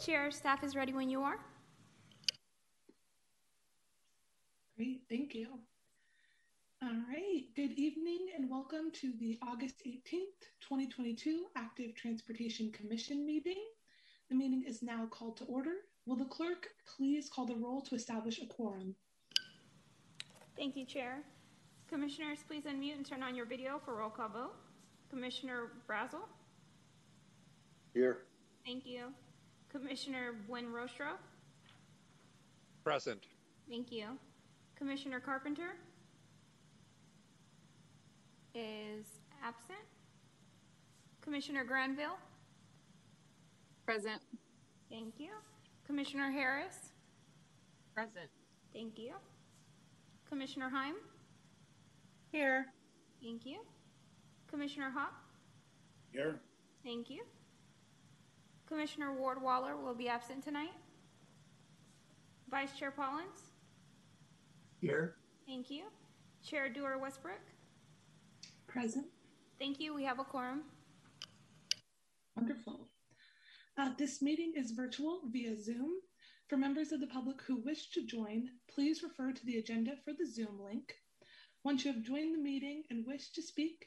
Chair, staff is ready when you are. Great, thank you. All right, good evening and welcome to the August 18th, 2022 Active Transportation Commission meeting. The meeting is now called to order. Will the clerk please call the roll to establish a quorum? Thank you, Chair. Commissioners, please unmute and turn on your video for roll call vote. Commissioner Brazel? Here. Thank you. Commissioner Buenrostro? Present. Thank you. Commissioner Carpenter? Is absent. Commissioner Granville? Present. Thank you. Commissioner Harris? Present. Thank you. Commissioner Heim? Here. Thank you. Commissioner Hop? Here. Thank you. Commissioner Ward Waller will be absent tonight. Vice Chair Pollins? Here. Thank you. Chair Dewar Westbrook? Present. Thank you. We have a quorum. Wonderful. Uh, this meeting is virtual via Zoom. For members of the public who wish to join, please refer to the agenda for the Zoom link. Once you have joined the meeting and wish to speak,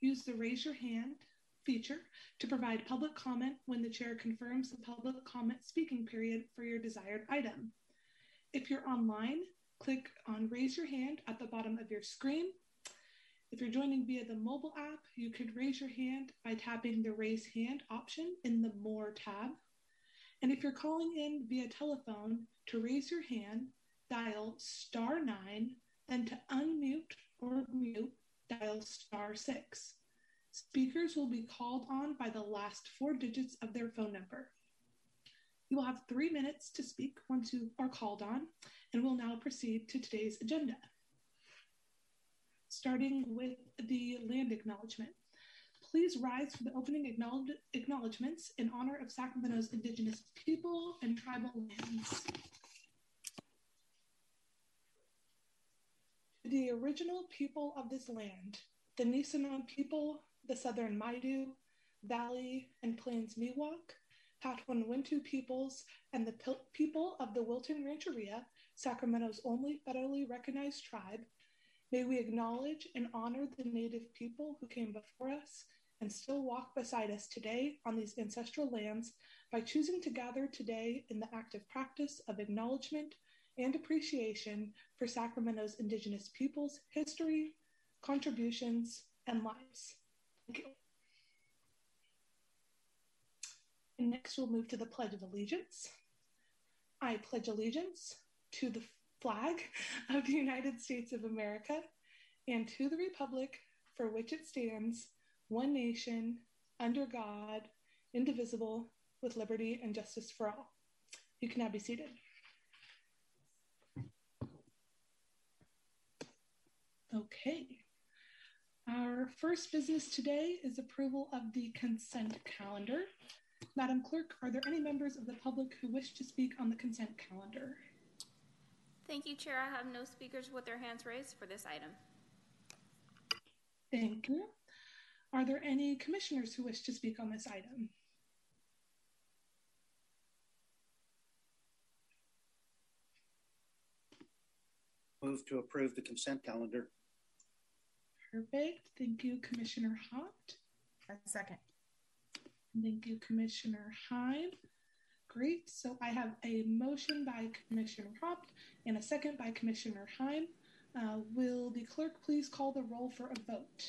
use the raise your hand feature to provide public comment when the chair confirms the public comment speaking period for your desired item. If you're online, click on raise your hand at the bottom of your screen. If you're joining via the mobile app, you could raise your hand by tapping the raise hand option in the more tab. And if you're calling in via telephone to raise your hand, dial star nine, then to unmute or mute, dial star six. Speakers will be called on by the last four digits of their phone number. You will have three minutes to speak once you are called on, and we'll now proceed to today's agenda. Starting with the land acknowledgement. Please rise for the opening acknowledge acknowledgements in honor of Sacramento's indigenous people and tribal lands. The original people of this land, the Nisenan people the Southern Maidu, Valley, and Plains Miwok, Patwin-Wintu peoples, and the people of the Wilton Rancheria, Sacramento's only federally recognized tribe, may we acknowledge and honor the Native people who came before us and still walk beside us today on these ancestral lands by choosing to gather today in the active practice of acknowledgement and appreciation for Sacramento's Indigenous peoples' history, contributions, and lives. Next, we'll move to the Pledge of Allegiance. I pledge allegiance to the flag of the United States of America and to the Republic for which it stands, one nation, under God, indivisible, with liberty and justice for all. You can now be seated. Okay. Our first business today is approval of the consent calendar. Madam Clerk, are there any members of the public who wish to speak on the consent calendar? Thank you, Chair. I have no speakers with their hands raised for this item. Thank you. Are there any commissioners who wish to speak on this item? Move to approve the consent calendar. Perfect. Thank you, Commissioner Hott. A second. Thank you, Commissioner Heim. Great. So I have a motion by Commissioner Hott and a second by Commissioner Heim. Uh, will the clerk please call the roll for a vote?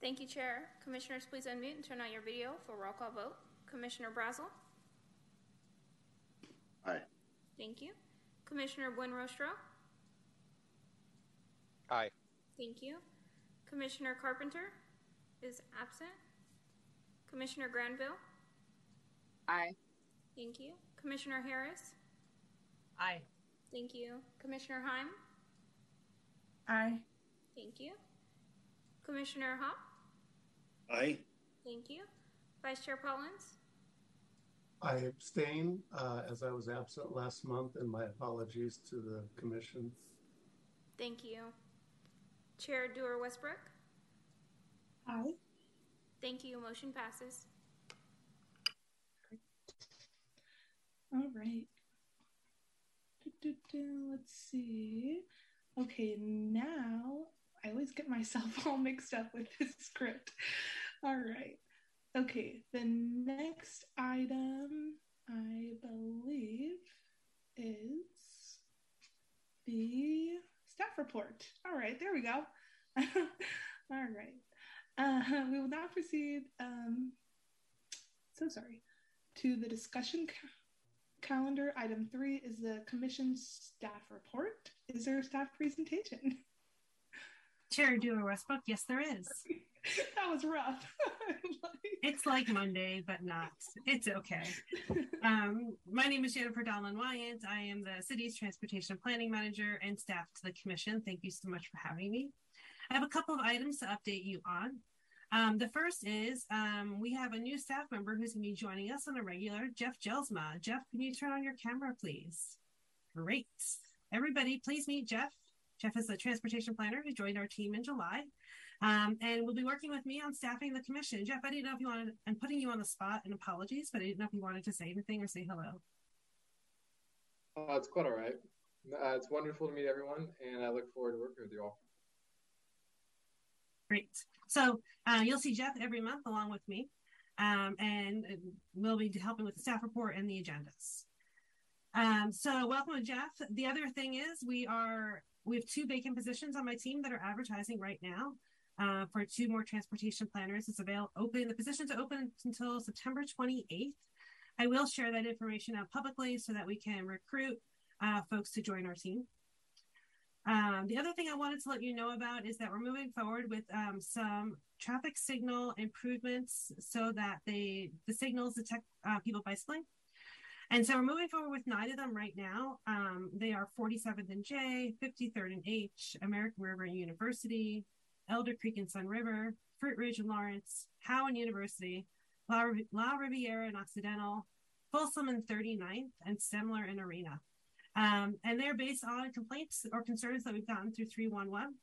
Thank you, Chair. Commissioners, please unmute and turn on your video for roll call vote. Commissioner Brazel? Aye. Thank you. Commissioner Buenrostro? Aye. Thank you. Commissioner Carpenter is absent. Commissioner Granville? Aye. Thank you. Commissioner Harris? Aye. Thank you. Commissioner Heim? Aye. Thank you. Commissioner Hop? Aye. Thank you. Vice Chair Pollins? I abstain uh, as I was absent last month, and my apologies to the commission. Thank you. Chair Dewar Westbrook? Aye. Thank you. Motion passes. All right. Let's see. Okay, now I always get myself all mixed up with this script. All right. Okay, the next item I believe is the staff report. All right, there we go. all right. Uh, we will now proceed. Um, so sorry. To the discussion ca- calendar. Item three is the commission staff report. Is there a staff presentation? Chair Dewar Westbrook, yes, there is. that was rough. It's like Monday, but not. It's okay. Um, my name is Jennifer Donlan Wyant. I am the city's transportation planning manager and staff to the commission. Thank you so much for having me. I have a couple of items to update you on. Um, the first is um, we have a new staff member who's going to be joining us on a regular, Jeff Gelsma. Jeff, can you turn on your camera, please? Great. Everybody, please meet Jeff. Jeff is a transportation planner who joined our team in July um, and will be working with me on staffing the commission. Jeff, I didn't know if you wanted, I'm putting you on the spot and apologies, but I didn't know if you wanted to say anything or say hello. Uh, it's quite all right. Uh, it's wonderful to meet everyone, and I look forward to working with you all. Great. So uh, you'll see Jeff every month along with me, um, and we'll be helping with the staff report and the agendas. Um, so welcome, Jeff. The other thing is we are we have two vacant positions on my team that are advertising right now uh, for two more transportation planners. It's available open. The positions are open until September 28th. I will share that information out publicly so that we can recruit uh, folks to join our team. Um, the other thing I wanted to let you know about is that we're moving forward with um, some traffic signal improvements so that they the signals detect uh, people bicycling. And so we're moving forward with nine of them right now. Um, they are 47th and J, 53rd and H, American River University, Elder Creek and Sun River, Fruit Ridge and Lawrence, Howe and University, La, La Riviera and Occidental, Folsom and 39th, and Semler and Arena. Um, and they're based on complaints or concerns that we've gotten through 311.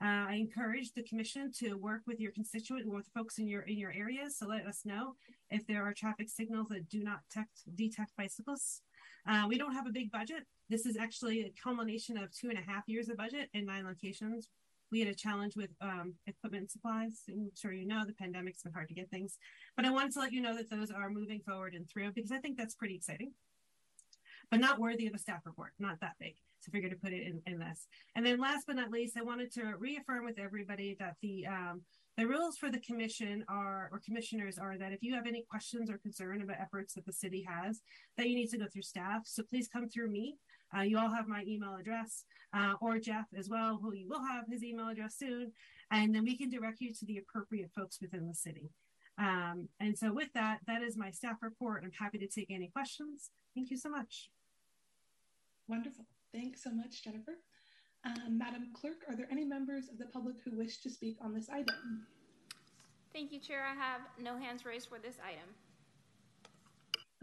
Uh, I encourage the commission to work with your constituent or with folks in your in your areas So let us know if there are traffic signals that do not detect, detect bicyclists. Uh, we don't have a big budget. This is actually a culmination of two and a half years of budget in nine locations. We had a challenge with um, equipment supplies. I'm sure you know the pandemic's been hard to get things, but I wanted to let you know that those are moving forward and through because I think that's pretty exciting but not worthy of a staff report, not that big. So figure to put it in, in this. And then last but not least, I wanted to reaffirm with everybody that the um, the rules for the commission are or commissioners are that if you have any questions or concern about efforts that the city has, that you need to go through staff. So please come through me. Uh, you all have my email address, uh, or Jeff as well, who you will have his email address soon, and then we can direct you to the appropriate folks within the city. Um, and so with that, that is my staff report. I'm happy to take any questions. Thank you so much. Wonderful. Thanks so much, Jennifer. Um, Madam Clerk, are there any members of the public who wish to speak on this item? Thank you, Chair. I have no hands raised for this item.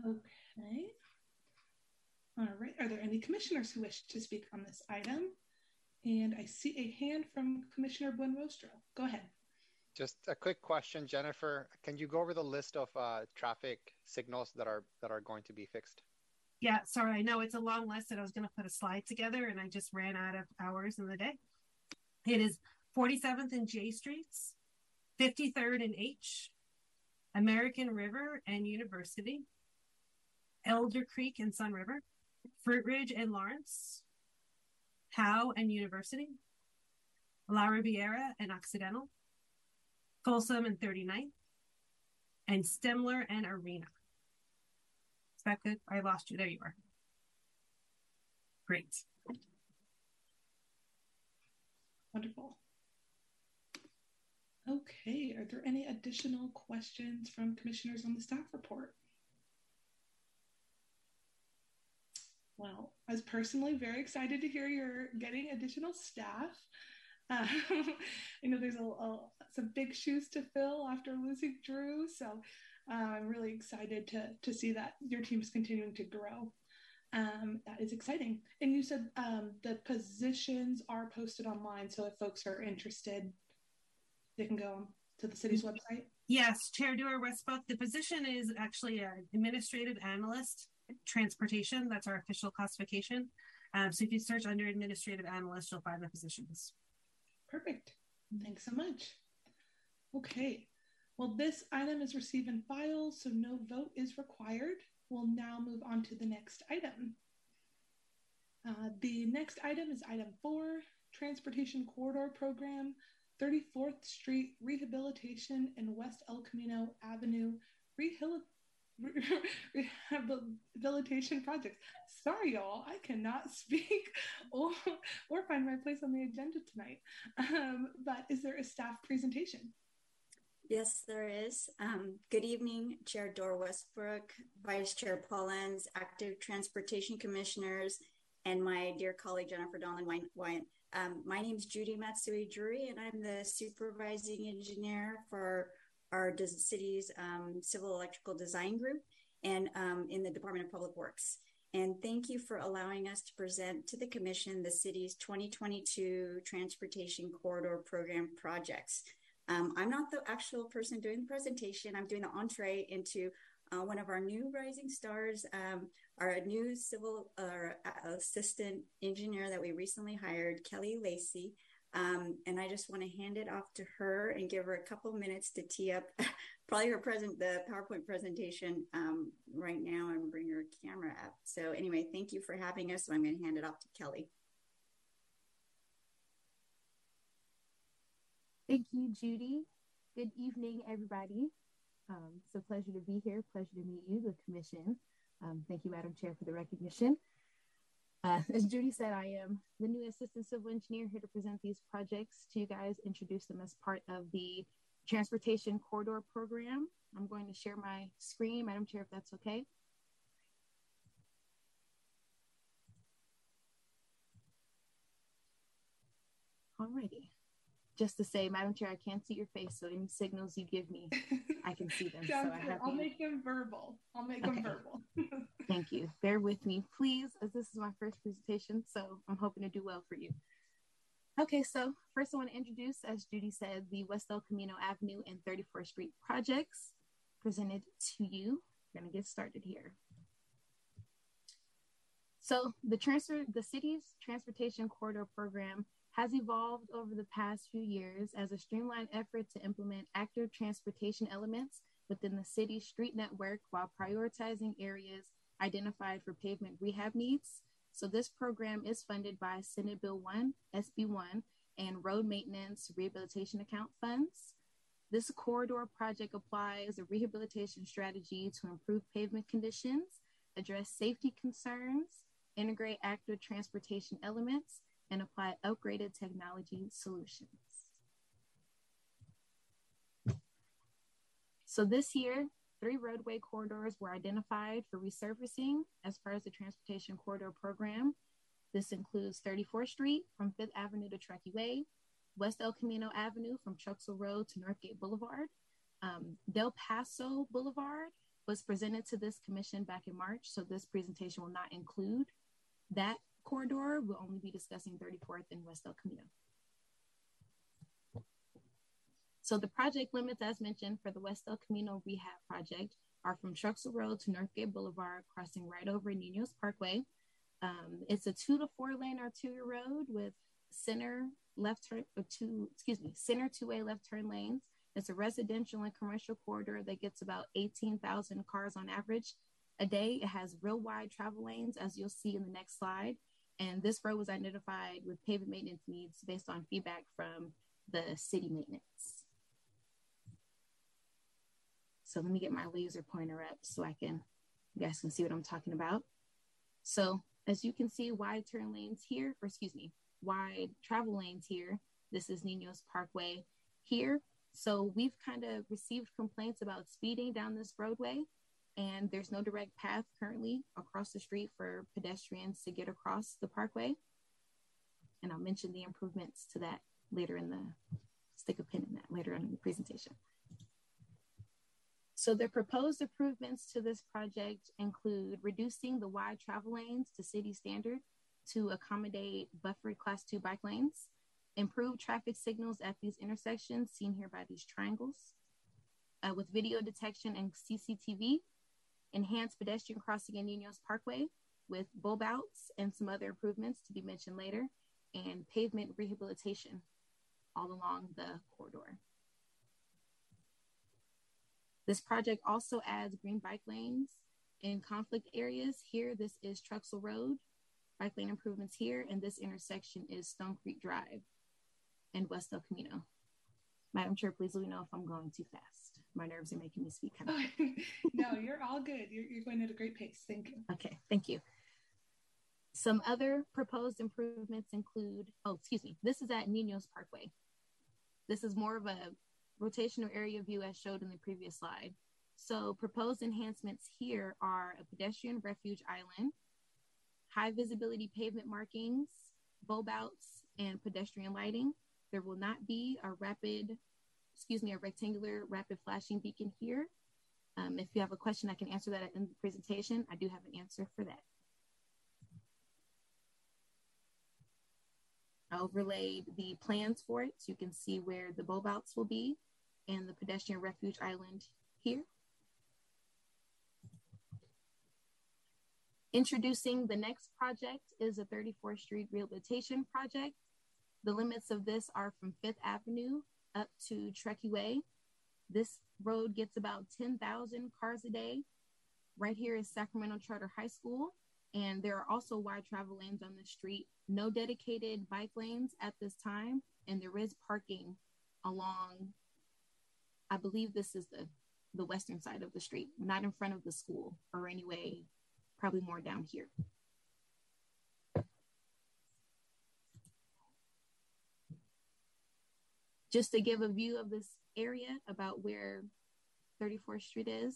Okay. All right. Are there any commissioners who wish to speak on this item? And I see a hand from Commissioner Buenrostro. Go ahead. Just a quick question, Jennifer. Can you go over the list of uh, traffic signals that are that are going to be fixed? Yeah, sorry. I know it's a long list and I was going to put a slide together and I just ran out of hours in the day. It is 47th and J Streets, 53rd and H, American River and University, Elder Creek and Sun River, Fruit Ridge and Lawrence, Howe and University, La Riviera and Occidental, Folsom and 39th, and Stemler and Arena Is that good? I lost you. There you are. Great. Wonderful. Okay, are there any additional questions from commissioners on the staff report? Well, I was personally very excited to hear you're getting additional staff. Uh, I know there's a, a, some big shoes to fill after losing Drew, so uh, I'm really excited to to see that your team is continuing to grow. Um, that is exciting. And you said um, the positions are posted online, so if folks are interested, they can go to the city's website. Yes, Chair Dewar Westbrook. The position is actually an administrative analyst transportation. That's our official classification. Um, so if you search under administrative analyst, you'll find the positions. Perfect. Thanks so much. Okay. Well, this item is received in file, so no vote is required. We'll now move on to the next item. Uh, the next item is item four, Transportation Corridor Program, 34th Street Rehabilitation and West El Camino Avenue Rehabilitation projects. Sorry, y'all, I cannot speak or, or find my place on the agenda tonight. Um, but is there a staff presentation? Yes, there is. Um, good evening, Chair Dewar Westbrook, Vice Chair Pollins, Active Transportation Commissioners, and my dear colleague Jennifer Wyant. Um, my name is Judy Matsui Drury, and I'm the supervising engineer for our city's um, civil electrical design group and um, in the Department of Public Works. And thank you for allowing us to present to the Commission the city's 2022 Transportation Corridor Program projects. Um, I'm not the actual person doing the presentation. I'm doing the entree into uh, one of our new rising stars, um, our new civil uh, assistant engineer that we recently hired, Kelly Lacey. Um, and I just want to hand it off to her and give her a couple minutes to tee up probably her present the PowerPoint presentation um, right now and bring her camera up. So anyway, thank you for having us. So I'm going to hand it off to Kelly. Thank you, Judy. Good evening, everybody. Um, it's a pleasure to be here. Pleasure to meet you, the commission. Um, thank you, Madam Chair, for the recognition. Uh, as Judy said, I am the new assistant civil engineer here to present these projects to you guys, introduce them as part of the transportation corridor program. I'm going to share my screen, Madam Chair, if that's okay. Alrighty just to say, Madam Chair, I can't see your face, so any signals you give me, I can see them. so I have I'll you. make them verbal. I'll make okay. them verbal. Thank you. Bear with me, please, as this is my first presentation, so I'm hoping to do well for you. Okay, so first I want to introduce, as Judy said, the West El Camino Avenue and 34th Street projects presented to you. We're going to get started here. So the transfer, the city's transportation corridor program has evolved over the past few years as a streamlined effort to implement active transportation elements within the city's street network while prioritizing areas identified for pavement rehab needs. So, this program is funded by Senate Bill 1, SB 1, and Road Maintenance Rehabilitation Account funds. This corridor project applies a rehabilitation strategy to improve pavement conditions, address safety concerns, integrate active transportation elements, and apply upgraded technology solutions. So this year, three roadway corridors were identified for resurfacing as part of the Transportation Corridor Program. This includes 34th Street from 5th Avenue to Truckee Way, West El Camino Avenue from Truxel Road to Northgate Boulevard. Um, Del Paso Boulevard was presented to this commission back in March, so this presentation will not include that corridor, we'll only be discussing 34th and West El Camino. So the project limits, as mentioned, for the West El Camino Rehab Project are from Truxel Road to Northgate Boulevard, crossing right over Ninos Parkway. Um, it's a two to four lane arterial road with center left turn, or two, excuse me, center two-way left turn lanes. It's a residential and commercial corridor that gets about 18,000 cars on average a day. It has real wide travel lanes, as you'll see in the next slide. And this road was identified with pavement maintenance needs based on feedback from the city maintenance. So let me get my laser pointer up so I can, you guys can see what I'm talking about. So as you can see, wide turn lanes here, or excuse me, wide travel lanes here. This is Ninos Parkway here. So we've kind of received complaints about speeding down this roadway and there's no direct path currently across the street for pedestrians to get across the parkway. And I'll mention the improvements to that later in the stick a pin in that later on in the presentation. So the proposed improvements to this project include reducing the wide travel lanes to city standard to accommodate buffered class two bike lanes, improve traffic signals at these intersections seen here by these triangles, uh, with video detection and CCTV enhance pedestrian crossing in Ninos Parkway with bulb outs and some other improvements to be mentioned later, and pavement rehabilitation all along the corridor. This project also adds green bike lanes in conflict areas. Here, this is Truxel Road, bike lane improvements here, and this intersection is Stone Creek Drive and West El Camino. Madam Chair, please let me know if I'm going too fast. My nerves are making me speak. Kind of. no, you're all good. You're, you're going at a great pace. Thank you. Okay, thank you. Some other proposed improvements include, oh, excuse me, this is at Ninos Parkway. This is more of a rotational area view as showed in the previous slide. So proposed enhancements here are a pedestrian refuge island, high visibility pavement markings, bulb outs, and pedestrian lighting. There will not be a rapid, excuse me, a rectangular rapid flashing beacon here. Um, if you have a question, I can answer that in the presentation. I do have an answer for that. I overlaid the plans for it so you can see where the bulb outs will be and the pedestrian refuge island here. Introducing the next project is a 34th Street Rehabilitation Project. The limits of this are from Fifth Avenue up to Truckee Way. This road gets about 10,000 cars a day. Right here is Sacramento Charter High School, and there are also wide travel lanes on the street. No dedicated bike lanes at this time, and there is parking along I believe this is the the western side of the street, not in front of the school or anyway, probably more down here. Just to give a view of this area about where 34th Street is,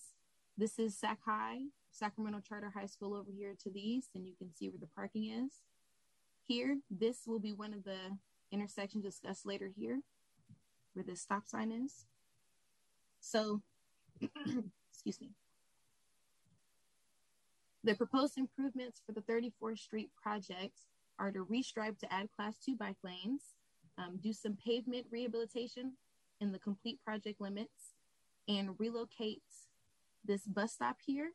this is Sac High, Sacramento Charter High School over here to the east, and you can see where the parking is. Here, this will be one of the intersections discussed later here, where the stop sign is. So, excuse me. The proposed improvements for the 34th Street project are to restripe to add class two bike lanes, um, do some pavement rehabilitation in the complete project limits, and relocate this bus stop here.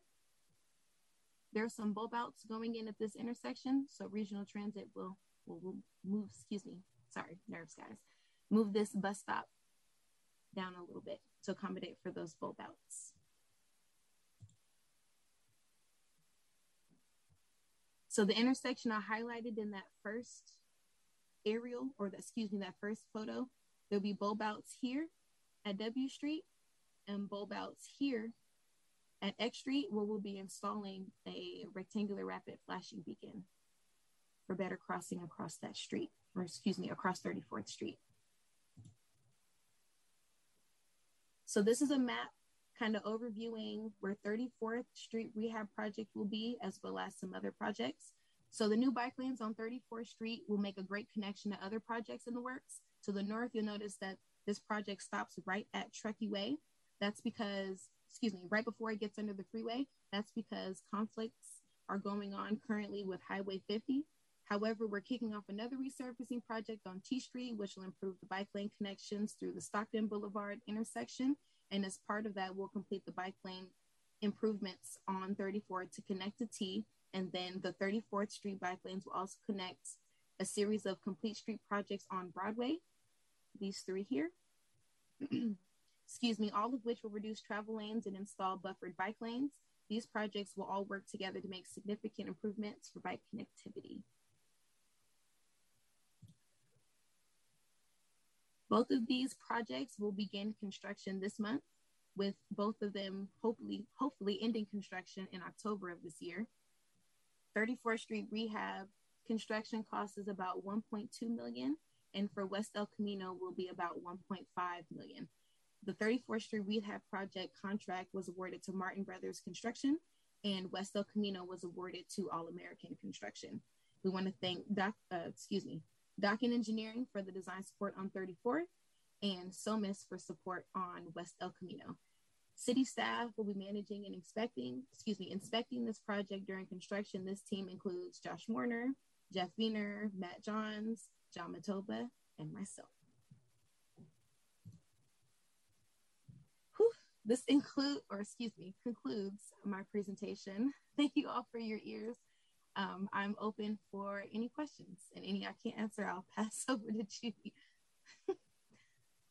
There are some bulb outs going in at this intersection, so regional transit will, will, will move, excuse me, sorry, nerves guys, move this bus stop down a little bit to accommodate for those bulb outs. So the intersection I highlighted in that first aerial, or the, excuse me, that first photo, there'll be bulb outs here at W Street and bulb outs here at X Street, where we'll be installing a rectangular rapid flashing beacon for better crossing across that street, or excuse me, across 34th Street. So this is a map kind of overviewing where 34th Street Rehab Project will be, as well as some other projects. So the new bike lanes on 34th Street will make a great connection to other projects in the works. To the north, you'll notice that this project stops right at Truckee Way. That's because, excuse me, right before it gets under the freeway. That's because conflicts are going on currently with Highway 50. However, we're kicking off another resurfacing project on T Street, which will improve the bike lane connections through the Stockton Boulevard intersection. And as part of that, we'll complete the bike lane improvements on 34 to connect to T. And then the 34th Street bike lanes will also connect a series of complete street projects on Broadway, these three here. Excuse me, all of which will reduce travel lanes and install buffered bike lanes. These projects will all work together to make significant improvements for bike connectivity. Both of these projects will begin construction this month, with both of them hopefully hopefully ending construction in October of this year. 34th Street Rehab construction cost is about 1.2 million, and for West El Camino will be about 1.5 million. The 34th Street Rehab project contract was awarded to Martin Brothers Construction, and West El Camino was awarded to All American Construction. We want to thank Doc, uh, excuse me, Dokken Engineering for the design support on 34th, and SOMIS for support on West El Camino. City staff will be managing and inspecting, excuse me, inspecting this project during construction. This team includes Josh Warner, Jeff Wiener, Matt Johns, John Matoba, and myself. This include, or excuse me, concludes my presentation. Thank you all for your ears. Um, I'm open for any questions and any I can't answer, I'll pass over to Judy.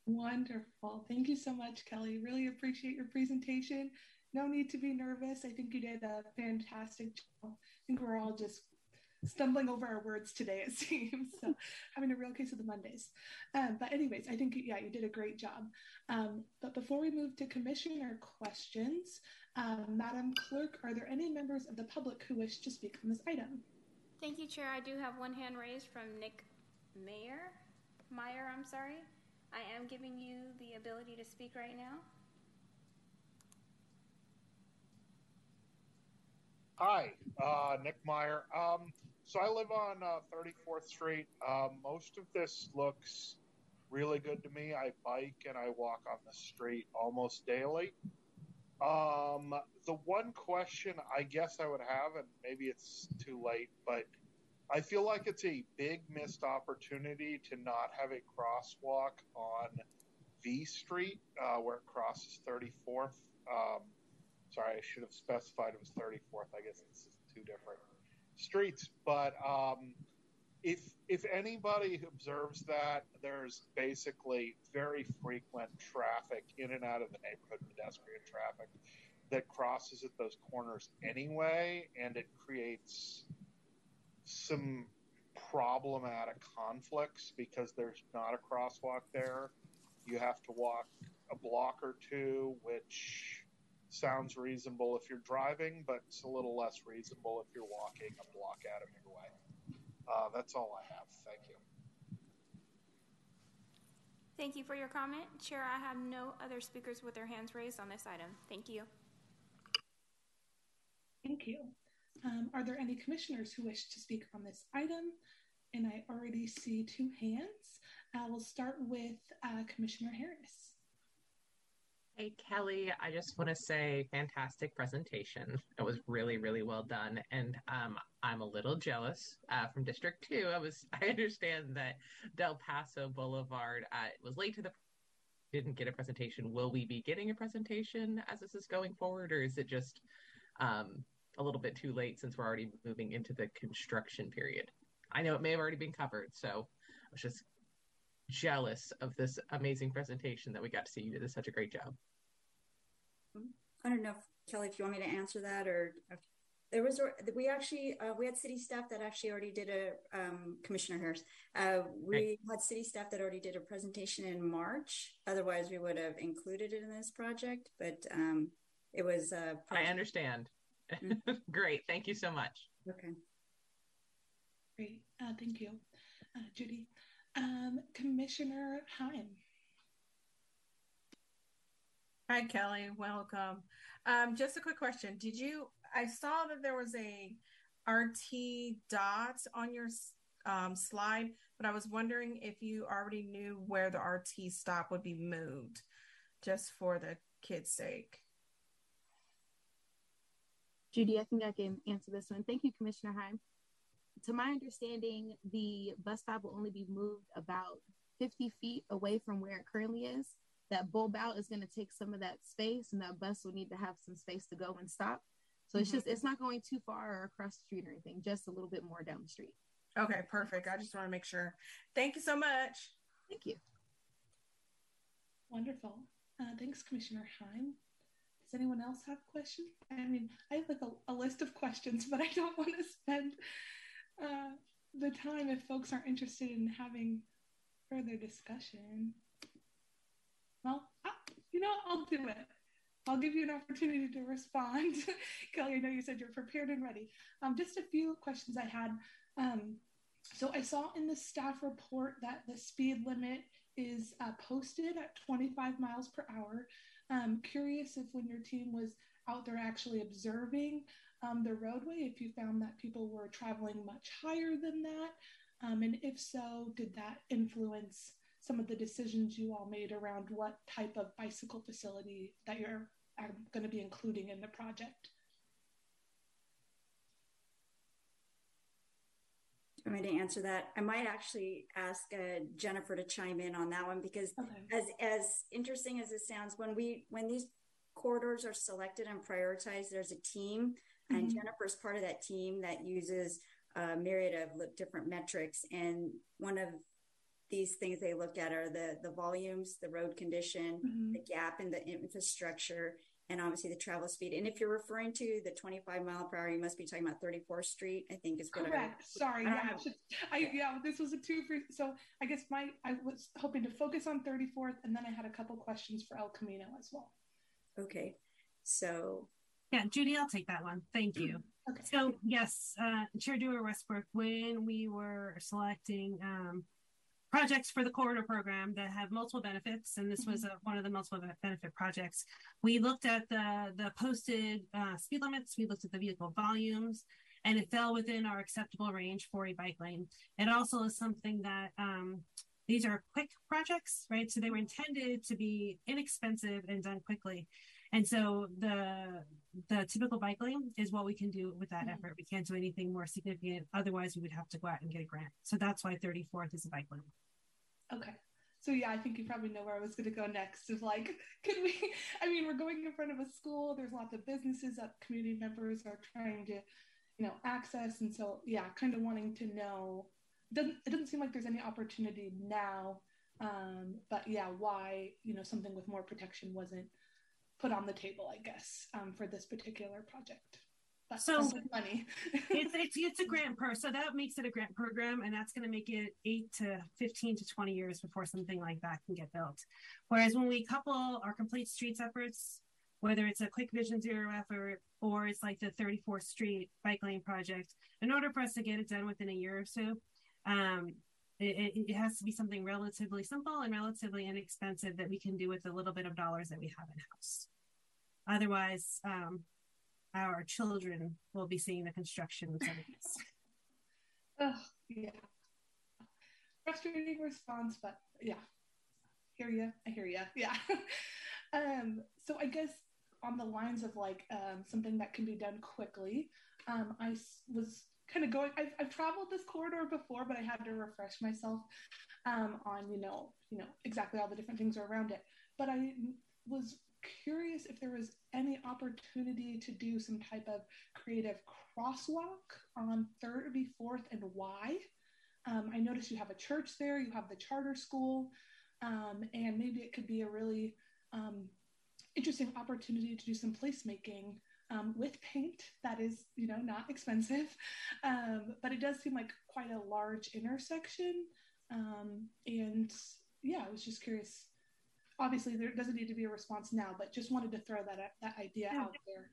Wonderful. Thank you so much, Kelly. Really appreciate your presentation. No need to be nervous. I think you did a fantastic job. I think we're all just stumbling over our words today, it seems. So having a real case of the Mondays. Um, but anyways, I think, yeah, you did a great job. Um, but before we move to commissioner questions, um, Madam Clerk, are there any members of the public who wish to speak on this item? Thank you, Chair. I do have one hand raised from Nick Mayer. Meyer, I'm sorry. I am giving you the ability to speak right now. Hi, uh, Nick Meyer. Um, so I live on uh, 34th Street. Uh, most of this looks really good to me. I bike and I walk on the street almost daily. Um, the one question I guess I would have, and maybe it's too late, but I feel like it's a big missed opportunity to not have a crosswalk on V Street uh, where it crosses 34th. Um, sorry, I should have specified it was 34th. I guess it's two different streets. But um, if if anybody observes that, there's basically very frequent traffic in and out of the neighborhood, pedestrian traffic that crosses at those corners anyway, and it creates some problematic conflicts because there's not a crosswalk there. You have to walk a block or two, which sounds reasonable if you're driving, but it's a little less reasonable if you're walking a block out of your way. Uh, that's all I have. Thank you. Thank you for your comment. Chair, I have no other speakers with their hands raised on this item. Thank you. Thank you. Um, are there any commissioners who wish to speak on this item? And I already see two hands. Uh, we'll start with uh, Commissioner Harris. Hey, Kelly, I just want to say fantastic presentation. It was really, really well done. And um, I'm a little jealous uh, from District 2. I was, I understand that Del Paso Boulevard uh, was late to the didn't get a presentation. Will we be getting a presentation as this is going forward, or is it just um, a little bit too late since we're already moving into the construction period? I know it may have already been covered, so I was just jealous of this amazing presentation that we got to see. You did such a great job. I don't know, if, Kelly, if you want me to answer that or there was we actually uh, we had city staff that actually already did a um, commissioner harris uh, we right. had city staff that already did a presentation in march otherwise we would have included it in this project but um, it was uh, i understand. great thank you so much okay great uh, thank you uh, judy um, Commissioner Heim. Hi, Kelly. Welcome. Um, just a quick question. Did you? I saw that there was a RT dot on your um, slide, but I was wondering if you already knew where the RT stop would be moved, just for the kids' sake. Judy, I think I can answer this one. Thank you, Commissioner Heim to my understanding, the bus stop will only be moved about 50 feet away from where it currently is. That bulb out is going to take some of that space, and that bus will need to have some space to go and stop. So mm-hmm. it's just it's not going too far or across the street or anything, just a little bit more down the street. Okay, perfect. I just want to make sure. Thank you so much. Thank you. Wonderful. Uh, thanks, Commissioner Heim. Does anyone else have questions? I mean, I have like a, a list of questions, but I don't want to spend uh, the time if folks aren't interested in having further discussion. Well, I, you know, I'll do it. I'll give you an opportunity to respond. Kelly, I know you said you're prepared and ready. Um, just a few questions I had. Um, so I saw in the staff report that the speed limit is uh, posted at 25 miles per hour. I'm curious if when your team was out there actually observing um, the roadway if you found that people were traveling much higher than that. Um, and if so, did that influence some of the decisions you all made around what type of bicycle facility that you're um, going to be including in the project? Want me to answer that? I might actually ask uh, Jennifer to chime in on that one because, okay. as as interesting as it sounds, when we when these corridors are selected and prioritized, there's a team, mm-hmm. and Jennifer's part of that team that uses a myriad of different metrics. And one of these things they look at are the the volumes, the road condition, mm-hmm. the gap in the infrastructure, and obviously the travel speed. And if you're referring to the 25 mile per hour, you must be talking about 34th Street. I think is what correct. I, Sorry, I yeah, I, I, yeah, this was a two for. So I guess my I was hoping to focus on 34th, and then I had a couple questions for El Camino as well. Okay, so yeah, Judy, I'll take that one. Thank you. Okay. So yes, uh, Chair Dewar Westbrook, when we were selecting um, projects for the corridor program that have multiple benefits, and this was a, one of the multiple benefit projects. We looked at the the posted uh, speed limits, we looked at the vehicle volumes, and it fell within our acceptable range for a bike lane. It also is something that um, these are quick projects, right? So they were intended to be inexpensive and done quickly. And so the the typical bike lane is what we can do with that mm-hmm. effort. We can't do anything more significant. Otherwise, we would have to go out and get a grant. So that's why 34th is a bike lane. Okay. So yeah, I think you probably know where I was going to go next. Is like, can we? I mean, we're going in front of a school. There's lots of businesses that community members are trying to, you know, access, and so yeah, kind of wanting to know. It doesn't it doesn't seem like there's any opportunity now, um, but yeah, why you know something with more protection wasn't put on the table, I guess, um, for this particular project That's so money. it's, it's it's a grant per so that makes it a grant program, and that's going to make it eight to fifteen to twenty years before something like that can get built. Whereas when we couple our complete streets efforts, whether it's a quick vision zero effort or it's like the 34th Street bike lane project, in order for us to get it done within a year or so, um, it, it, has to be something relatively simple and relatively inexpensive that we can do with a little bit of dollars that we have in house. Otherwise, um, our children will be seeing the construction these. oh, yeah. Frustrating response, but yeah. Hear you. I hear you. Yeah. um, so I guess on the lines of like um, something that can be done quickly, um, I was kind of going. I've, I've traveled this corridor before, but I had to refresh myself um, on you know you know exactly all the different things are around it. But I was curious if there was any opportunity to do some type of creative crosswalk on 34th and Y. Um, I noticed you have a church there, you have the charter school, um, and maybe it could be a really um, interesting opportunity to do some placemaking um, with paint that is, you know, not expensive, um, but it does seem like quite a large intersection. Um, and yeah, I was just curious obviously there doesn't need to be a response now, but just wanted to throw that that idea out there.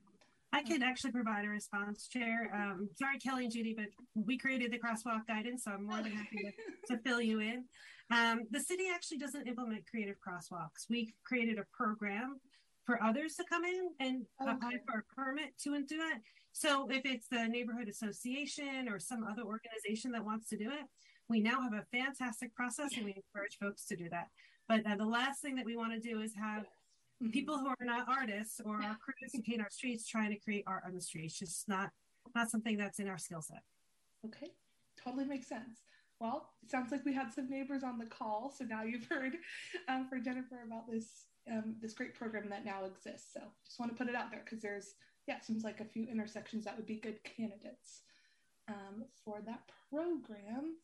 I could actually provide a response, Chair. Um, sorry, Kelly and Judy, but we created the crosswalk guidance, so I'm more than happy to, to fill you in. Um, the city actually doesn't implement creative crosswalks. We created a program for others to come in and okay. apply for a permit to do it. So if it's the neighborhood association or some other organization that wants to do it, we now have a fantastic process and we encourage folks to do that. But uh, the last thing that we want to do is have mm-hmm. people who are not artists or are crews who paint our streets trying to create art on the streets. It's just not not something that's in our skill set. Okay, totally makes sense. Well, it sounds like we had some neighbors on the call, so now you've heard um, for Jennifer about this um, this great program that now exists. So just want to put it out there because there's yeah, it seems like a few intersections that would be good candidates um, for that program.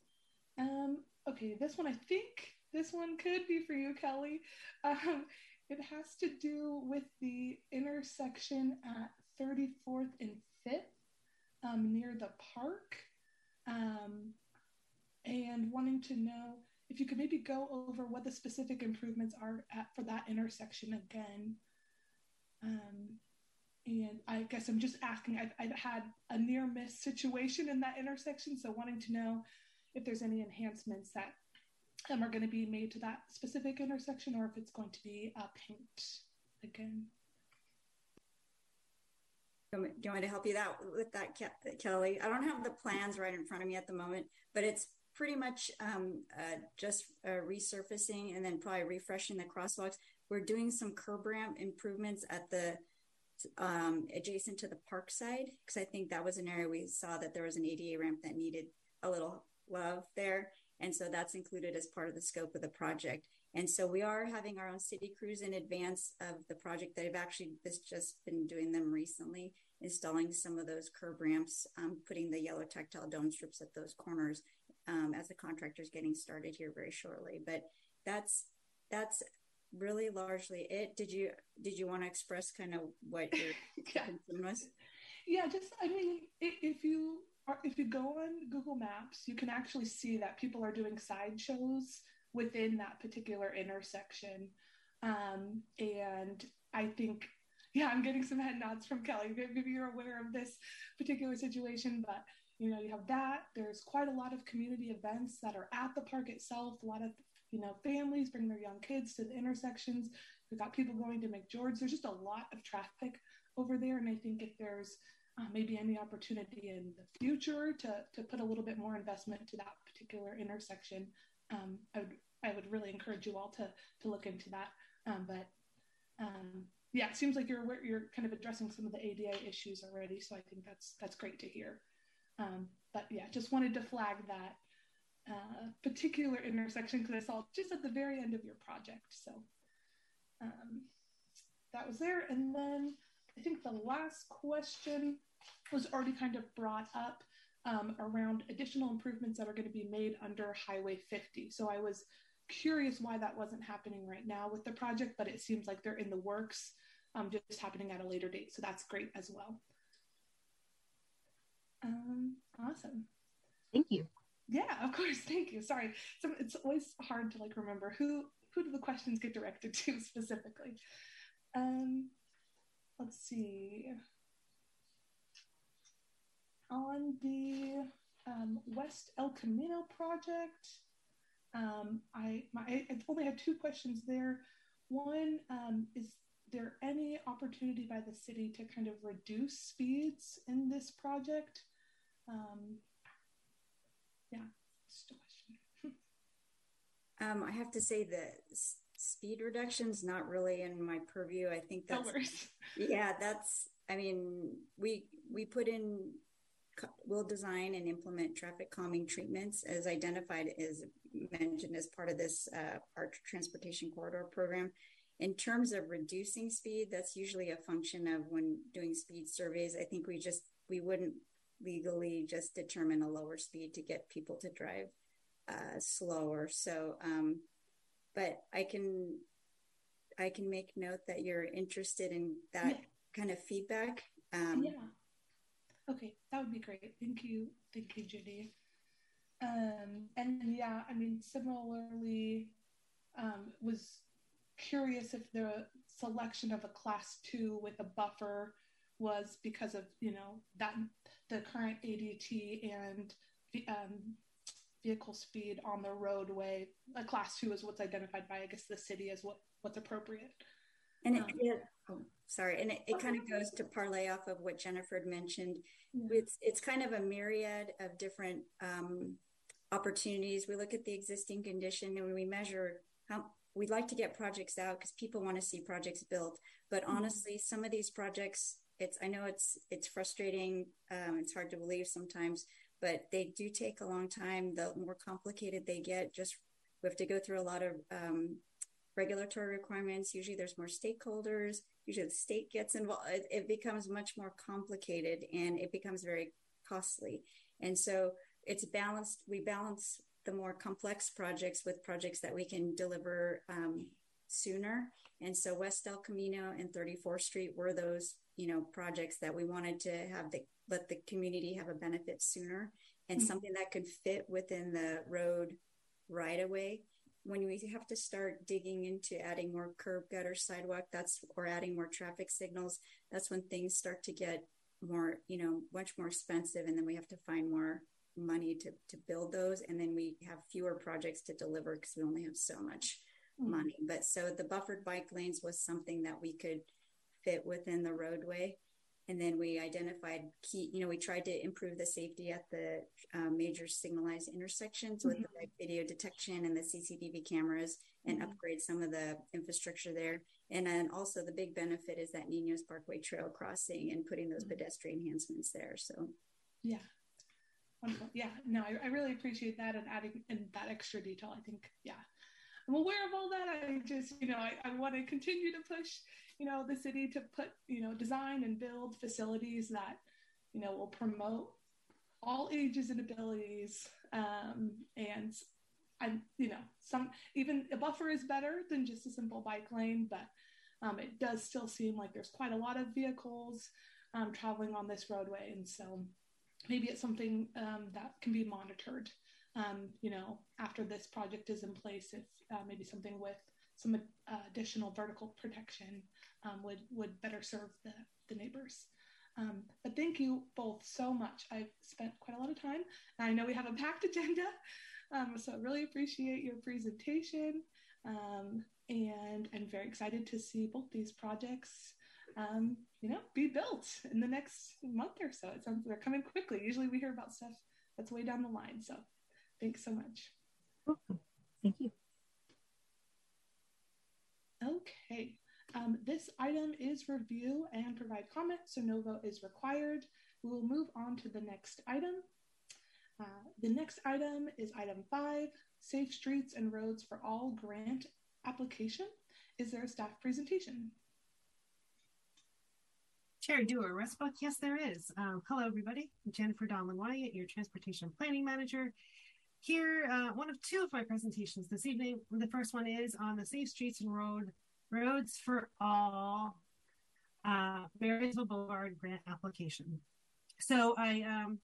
Um, okay, this one I think this one could be for you, Kelly. Um, it has to do with the intersection at 34th and 5th um, near the park. Um, and wanting to know if you could maybe go over what the specific improvements are at, for that intersection again. Um, and I guess I'm just asking, I've, I've had a near miss situation in that intersection, so wanting to know if there's any enhancements that um, are going to be made to that specific intersection or if it's going to be a paint again. Do you want me to help you out with that, Kelly? I don't have the plans right in front of me at the moment, but it's pretty much um, uh, just uh, resurfacing and then probably refreshing the crosswalks. We're doing some curb ramp improvements at the um, adjacent to the park side because I think that was an area we saw that there was an ADA ramp that needed a little love there. And so that's included as part of the scope of the project. And so we are having our own city crews in advance of the project that have actually just been doing them recently, installing some of those curb ramps, um, putting the yellow tactile dome strips at those corners um, as the contractor's getting started here very shortly. But that's that's really largely it. Did you did you want to express kind of what your yeah. concern was? Yeah, just I mean, if you are, if you go on Google Maps, you can actually see that people are doing sideshows within that particular intersection. Um, and I think, yeah, I'm getting some head nods from Kelly. Maybe you're aware of this particular situation, but you know, you have that. There's quite a lot of community events that are at the park itself. A lot of you know families bring their young kids to the intersections. We've got people going to McGeorge. There's just a lot of traffic over there, and I think if there's uh, maybe any opportunity in the future to to put a little bit more investment to that particular intersection, um, I would I would really encourage you all to to look into that. Um, but um, yeah, it seems like you're you're kind of addressing some of the ADA issues already, so I think that's that's great to hear. Um, but yeah, just wanted to flag that uh, particular intersection because I saw just at the very end of your project. So um, that was there, and then I think the last question was already kind of brought up um, around additional improvements that are going to be made under Highway 50. So I was curious why that wasn't happening right now with the project, but it seems like they're in the works, um, just happening at a later date. So that's great as well. Um, awesome. Thank you. Yeah, of course. Thank you. Sorry. So it's always hard to like remember who who do the questions get directed to specifically. Um, let's see. On the um, West El Camino project, um, I, my, I only had two questions there. One, um, is there any opportunity by the city to kind of reduce speeds in this project? Um, yeah, just a question. um, I have to say that speed reductions not really in my purview. I think that's yeah, that's. I mean, we we put in will design and implement traffic calming treatments as identified as mentioned as part of this uh, our transportation corridor program. In terms of reducing speed, that's usually a function of when doing speed surveys. I think we just we wouldn't legally just determine a lower speed to get people to drive uh, slower. So, um, but I can I can make note that you're interested in that yeah. kind of feedback. Um, yeah. Okay, that would be great. Thank you, thank you, Judy. Um, and yeah, I mean, similarly, um, was curious if the selection of a class two with a buffer was because of you know that the current ADT and um, vehicle speed on the roadway. A class two is what's identified by I guess the city as what what's appropriate. And it, um, it oh, sorry, and it, it kind of goes to parlay off of what Jennifer mentioned. Yeah. It's it's kind of a myriad of different um, opportunities. We look at the existing condition and we measure how we'd like to get projects out because people want to see projects built. But mm-hmm. honestly, some of these projects, it's I know it's it's frustrating. Um, it's hard to believe sometimes, but they do take a long time. The more complicated they get, just we have to go through a lot of um, regulatory requirements. Usually, there's more stakeholders. Usually, the state gets involved. It, it becomes much more complicated and it becomes very costly. And so it's balanced. We balance the more complex projects with projects that we can deliver um, sooner. And so West El Camino and 34th Street were those, you know, projects that we wanted to have the let the community have a benefit sooner and mm-hmm. something that could fit within the road right away. When we have to start digging into adding more curb gutter sidewalk, that's or adding more traffic signals, that's when things start to get more, you know, much more expensive and then we have to find more money to, to build those and then we have fewer projects to deliver because we only have so much mm-hmm. money but so the buffered bike lanes was something that we could fit within the roadway and then we identified key you know we tried to improve the safety at the uh, major signalized intersections mm-hmm. with the like, video detection and the cctv cameras and mm-hmm. upgrade some of the infrastructure there and then also the big benefit is that ninos parkway trail crossing and putting those mm-hmm. pedestrian enhancements there so yeah Wonderful. Yeah, no, I, I really appreciate that and adding in that extra detail. I think, yeah. I'm aware of all that. I just, you know, I, I want to continue to push, you know, the city to put, you know, design and build facilities that, you know, will promote all ages and abilities. Um, and I, you know, some even a buffer is better than just a simple bike lane, but um, it does still seem like there's quite a lot of vehicles um, traveling on this roadway, and so maybe it's something um, that can be monitored. Um, you know, after this project is in place, if uh, maybe something with some uh, additional vertical protection um, would would better serve the the neighbors. Um, but thank you both so much. I've spent quite a lot of time. I know we have a packed agenda, um, so I really appreciate your presentation. Um, and I'm very excited to see both these projects, um, you know, be built in the next month or so. It sounds they're coming quickly. Usually we hear about stuff that's way down the line. So thanks so much. Thank you. Okay. Um, this item is review and provide comment, so no vote is required. We will move on to the next item. Uh, the next item is item five, Safe Streets and Roads for All grant application. Is there a staff presentation? Chair Dewar Westbrook, yes, there is. Um, hello, everybody. I'm Jennifer Donlan Wyatt, your Transportation Planning Manager. Here, uh, one of two of my presentations this evening. The first one is on the Safe Streets and Road Roads for All uh, Marysville Boulevard grant application. So I um,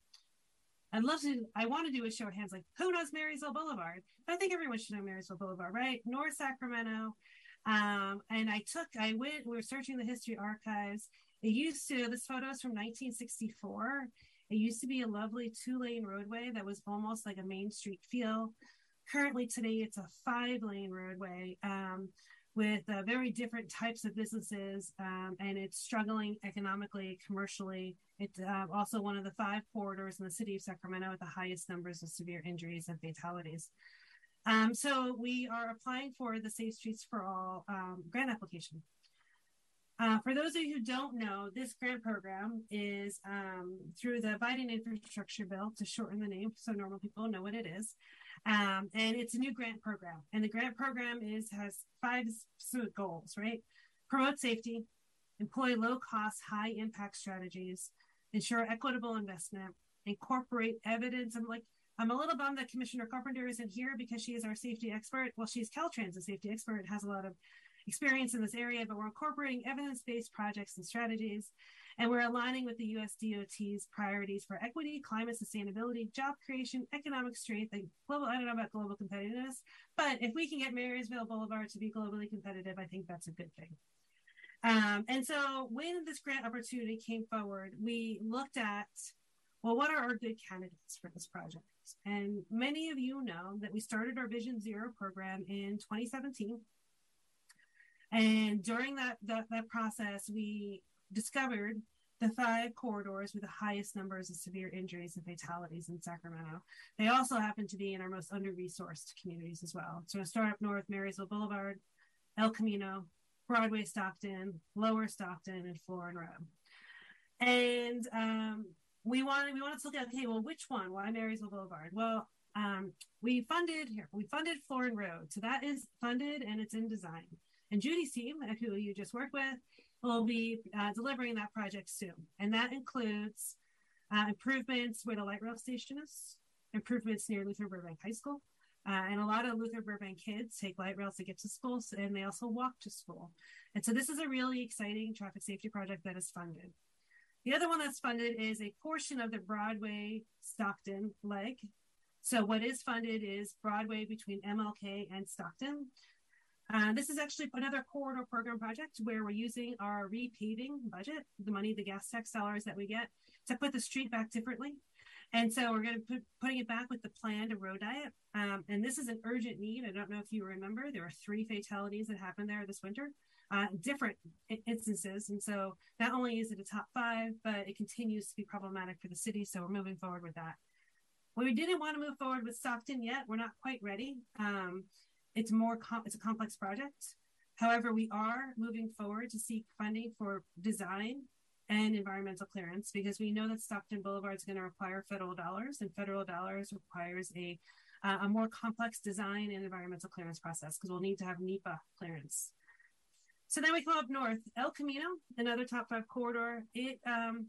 I'd love to. I want to do a show of hands, like who knows Marysville Boulevard? But I think everyone should know Marysville Boulevard, right? North Sacramento. Um, and I took, I went. We were searching the history archives. It used to. This photo is from 1964. It used to be a lovely two-lane roadway that was almost like a main street feel. Currently, today it's a five-lane roadway. Um, with uh, very different types of businesses, um, and it's struggling economically, commercially. It's uh, also one of the five corridors in the city of Sacramento with the highest numbers of severe injuries and fatalities. Um, so we are applying for the Safe Streets for All um, grant application. Uh, for those of you who don't know, this grant program is um, through the Biden infrastructure bill to shorten the name so normal people know what it is. Um, and it's a new grant program. And the grant program is has five specific goals, right? Promote safety, employ low cost, high impact strategies, ensure equitable investment, incorporate evidence. I'm like, I'm a little bummed that Commissioner Carpenter isn't here because she is our safety expert. Well, she's Caltrans' a safety expert, has a lot of experience in this area, but we're incorporating evidence based projects and strategies and we're aligning with the US DOT's priorities for equity, climate sustainability, job creation, economic strength, and global. I don't know about global competitiveness, but if we can get Marysville Boulevard to be globally competitive, I think that's a good thing. Um, and so when this grant opportunity came forward, we looked at well, what are our good candidates for this project? And many of you know that we started our Vision Zero program in 2017. And during that, that, that process, we discovered the five corridors with the highest numbers of severe injuries and fatalities in Sacramento. They also happen to be in our most under resourced communities as well. So, start up north, Marysville Boulevard, El Camino, Broadway Stockton, Lower Stockton, and Florin Road. And um, we wanted we wanted to look at okay, well, which one? Why Marysville Boulevard? Well, um, we funded here. We funded Florin Road, so that is funded and it's in design. And Judy's team, who you just worked with, will be uh, delivering that project soon. And that includes uh, improvements where the light rail station is, improvements near Luther Burbank High School. Uh, and a lot of Luther Burbank kids take light rails to get to school, and they also walk to school. And so this is a really exciting traffic safety project that is funded. The other one that's funded is a portion of the Broadway Stockton leg. So what is funded is Broadway between MLK and Stockton. Uh, this is actually another corridor program project where we're using our repaving budget, the money, the gas tax dollars that we get, to put the street back differently. And so we're going to put putting it back with the plan to road diet. Um, and this is an urgent need. I don't know if you remember, there were three fatalities that happened there this winter, uh, different instances. And so not only is it a top five, but it continues to be problematic for the city. So we're moving forward with that. We didn't want to move forward with Stockton yet. We're not quite ready. Um, it's more com- it's a complex project. However, we are moving forward to seek funding for design and environmental clearance because we know that Stockton Boulevard is going to require federal dollars, and federal dollars requires a uh, a more complex design and environmental clearance process because we'll need to have NEPA clearance. So then we come up north, El Camino, another top five corridor. It um,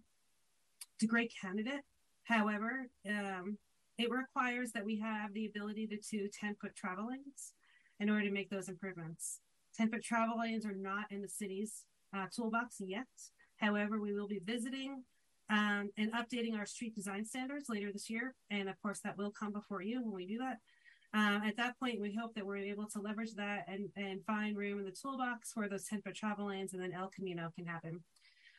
it's a great candidate. However, um, it requires that we have the ability to do 10 foot travel lanes in order to make those improvements. 10 foot travel lanes are not in the city's uh, toolbox yet. However, we will be visiting um, and updating our street design standards later this year. And of course, that will come before you when we do that. Um, at that point, we hope that we're able to leverage that and, and find room in the toolbox for those 10 foot travel lanes and then El Camino can happen.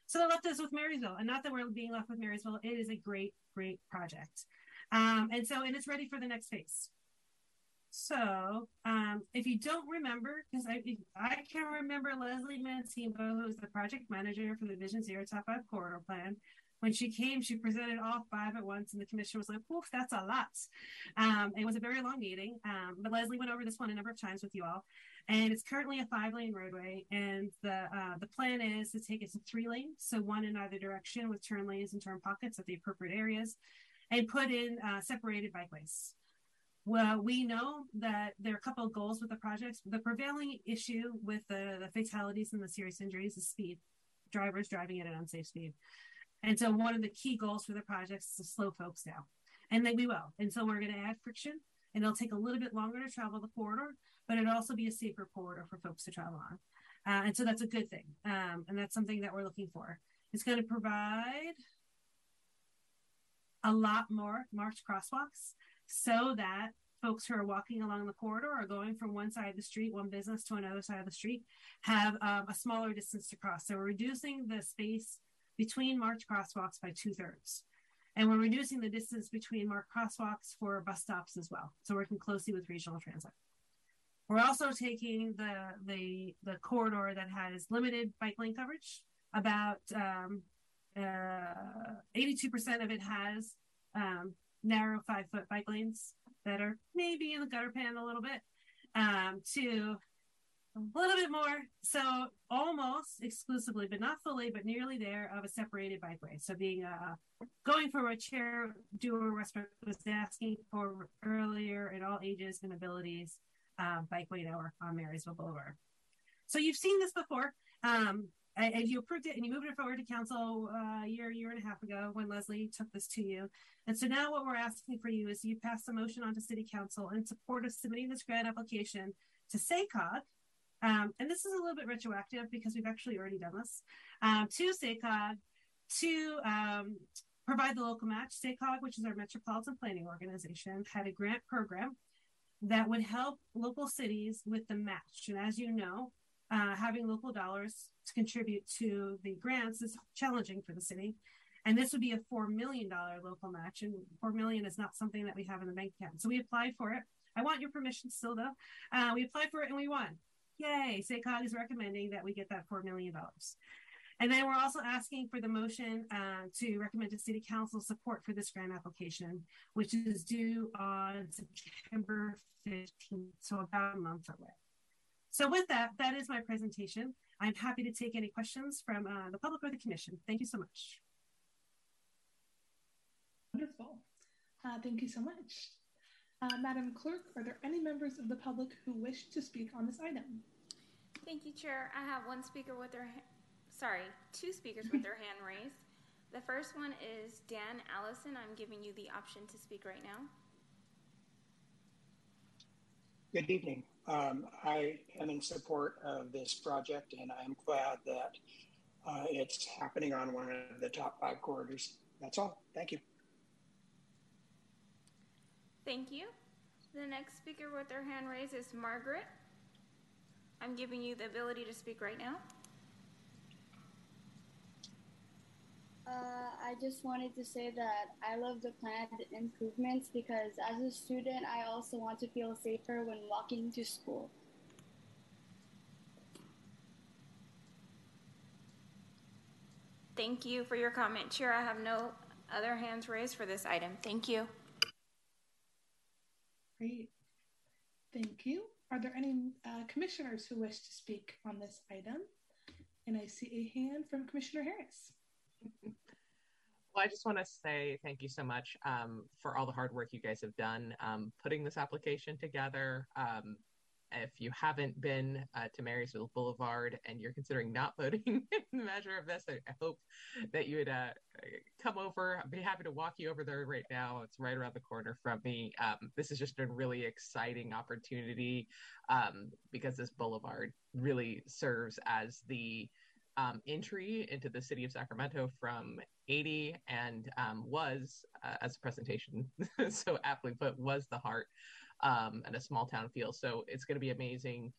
So that left us with Marysville. And not that we're being left with Marysville, it is a great, great project. Um, and so, and it's ready for the next phase. So, um, if you don't remember, because I I can remember Leslie Mancebo, who was the project manager for the Vision Zero Top Five Corridor Plan. When she came, she presented all five at once, and the commission was like, "Oof, that's a lot." Um, it was a very long meeting, um, but Leslie went over this one a number of times with you all, and it's currently a five-lane roadway. And the uh, the plan is to take it to three lanes, so one in either direction with turn lanes and turn pockets at the appropriate areas, and put in uh, separated bikeways. Well, we know that there are a couple of goals with the projects. The prevailing issue with the, the fatalities and the serious injuries is speed, drivers driving at an unsafe speed. And so, one of the key goals for the projects is to slow folks down, and then we will. And so, we're going to add friction, and it'll take a little bit longer to travel the corridor, but it'll also be a safer corridor for folks to travel on. Uh, and so, that's a good thing, um, and that's something that we're looking for. It's going to provide a lot more marked crosswalks so that folks who are walking along the corridor or going from one side of the street, one business to another side of the street, have um, a smaller distance to cross. So we're reducing the space between marked crosswalks by two thirds. And we're reducing the distance between marked crosswalks for bus stops as well. So working closely with regional transit. We're also taking the the the corridor that has limited bike lane coverage. About um, uh, 82% of it has um, narrow five foot bike lanes that are maybe in the gutter pan a little bit um, to a little bit more. So almost exclusively, but not fully, but nearly there of a separated bikeway. So being uh, going for what Chair Dewar Westbrook was asking for earlier in all ages and abilities, uh, bikeway hour on Marysville Boulevard. So you've seen this before. Um, and you approved it and you moved it forward to council uh, a year, year and a half ago when Leslie took this to you. And so now what we're asking for you is you pass the motion on to city council in support of submitting this grant application to SACOG. Um, and this is a little bit retroactive because we've actually already done this um, to SACOG to um, provide the local match. SACOG, which is our metropolitan planning organization, had a grant program that would help local cities with the match. And as you know, uh, having local dollars to contribute to the grants is challenging for the city. And this would be a $4 million local match. And 4 million is not something that we have in the bank account. So we applied for it. I want your permission still, though. Uh, we applied for it and we won. Yay. SACOG is recommending that we get that $4 million. And then we're also asking for the motion uh, to recommend to City Council support for this grant application, which is due on September 15th, so about a month away. So with that, that is my presentation. I'm happy to take any questions from uh, the public or the commission. Thank you so much. Wonderful. Uh, thank you so much. Uh, Madam Clerk, are there any members of the public who wish to speak on this item? Thank you, Chair. I have one speaker with their, sorry, two speakers with their hand raised. The first one is Dan Allison. I'm giving you the option to speak right now. Good evening. Um, I am in support of this project, and I'm glad that uh, it's happening on one of the top five corridors. That's all. Thank you. Thank you. The next speaker with their hand raised is Margaret. I'm giving you the ability to speak right now. Uh, I just wanted to say that I love the planned improvements because as a student, I also want to feel safer when walking to school. Thank you for your comment, Chair. I have no other hands raised for this item. Thank you. Great. Thank you. Are there any uh, commissioners who wish to speak on this item? And I see a hand from Commissioner Harris. Well, I just want to say thank you so much um, for all the hard work you guys have done um, putting this application together. Um, if you haven't been uh, to Marysville Boulevard and you're considering not voting in the measure of this, I, hope that you would uh, come over. I'd be happy to walk you over there right now. It's right around the corner from me. Um, this is just a really exciting opportunity um, because this boulevard really serves as the um, entry into the city of Sacramento from 80 and um, was, uh, as a presentation so aptly put, was the heart um, and a small town feel. So it's going to be amazing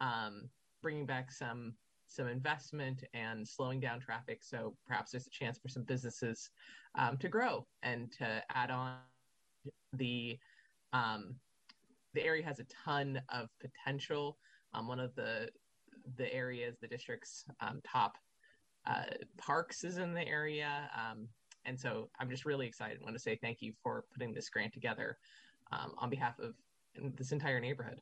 um, bringing back some some investment and slowing down traffic. So perhaps there's a chance for some businesses um, to grow and to add on the um, the area has a ton of potential. One of the the areas, the district's um, top uh, parks is in the area. Um, and so I'm just really excited. I want to say thank you for putting this grant together um, on behalf of this entire neighborhood.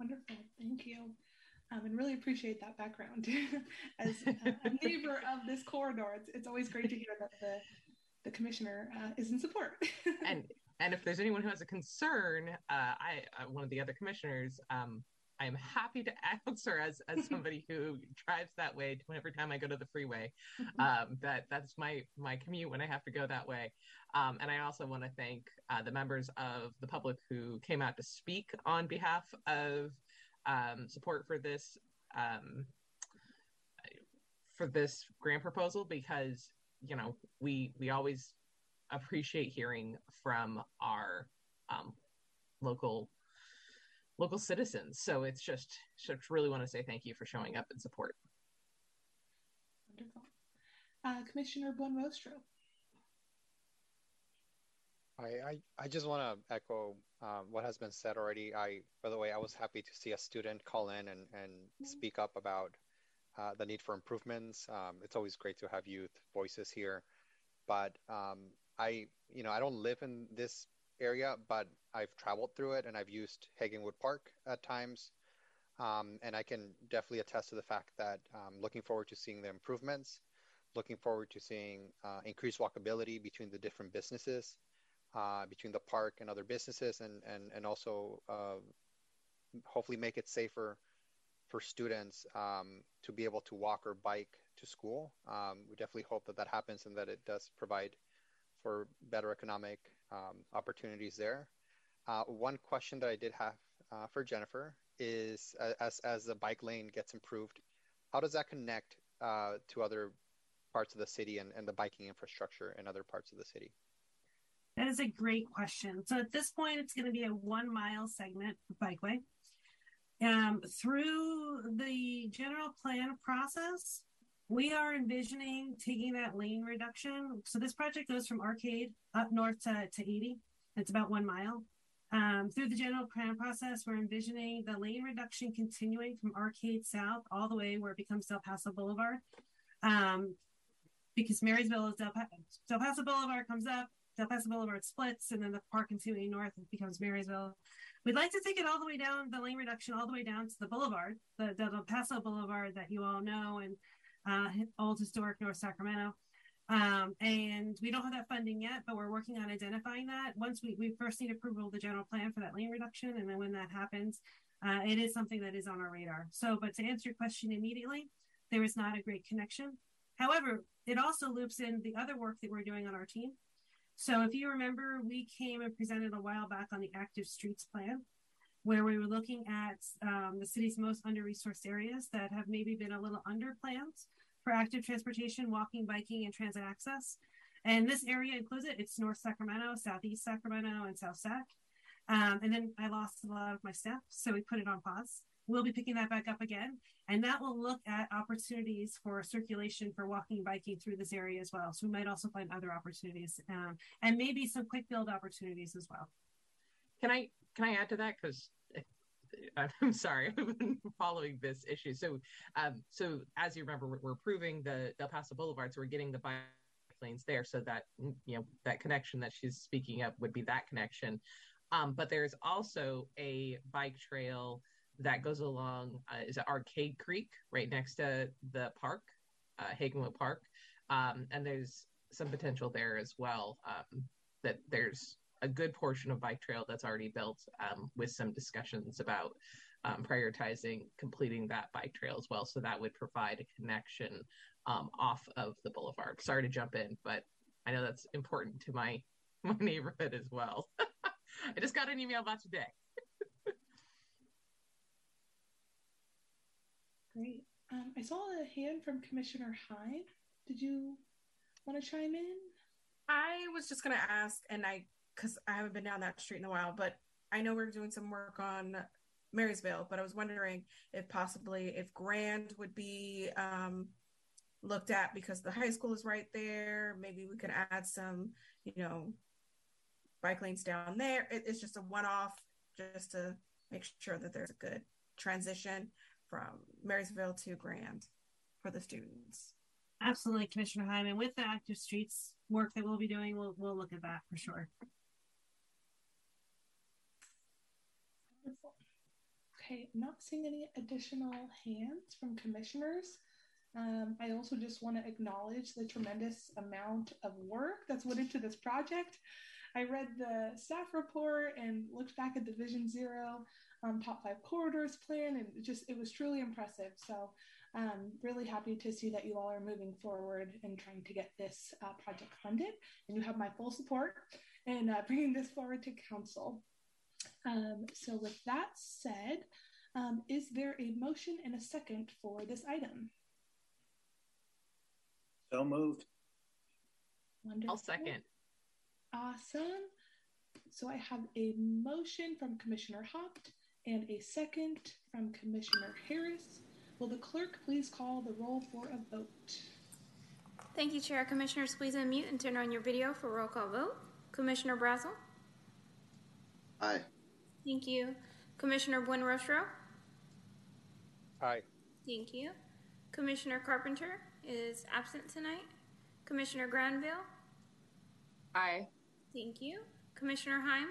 Wonderful. Thank you. Um, and really appreciate that background. As a neighbor of this corridor, it's, it's always great to hear that the, the commissioner uh, is in support. and and if there's anyone who has a concern, uh, I uh, one of the other commissioners, um, I am happy to answer as as somebody who drives that way every time I go to the freeway. Um, that that's my my commute when I have to go that way. Um, and I also want to thank uh, the members of the public who came out to speak on behalf of um, support for this um, for this grant proposal because you know we we always appreciate hearing from our um, local local citizens. So it's just just really want to say thank you for showing up and support. Wonderful, uh, Commissioner Buenrostro. I, I, I just want to echo um, what has been said already. I, by the way, I was happy to see a student call in and, and speak up about uh, the need for improvements. Um, it's always great to have youth voices here, but um, I, you know, I don't live in this area, but I've traveled through it and I've used Hagginwood Park at times. Um, and I can definitely attest to the fact that um, looking forward to seeing the improvements, looking forward to seeing uh, increased walkability between the different businesses, uh, between the park and other businesses, and and and also uh, hopefully make it safer for students um, to be able to walk or bike to school. Um, we definitely hope that that happens and that it does provide for better economic um, opportunities there. Uh, one question that I did have uh, for Jennifer is uh, as, as the bike lane gets improved, how does that connect uh, to other parts of the city and, and the biking infrastructure in other parts of the city? That is a great question. So at this point, it's going to be a one mile segment bikeway. Um, through the general plan process, we are envisioning taking that lane reduction. So this project goes from Arcade up north to, to 80. It's about one mile. Um, through the general plan process, we're envisioning the lane reduction continuing from Arcade South all the way where it becomes Del Paso Boulevard. Um, because Marysville is Del, pa- Del Paso Boulevard comes up, Del Paso Boulevard splits, and then the park continuing north becomes Marysville. We'd like to take it all the way down, the lane reduction all the way down to the boulevard, the, the Del Paso Boulevard that you all know, and uh, old historic North Sacramento. Um, and we don't have that funding yet, but we're working on identifying that. Once we, we first need approval of the general plan for that lane reduction, and then when that happens, uh, it is something that is on our radar. So, but to answer your question immediately, there is not a great connection. However, it also loops in the other work that we're doing on our team. So, if you remember, we came and presented a while back on the active streets plan, where we were looking at um, the city's most under resourced areas that have maybe been a little under planned for active transportation, walking, biking, and transit access. And this area includes it. It's North Sacramento, Southeast Sacramento, and South Sac. Um, and then I lost a lot of my staff, so we put it on pause. We'll be picking that back up again, and that will look at opportunities for circulation for walking biking through this area as well. So we might also find other opportunities, um, and maybe some quick build opportunities as well. Can I can I add to that because I'm sorry, I've been following this issue. So, um, so as you remember, we're, approving the Del Paso Boulevard, so we're getting the bike lanes there, so that you know that connection that she's speaking of would be that connection. Um, but there's also a bike trail that goes along uh, is Arcade Creek, right next to the park, uh, Hagginwood Park, um, and there's some potential there as well. Um, that there's a good portion of bike trail that's already built, um, with some discussions about um, prioritizing completing that bike trail as well. So that would provide a connection um, off of the boulevard. Sorry to jump in, but I know that's important to my my neighborhood as well. I just got an email about today. Great. Um, I saw a hand from Commissioner Hyde. Did you want to chime in? I was just going to ask, and I, because I haven't been down that street in a while, but I know we're doing some work on Marysville, but I was wondering if possibly if Grand would be um, looked at because the high school is right there. Maybe we could add some, you know, bike lanes down there. It, it's just a one off just to make sure that there's a good transition from Marysville to Grand for the students. Absolutely, Commissioner Hyman. With the active streets work that we'll be doing, we'll, we'll look at that for sure. Okay, not seeing any additional hands from commissioners. Um, I also just want to acknowledge the tremendous amount of work that's went into this project. I read the staff report and looked back at the Vision Zero um, top five corridors plan, and it just it was truly impressive. So, um, really happy to see that you all are moving forward and trying to get this uh, project funded, and you have my full support in uh, bringing this forward to council. Um, so, with that said, um, is there a motion and a second for this item? So moved. Wonderful. I'll second. Awesome. So I have a motion from Commissioner Hopt and a second from Commissioner Harris. Will the clerk please call the roll for a vote? Thank you, Chair. Commissioners, please unmute and turn on your video for roll call vote. Commissioner Brazel? Aye. Thank you. Commissioner Buenrostro? Aye. Thank you. Commissioner Carpenter is absent tonight. Commissioner Granville? Aye. Thank you. Commissioner Heim?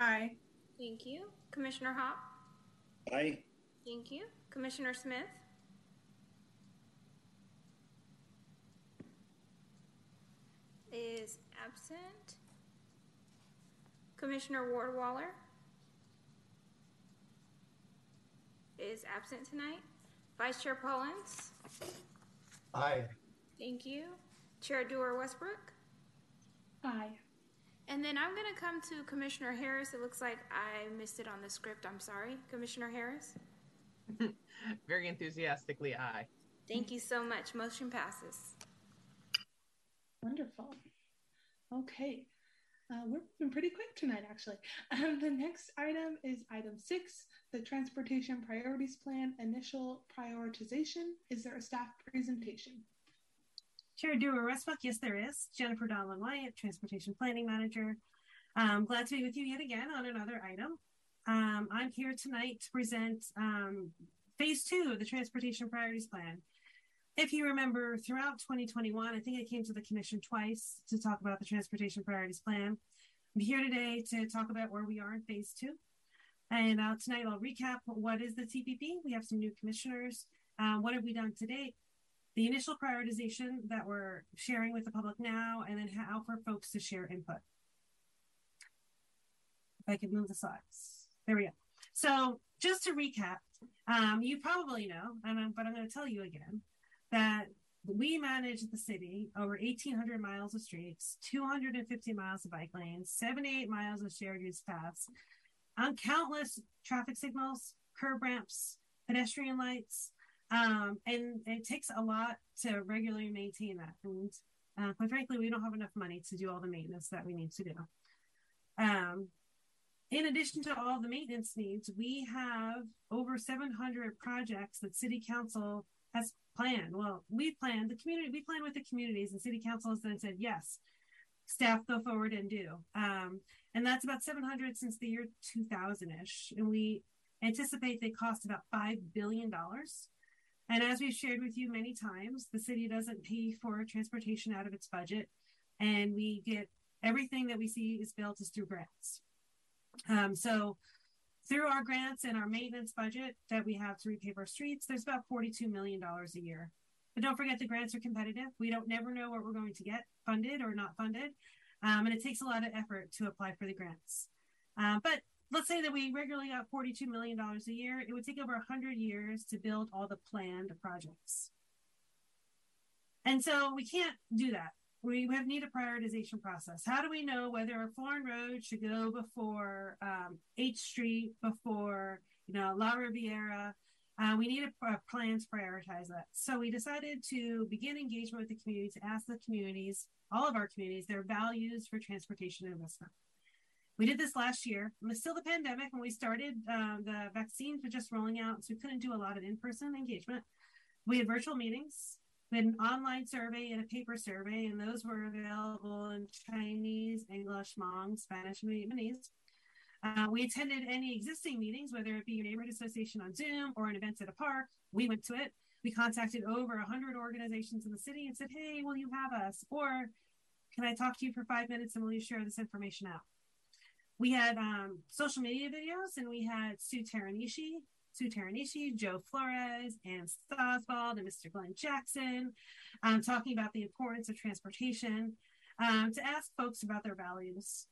Aye. Thank you. Commissioner Hop? Aye. Thank you. Commissioner Smith? Is absent. Commissioner Ward Waller? Is absent tonight. Vice Chair Pollins? Aye. Thank you. Chair Dewar Westbrook? Aye. And then I'm going to come to Commissioner Harris. It looks like I missed it on the script. I'm sorry. Commissioner Harris? Very enthusiastically, aye. Thank you so much. Motion passes. Wonderful. Okay. Uh, we're moving pretty quick tonight, actually. Um, the next item is item six, the Transportation Priorities Plan Initial Prioritization. Is there a staff presentation? Chair Dewar Westbrook, yes, there is. Jennifer Donlan Wyatt, Transportation Planning Manager. Um, glad to be with you yet again on another item. Um, I'm here tonight to present um, phase two of the Transportation Priorities Plan. If you remember, throughout 2021, I think I came to the commission twice to talk about the Transportation Priorities Plan. I'm here today to talk about where we are in phase two. And uh, tonight I'll recap what is the TPP. We have some new commissioners. Um, what have we done to date? The initial prioritization that we're sharing with the public now, and then how for folks to share input. If I could move the slides. There we go. So just to recap, um, you probably know, but I'm going to tell you again that we manage the city over 1,800 miles of streets, 250 miles of bike lanes, 78 miles of shared use paths, on countless traffic signals, curb ramps, pedestrian lights, um, and it takes a lot to regularly maintain that. And uh, quite frankly, we don't have enough money to do all the maintenance that we need to do. Um, in addition to all the maintenance needs, we have over 700 projects that City Council has planned. Well, we planned the community, we planned with the communities, and City Council has then said, yes, staff go forward and do. Um, and that's about 700 since the year 2000 ish. And we anticipate they cost about $5 billion. And as we've shared with you many times, the city doesn't pay for transportation out of its budget. And we get everything that we see is built is through grants. Um, so Through our grants and our maintenance budget that we have to repave our streets, there's about $42 million a year. But don't forget the grants are competitive. We don't never know what we're going to get funded or not funded. Um, and it takes a lot of effort to apply for the grants. Um, but let's say that we regularly got $42 million a year. It would take over 100 years to build all the planned projects. And so we can't do that. We have need a prioritization process. How do we know whether a Florin Road should go before um, H Street, before you know La Riviera? Uh, we need a, a plan to prioritize that. So we decided to begin engagement with the community to ask the communities, all of our communities, their values for transportation investment. We did this last year. It was still the pandemic when we started. Uh, the vaccines were just rolling out, so we couldn't do a lot of in-person engagement. We had virtual meetings an online survey and a paper survey, and those were available in Chinese, English, Hmong, Spanish, and Vietnamese. Uh, we attended any existing meetings, whether it be your neighborhood association on Zoom or an event at a park. We went to it. We contacted over 100 organizations in the city and said, hey, will you have us? Or can I talk to you for five minutes and will you share this information out? We had um, social media videos and we had Sue Teranishi, Sue Teranishi, Joe Flores, and Stosbald, and Mr. Glenn Jackson, um, talking about the importance of transportation um, to ask folks about their values.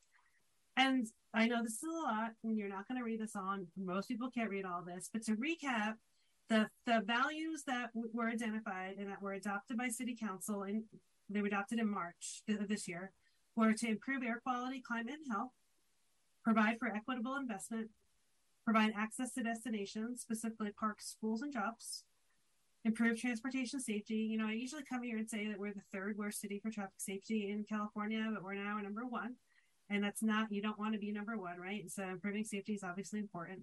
And I know this is a lot, and you're not going to read this on. Most people can't read all this, but to recap, the the values that were identified and that were adopted by City Council, and they were adopted in March of this year, were to improve air quality, climate, and health, provide for equitable investment, provide access to destinations, specifically parks, schools, and jobs, improve transportation safety. You know, I usually come here and say that we're the third worst city for traffic safety in California, but we're now number one. And that's not, you don't want to be number one, right? So improving safety is obviously important.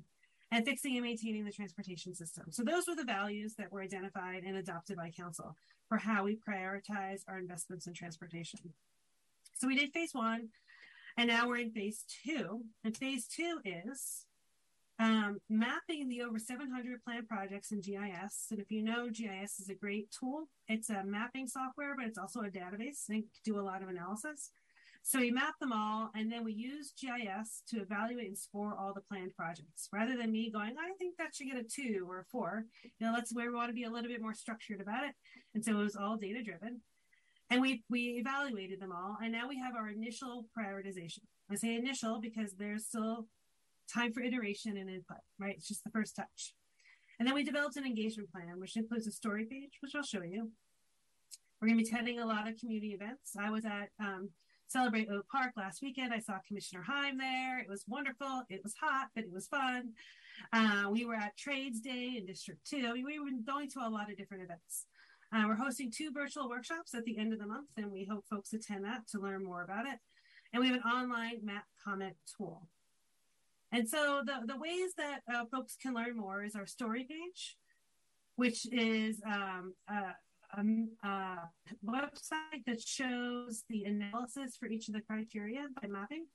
And fixing and maintaining the transportation system. So those were the values that were identified and adopted by council for how we prioritize our investments in transportation. So we did phase one, and now we're in phase two. And phase two is um, mapping the over 700 planned projects in GIS. And if you know, GIS is a great tool. It's a mapping software, but it's also a database and do a lot of analysis. So we map them all, and then we use GIS to evaluate and score all the planned projects. Rather than me going, I think that should get a two or a four. You know, that's where we want to be a little bit more structured about it. And so it was all data driven. And we we evaluated them all, and now we have our initial prioritization. I say initial because there's still time for iteration and input, right? It's just the first touch. And then we developed an engagement plan, which includes a story page, which I'll show you. We're going to be attending a lot of community events. I was at um, Celebrate Oak Park last weekend. I saw Commissioner Heim there. It was wonderful. It was hot, but it was fun. Uh, we were at Trades Day in District 2. I mean, we were going to a lot of different events. Uh, we're hosting two virtual workshops at the end of the month, and we hope folks attend that to learn more about it. And we have an online map comment tool. And so the, the ways that uh, folks can learn more is our story page, which is um, a, a, a, website that shows the analysis for each of the criteria by mapping.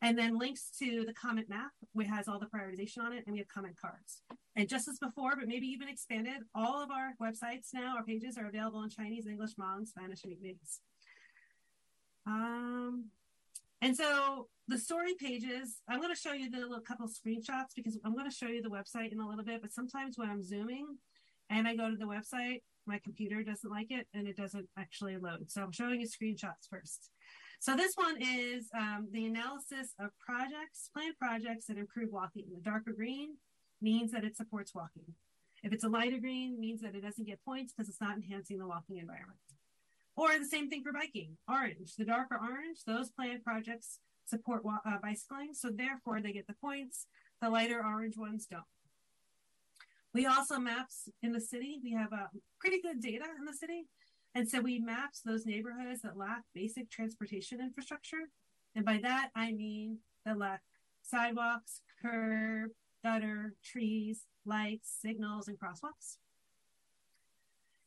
And then links to the comment map, which has all the prioritization on it, and we have comment cards. And just as before, but maybe even expanded, all of our websites now, our pages are available in Chinese, English, Hmong, Spanish, and Vietnamese. Um, and so the story pages, I'm going to show you the little couple screenshots because I'm going to show you the website in a little bit. But sometimes when I'm zooming and I go to the website, my computer doesn't like it and it doesn't actually load. So I'm showing you screenshots first. So this one is um, the analysis of projects, planned projects that improve walking. The darker green means that it supports walking. If it's a lighter green, means that it doesn't get points because it's not enhancing the walking environment. Or the same thing for biking. Orange, the darker orange, those planned projects support uh, bicycling, so therefore they get the points. The lighter orange ones don't. We also maps in the city. We have uh, pretty good data in the city. And so we mapped those neighborhoods that lack basic transportation infrastructure. And by that, I mean that lack sidewalks, curb, gutter, trees, lights, signals, and crosswalks.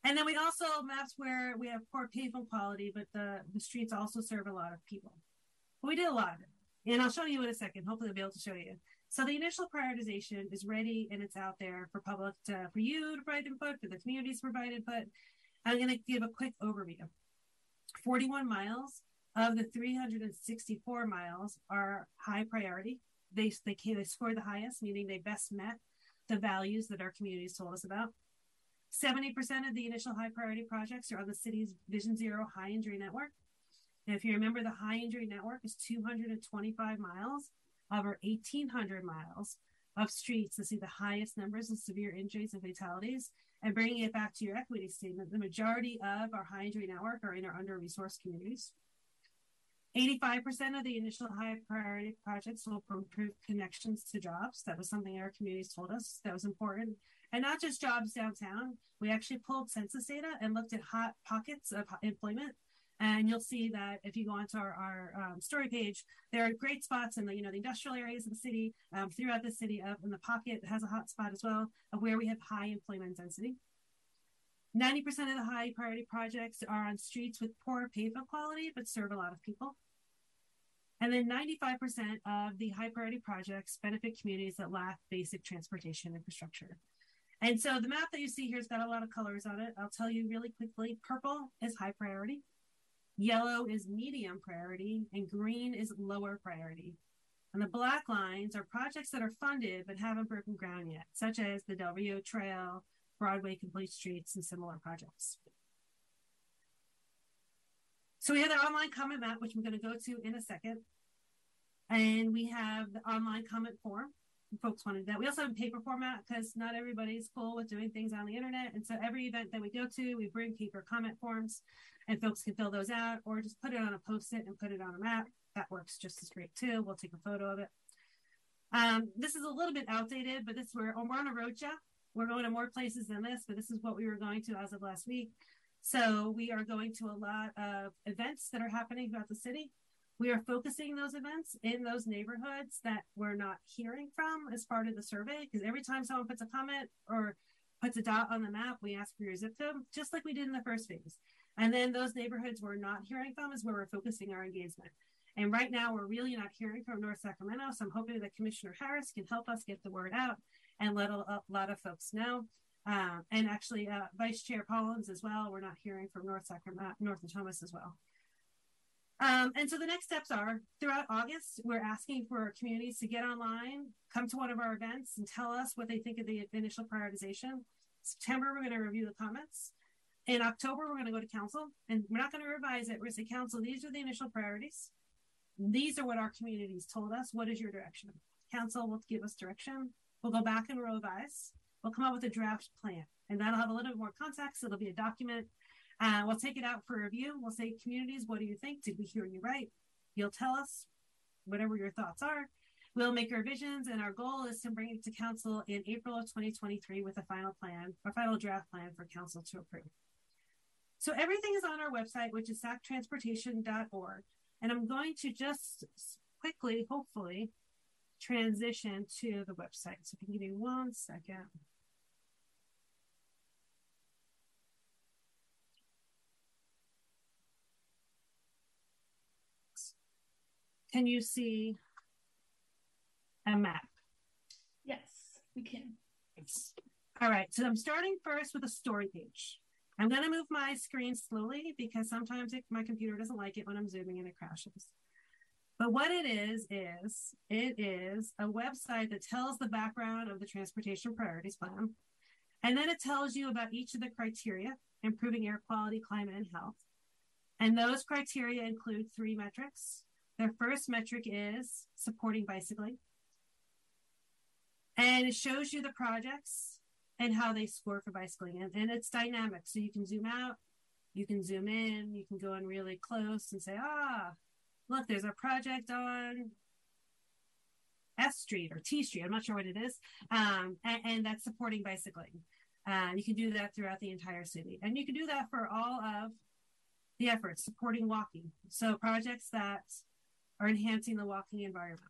And then we also maps where we have poor pavement quality, but the, the streets also serve a lot of people. But we did a lot of it. And I'll show you in a second. Hopefully I'll be able to show you. So the initial prioritization is ready and it's out there for public to, for you to provide input, for the communities to provide input. I'm going to give a quick overview. 41 miles of the 364 miles are high priority. they they they scored the highest, meaning they best met the values that our communities told us about. 70% of the initial high priority projects are on the city's Vision Zero high injury network. And if you remember, the high injury network is 225 miles over 1,800 miles of streets to see the highest numbers of severe injuries and fatalities. And bringing it back to your equity statement, the majority of our high injury network are in our under resourced communities. 85% of the initial high priority projects will improve connections to jobs. That was something our communities told us that was important. And not just jobs downtown. We actually pulled census data and looked at hot pockets of employment. And you'll see that if you go onto our, our um, story page, there are great spots in the you know the industrial areas of the city, um, throughout the city. Up in the pocket has a hot spot as well of where we have high employment density. 90% of the high priority projects are on streets with poor pavement quality, but serve a lot of people. And then 95% of the high priority projects benefit communities that lack basic transportation infrastructure. And so the map that you see here has got a lot of colors on it. I'll tell you really quickly purple is high priority, yellow is medium priority, and green is lower priority. And the black lines are projects that are funded but haven't broken ground yet, such as the Del Rio Trail, Broadway Complete Streets, and similar projects. So we have the online comment map, which I'm going to go to in a second. And we have the online comment form. Folks wanted that. We also have paper format because not everybody's cool with doing things on the internet. And so every event that we go to, we bring paper comment forms and folks can fill those out or just put it on a post-it and put it on a map. That works just as great too. We'll take a photo of it. Um, this is a little bit outdated, but this we're, we're on a. We're going to more places than this, but this is what we were going to as of last week. So we are going to a lot of events that are happening throughout the city. We are focusing those events in those neighborhoods that we're not hearing from as part of the survey. Because every time someone puts a comment or puts a dot on the map, we ask for your zip code, just like we did in the first phase. And then those neighborhoods we're not hearing from is where we're focusing our engagement. And right now, we're really not hearing from North Sacramento. So I'm hoping that Commissioner Harris can help us get the word out and let a, a lot of folks know. Uh, and actually, uh, Vice Chair Pollins as well. We're not hearing from North Sacramento, North Natomas as well. Um, and so the next steps are throughout August, we're asking for our communities to get online, come to one of our events, and tell us what they think of the initial prioritization. September, we're going to review the comments. In October, we're going to go to council, and we're not going to revise it. We're going to say, Council, these are the initial priorities. These are what our communities told us. What is your direction? Council will give us direction. We'll go back and revise we'll come up with a draft plan and that'll have a little bit more context. It'll be a document. Uh, we'll take it out for review. We'll say, communities, what do you think? Did we hear you right? You'll tell us whatever your thoughts are. We'll make our visions, and our goal is to bring it to council in April of 2023 with a final plan, a final draft plan for council to approve. So everything is on our website, which is sactransportation.org. And I'm going to just quickly, hopefully, transition to the website. So if you give me one second. Can you see a map? Yes, we can. All right, so I'm starting first with a story page. I'm going to move my screen slowly because sometimes it, my computer doesn't like it when I'm zooming and it crashes. But what it is, is it is a website that tells the background of the Transportation Priorities Plan. And then it tells you about each of the criteria improving air quality, climate, and health. And those criteria include three metrics. Their first metric is supporting bicycling. And it shows you the projects and how they score for bicycling. And, and it's dynamic. So you can zoom out, you can zoom in, you can go in really close and say, ah, look, there's a project on S Street or T Street. I'm not sure what it is. Um, and, and, that's supporting bicycling. Uh, you can do that throughout the entire city. And you can do that for all of the efforts supporting walking. So projects that are enhancing the walking environment.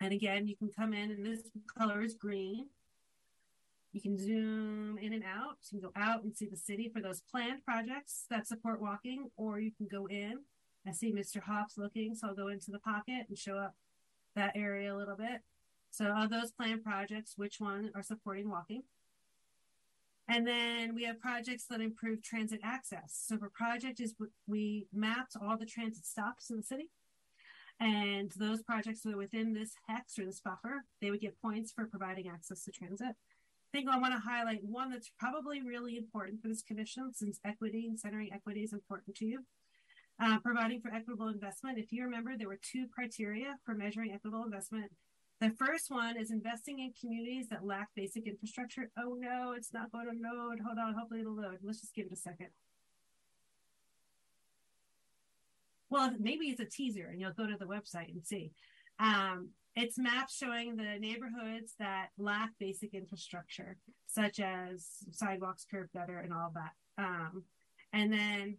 And again, you can come in and this color is green. You can zoom in and out. You can go out and see the city for those planned projects that support walking, or you can go in I see Mr. Hops looking, so I'll go into the pocket and show up that area a little bit. So of those planned projects, which one are supporting walking? And then we have projects that improve transit access. So for project is we mapped all the transit stops in the city. And those projects that are within this hex or this buffer, they would get points for providing access to transit. I think I want to highlight one that's probably really important for this commission since equity and centering equity is important to you. Uh, providing for equitable investment. If you remember, there were two criteria for measuring equitable investment. The first one is investing in communities that lack basic infrastructure. Oh no, it's not going to load. Hold on, hopefully it'll load. Let's just give it a second. Well, maybe it's a teaser and you'll go to the website and see. Um, it's maps showing the neighborhoods that lack basic infrastructure, such as sidewalks, curb gutter, and all that. Um, and then,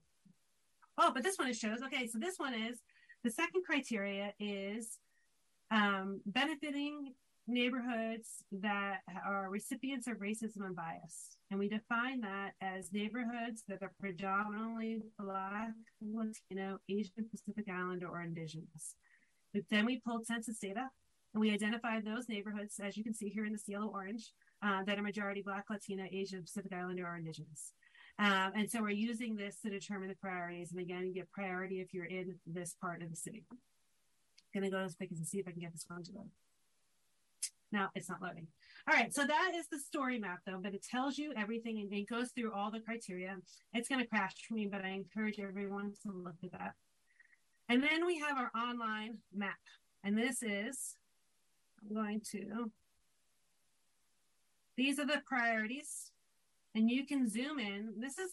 oh, but this one it shows. Okay, so this one is the second criteria is um, benefiting neighborhoods that are recipients of racism and bias. And we define that as neighborhoods that are predominantly Black, Latino, Asian Pacific Islander, or Indigenous. But then we pulled census data and we identified those neighborhoods, as you can see here in this yellow orange, uh, that are majority Black, Latina, Asian Pacific Islander, or Indigenous. Um, and so we're using this to determine the priorities. And again, get priority if you're in this part of the city. I'm gonna go as quick as and see if I can get this one to load. No, it's not loading. All right, so that is the story map though, but it tells you everything and it goes through all the criteria. It's going to crash for me, but I encourage everyone to look at that. And then we have our online map. And this is, I'm going to, these are the priorities. And you can zoom in. This is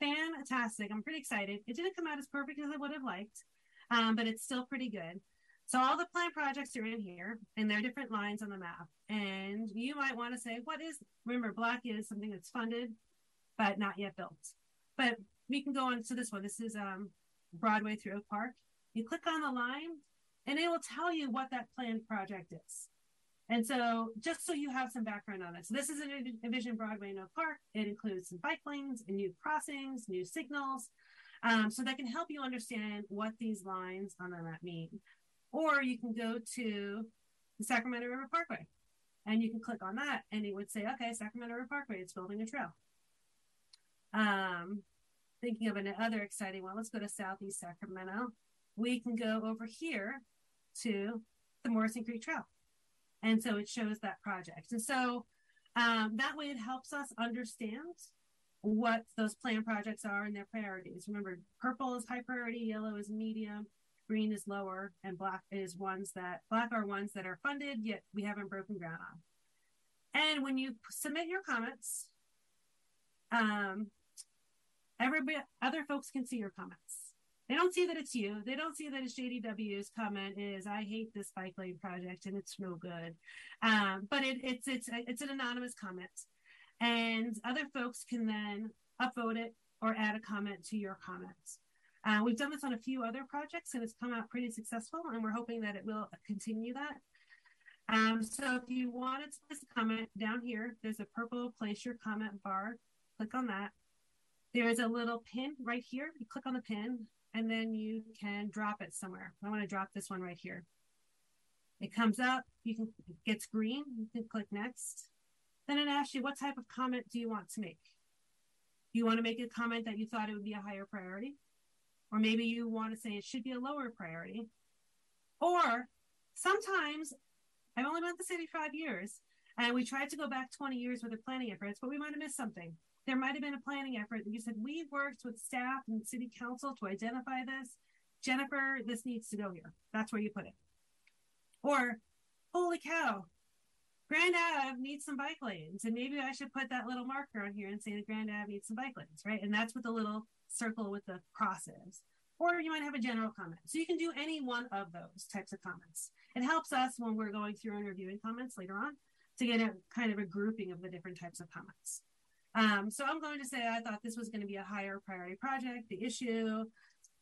fantastic. I'm pretty excited. It didn't come out as perfect as I would have liked, um, but it's still pretty good. So all the planned projects are in here and they're different lines on the map. And you might want to say, what is, remember, black is something that's funded, but not yet built. But we can go on to this one. This is um, Broadway through Oak Park. You click on the line and it will tell you what that planned project is. And so just so you have some background on it. So this is an Envision Broadway in Oak Park. It includes some bike lanes and new crossings, new signals. Um, so that can help you understand what these lines on the map mean. Or you can go to the Sacramento River Parkway and you can click on that and it would say, okay, Sacramento River Parkway, it's building a trail. Um, thinking of another exciting one, let's go to Southeast Sacramento. We can go over here to the Morrison Creek Trail. And so it shows that project. And so um, that way it helps us understand what those plan projects are and their priorities. Remember, purple is high priority, yellow is medium, green is lower, and black is ones that black are ones that are funded yet we haven't broken ground on. And when you submit your comments, um, everybody, other folks can see your comments. They don't see that it's you. They don't see that it's JDW's comment is I hate this bike lane project and it's no good. Um, but it, it's it's it's an anonymous comment, and other folks can then upvote it or add a comment to your comments. Uh, we've done this on a few other projects and it's come out pretty successful, and we're hoping that it will continue that. Um, so if you wanted to place a comment down here, there's a purple place your comment bar. Click on that. There is a little pin right here. You click on the pin and then you can drop it somewhere. I want to drop this one right here. It comes up, you can it gets green, you can click next. Then it asks you what type of comment do you want to make? You want to make a comment that you thought it would be a higher priority? Or maybe you want to say it should be a lower priority. Or sometimes I've only been at the city five years, and we tried to go back 20 years with the planning efforts, but we might have missed something. There might have been a planning effort that you said, we worked with staff and city council to identify this. Jennifer, this needs to go here. That's where you put it. Or, holy cow, Grand Ave needs some bike lanes. And maybe I should put that little marker on here and say the Grand Ave needs some bike lanes, right? And that's what the little circle with the cross is. Or you might have a general comment. So you can do any one of those types of comments. It helps us when we're going through and reviewing comments later on to get a kind of a grouping of the different types of comments. Um, so I'm going to say I thought this was going to be a higher priority project. The issue,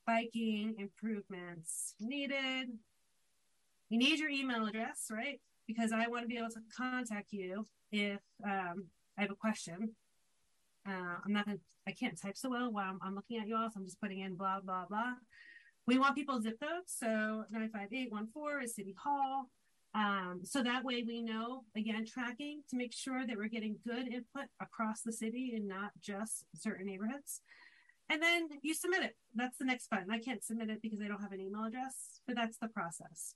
biking improvements needed. You need your email address, right? Because I want to be able to contact you if um, I have a question. Uh, I'm not to, I can't type so well while I'm, I'm looking at you all, so I'm just putting in blah, blah, blah. We want people's zip codes. So 95814 is City Hall. Um, so that way we know, again, tracking to make sure that we're getting good input across the city and not just certain neighborhoods. And then you submit it. That's the next button. I can't submit it because I don't have an email address, but that's the process.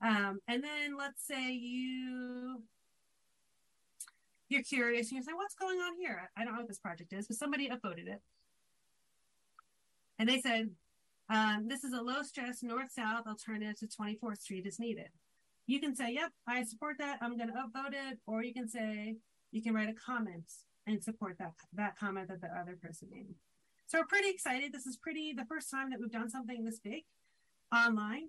Um, and then let's say you you're curious and you say, what's going on here? I don't know what this project is, but somebody upvoted it. And they said, um, this is a low stress north south alternative to 24th Street is needed. You can say, yep, I support that. I'm going to upvote it. Or you can say, you can write a comment and support that, that comment that the other person made. So we're pretty excited. This is pretty the first time that we've done something this big online.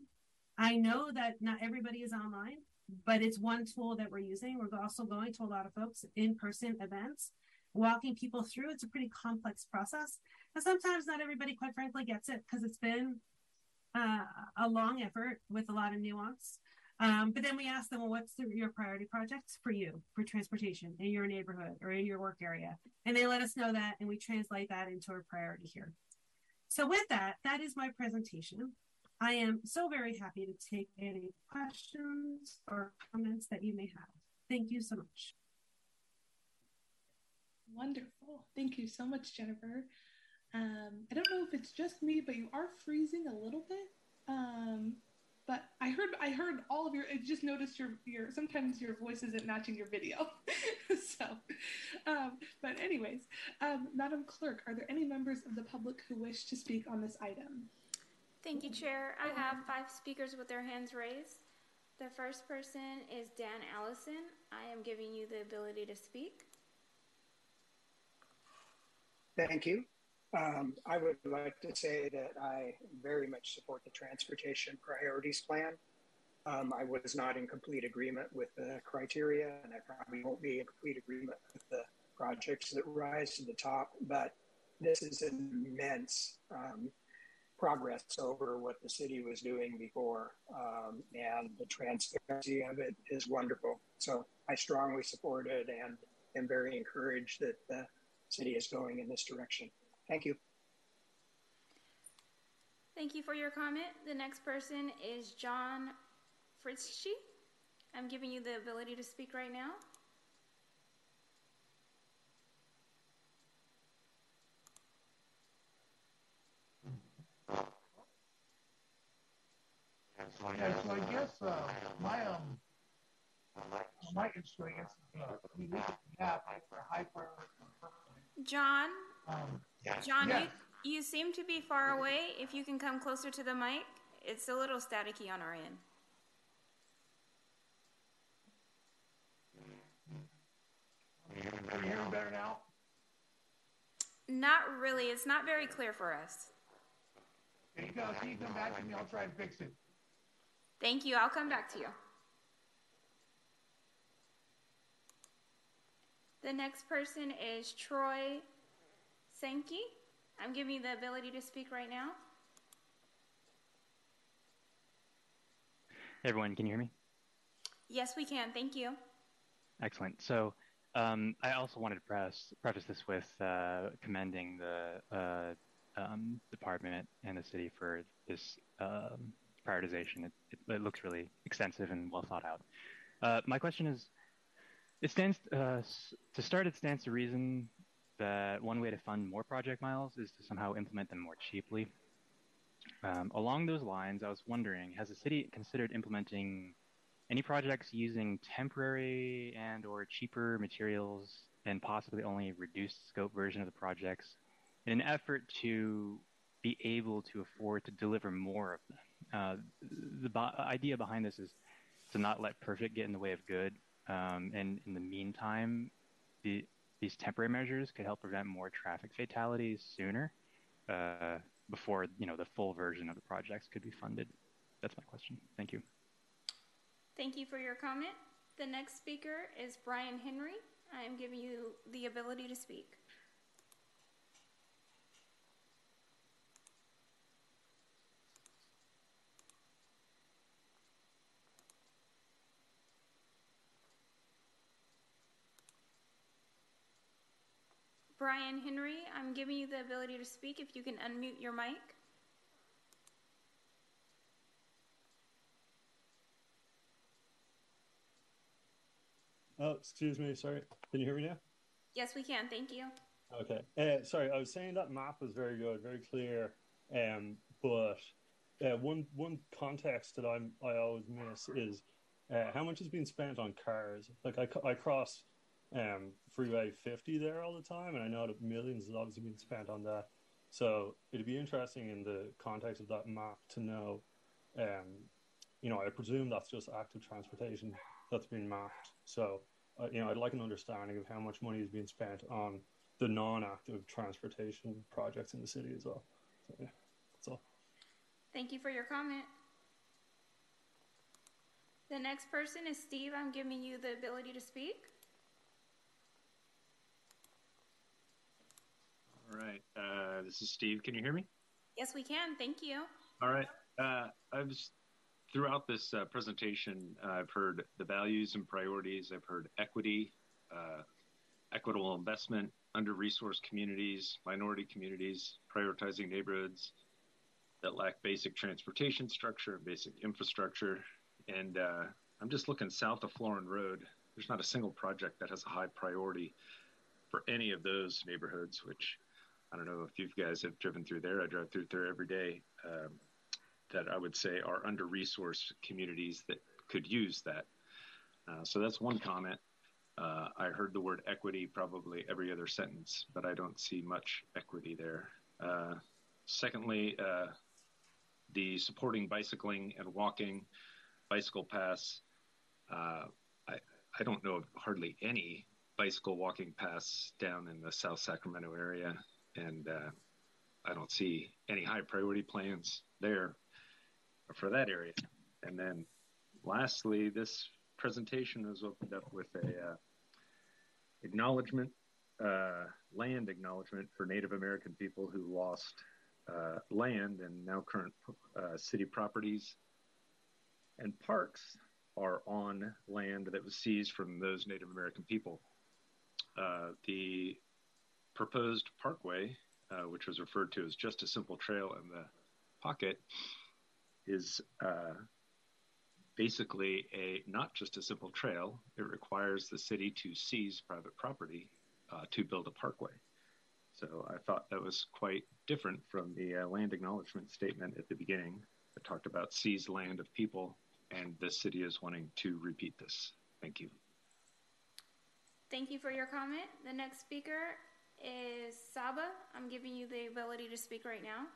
I know that not everybody is online, but it's one tool that we're using. We're also going to a lot of folks in person events, walking people through. It's a pretty complex process. And sometimes not everybody, quite frankly, gets it because it's been uh, a long effort with a lot of nuance. Um, but then we ask them, well, what's the, your priority projects for you for transportation in your neighborhood or in your work area? And they let us know that, and we translate that into a priority here. So, with that, that is my presentation. I am so very happy to take any questions or comments that you may have. Thank you so much. Wonderful. Thank you so much, Jennifer. Um, I don't know if it's just me, but you are freezing a little bit. Um, but I heard I heard all of your. I just noticed your your sometimes your voice isn't matching your video. so, um, but anyways, um, Madam Clerk, are there any members of the public who wish to speak on this item? Thank you, Chair. I have five speakers with their hands raised. The first person is Dan Allison. I am giving you the ability to speak. Thank you. Um, I would like to say that I very much support the transportation priorities plan. Um, I was not in complete agreement with the criteria, and I probably won't be in complete agreement with the projects that rise to the top, but this is an immense um, progress over what the city was doing before, um, and the transparency of it is wonderful. So I strongly support it and am very encouraged that the city is going in this direction. Thank you. Thank you for your comment. The next person is John Fritzsche. I'm giving you the ability to speak right now. Yeah, so I guess uh, my um my experience, uh, we look at the app for hyper. John, Um, John, yes. you, you seem to be far away. If you can come closer to the mic, it's a little staticky on our end. Are you hearing better now? Not really. It's not very clear for us. Can you, go, can you come back to me? I'll try and fix it. Thank you. I'll come back to you. The next person is Troy Sankey. I'm giving you the ability to speak right now. Hey everyone, can you hear me? Yes, we can. Thank you. Excellent. So um, I also wanted to press, preface this with uh, commending the uh, um, department and the city for this um, prioritization. It, it, it, looks really extensive and well thought out. Uh, my question is, it stands uh, to start. It stands to reason that one way to fund more project miles is to somehow implement them more cheaply. Um, along those lines, I was wondering, has the city considered implementing any projects using temporary and or cheaper materials and possibly only reduced scope version of the projects in an effort to be able to afford to deliver more of them? Uh, the bo- idea behind this is to not let perfect get in the way of good. Um, and in the meantime, the, these temporary measures could help prevent more traffic fatalities sooner uh, before you know the full version of the projects could be funded. That's my question. Thank you. Thank you for your comment. The next speaker is Brian Henry. I am giving you the ability to speak. Brian Henry, I'm giving you the ability to speak if you can unmute your mic. Oh, excuse me. Sorry. Can you hear me now? Yes, we can. Thank you. Okay. Uh, sorry, I was saying that map was very good, very clear. Um, but uh, one one context that I'm I always miss is uh, how much has been spent on cars. Like I, I cross um, Freeway 50 there all the time, and I know that millions has obviously been spent on that. So it'd be interesting in the context of that map to know. Um, you know, I presume that's just active transportation that's been mapped. So uh, you know, I'd like an understanding of how much money is being spent on the non-active transportation projects in the city as well. So, yeah, that's all. Thank you for your comment. The next person is Steve. I'm giving you the ability to speak. All right. Uh, this is Steve. Can you hear me? Yes, we can. Thank you. All right. Uh, I was throughout this uh, presentation. I've heard the values and priorities. I've heard equity, uh, equitable investment, under-resourced communities, minority communities, prioritizing neighborhoods that lack basic transportation structure, basic infrastructure, and uh, I'm just looking south of Florin Road. There's not a single project that has a high priority for any of those neighborhoods, which I don't know if you guys have driven through there. I drive through there every day. Um, that I would say are under resourced communities that could use that. Uh, so that's one comment. Uh, I heard the word equity probably every other sentence, but I don't see much equity there. Uh, secondly, uh, the supporting bicycling and walking bicycle paths. Uh, I, I don't know of hardly any bicycle walking paths down in the South Sacramento area, and uh, I don't see any high priority plans there for that area. And then lastly, this presentation was opened up with a uh, acknowledgement, uh, land acknowledgement for Native American people who lost uh, land and now current uh, city properties and parks are on land that was seized from those Native American people. Uh, the proposed parkway, uh, which was referred to as just a simple trail in the pocket, is uh, basically a not just a simple trail. It requires the city to seize private property uh, to build a parkway. So I thought that was quite different from the uh, land acknowledgement statement at the beginning that talked about seized land of people, and the city is wanting to repeat this. Thank you. Thank you for your comment. The next speaker is Saba. I'm giving you the ability to speak right now.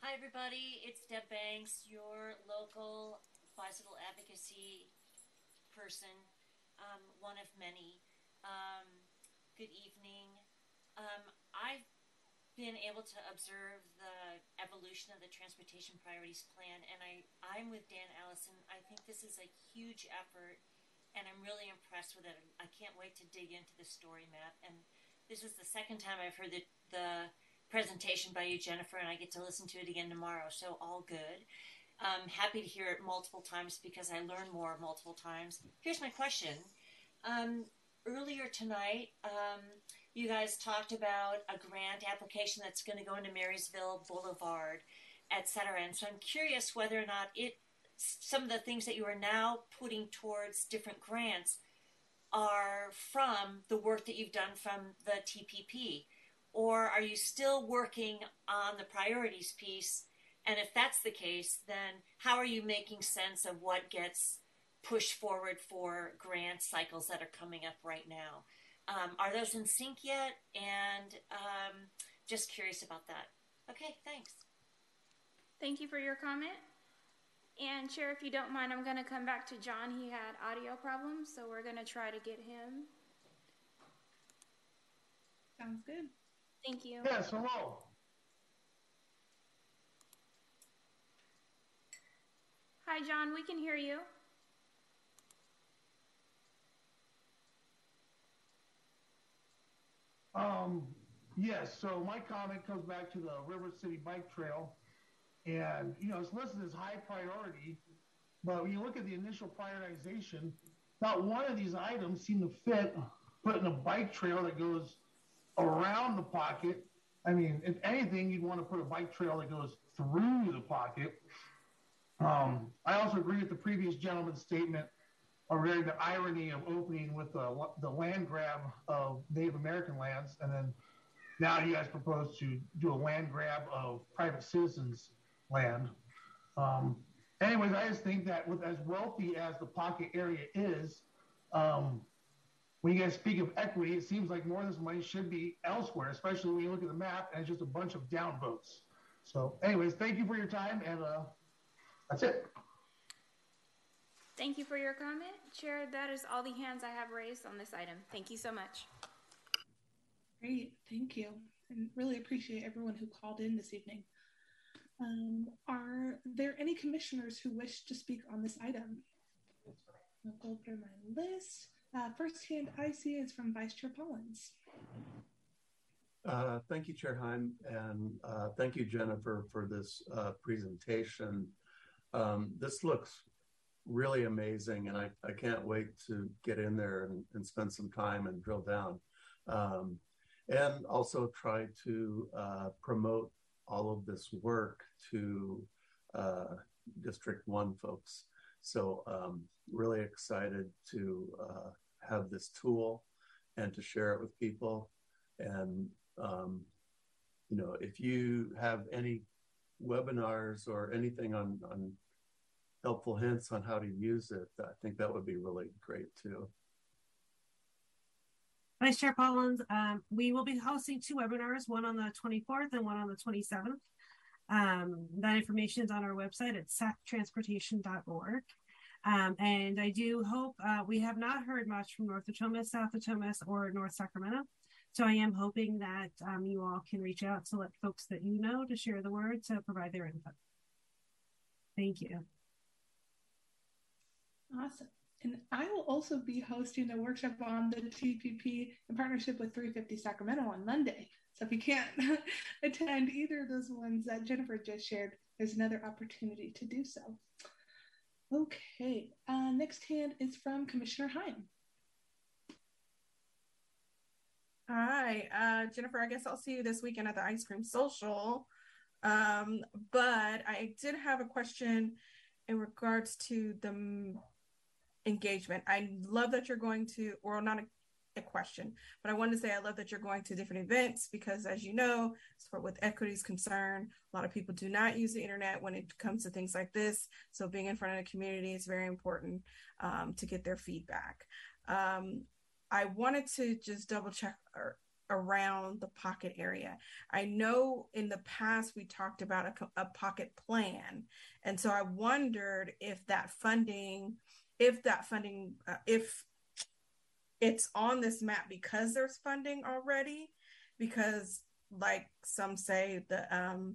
Hi, everybody. It's Deb Banks, your local bicycle advocacy person, um, one of many. Um, good evening. Um, I've been able to observe the evolution of the transportation priorities plan, and I, I'm with Dan Allison. I think this is a huge effort, and I'm really impressed with it. I can't wait to dig into the story map. And this is the second time I've heard the, the presentation by you, Jennifer, and I get to listen to it again tomorrow. So all good. I'm happy to hear it multiple times because I learn more multiple times. Here's my question. Um, earlier tonight, um, you guys talked about a grant application that's going to go into Marysville Boulevard, et cetera. And so I'm curious whether or not it, some of the things that you are now putting towards different grants are from the work that you've done from the TPP or are you still working on the priorities piece? And if that's the case, then how are you making sense of what gets pushed forward for grant cycles that are coming up right now? Um, are those in sync yet? And um, just curious about that. Okay, thanks. Thank you for your comment. And Chair, if you don't mind, I'm going to come back to John. He had audio problems, so we're going to try to get him. Sounds good. Thank you. Yes, hello. Hi, John. We can hear you. Um, yes, so my comment comes back to the River City Bike Trail. And, you know, it's listed as high priority, but when you look at the initial prioritization, not one of these items seem to fit putting a bike trail that goes around the pocket. I mean, if anything, you'd want to put a bike trail that goes through the pocket. Um, I also agree with the previous gentleman's statement already the irony of opening with the, the land grab of Native American lands, and then now you guys propose to do a land grab of private citizens' land. Um, anyways, I just think that with as wealthy as the pocket area is, um, when you guys speak of equity, it seems like more of this money should be elsewhere, especially when you look at the map and it's just a bunch of downvotes. So, anyways, thank you for your time, and uh, that's it. Thank you for your comment. Chair, that is all the hands I have raised on this item. Thank you so much. Great, thank you. And really appreciate everyone who called in this evening. Um, are there any commissioners who wish to speak on this item? I'll go through my list. Uh, first hand I see is from Vice Chair Pollins. Uh, thank you, Chair Heim, and uh, thank you, Jennifer, for this uh, presentation. Um, this looks really amazing, and I, I can't wait to get in there and, and spend some time and drill down. Um, and also try to uh, promote all of this work to uh, District 1 folks. So, um, really excited to uh, have this tool and to share it with people. And, um, you know, if you have any webinars or anything on, on helpful hints on how to use it, I think that would be really great too. Vice Chair Pollins, um, we will be hosting two webinars, one on the 24th and one on the 27th. Um, that information is on our website at sactransportation.org. Um, and I do hope uh, we have not heard much from North Natomas, South Natomas, or North Sacramento. So I am hoping that um, you all can reach out to let folks that you know to share the word to provide their input. Thank you. Awesome. And I will also be hosting a workshop on the TPP in partnership with 350 Sacramento on Monday. So if you can't attend either of those ones that Jennifer just shared, there's another opportunity to do so. Okay, uh, next hand is from Commissioner Heim. Hi, uh, Jennifer. I guess I'll see you this weekend at the ice cream social. Um, but I did have a question in regards to the engagement. I love that you're going to, or not a, a, question, but I wanted to say I love that you're going to different events because, as you know, with equities concern, a lot of people do not use the internet when it comes to things like this. So being in front of the community is very important um, to get their feedback. Um, I wanted to just double check or, around the pocket area. I know in the past we talked about a, a pocket plan. And so I wondered if that funding if that funding uh, if it's on this map because there's funding already because like some say the um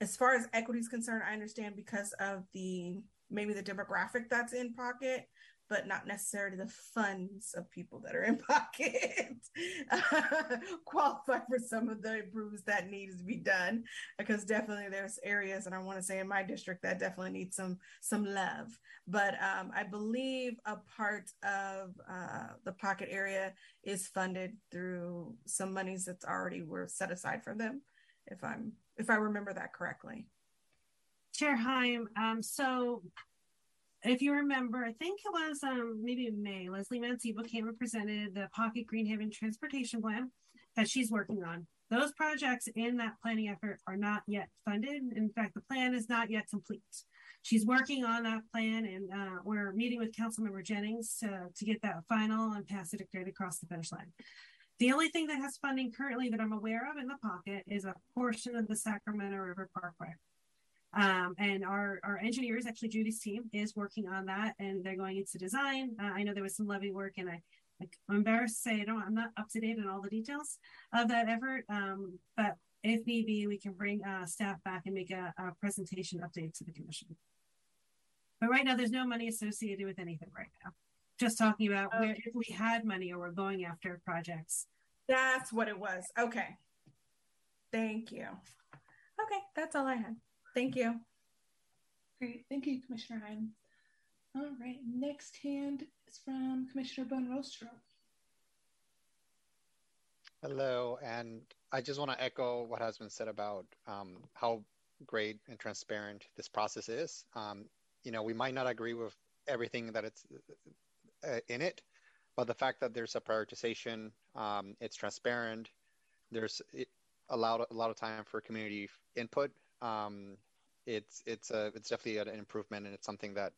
as far as equity is concerned i understand because of the maybe the demographic that's in pocket but not necessarily the funds of people that are in pocket qualify for some of the improvements that needs to be done because definitely there's areas and i want to say in my district that definitely needs some some love. But um, i believe a part of uh, the pocket area is funded through some monies that's already were set aside for them if i'm if i remember that correctly. Chair heim um, so if you remember, I think it was um, maybe in May, Leslie Mancebo came and presented the Pocket Greenhaven Transportation Plan that she's working on. Those projects in that planning effort are not yet funded. In fact, the plan is not yet complete. She's working on that plan, and uh, we're meeting with Councilmember Jennings to, to get that final and pass it right across the finish line. The only thing that has funding currently that I'm aware of in the pocket is a portion of the Sacramento River Parkway. Um, and our, our engineers, actually Judy's team, is working on that, and they're going into design. Uh, I know there was some levee work, and I, I'm embarrassed to say I don't, I'm not up to date on all the details of that effort. Um, but if need be, we can bring uh, staff back and make a, a presentation update to the commission. But right now, there's no money associated with anything right now. Just talking about okay. where if we had money or we're going after projects. That's what it was. Okay. Thank you. Okay, that's all I had. Thank you. Great. Thank you, Commissioner Heim. All right. Next hand is from Commissioner Buenrostro. Hello. And I just want to echo what has been said about um, how great and transparent this process is. Um, you know, we might not agree with everything that it's uh, in it, but the fact that there's a prioritization, um, it's transparent, there's it allowed a lot of time for community input. Um, it's it's a it's definitely an improvement, and it's something that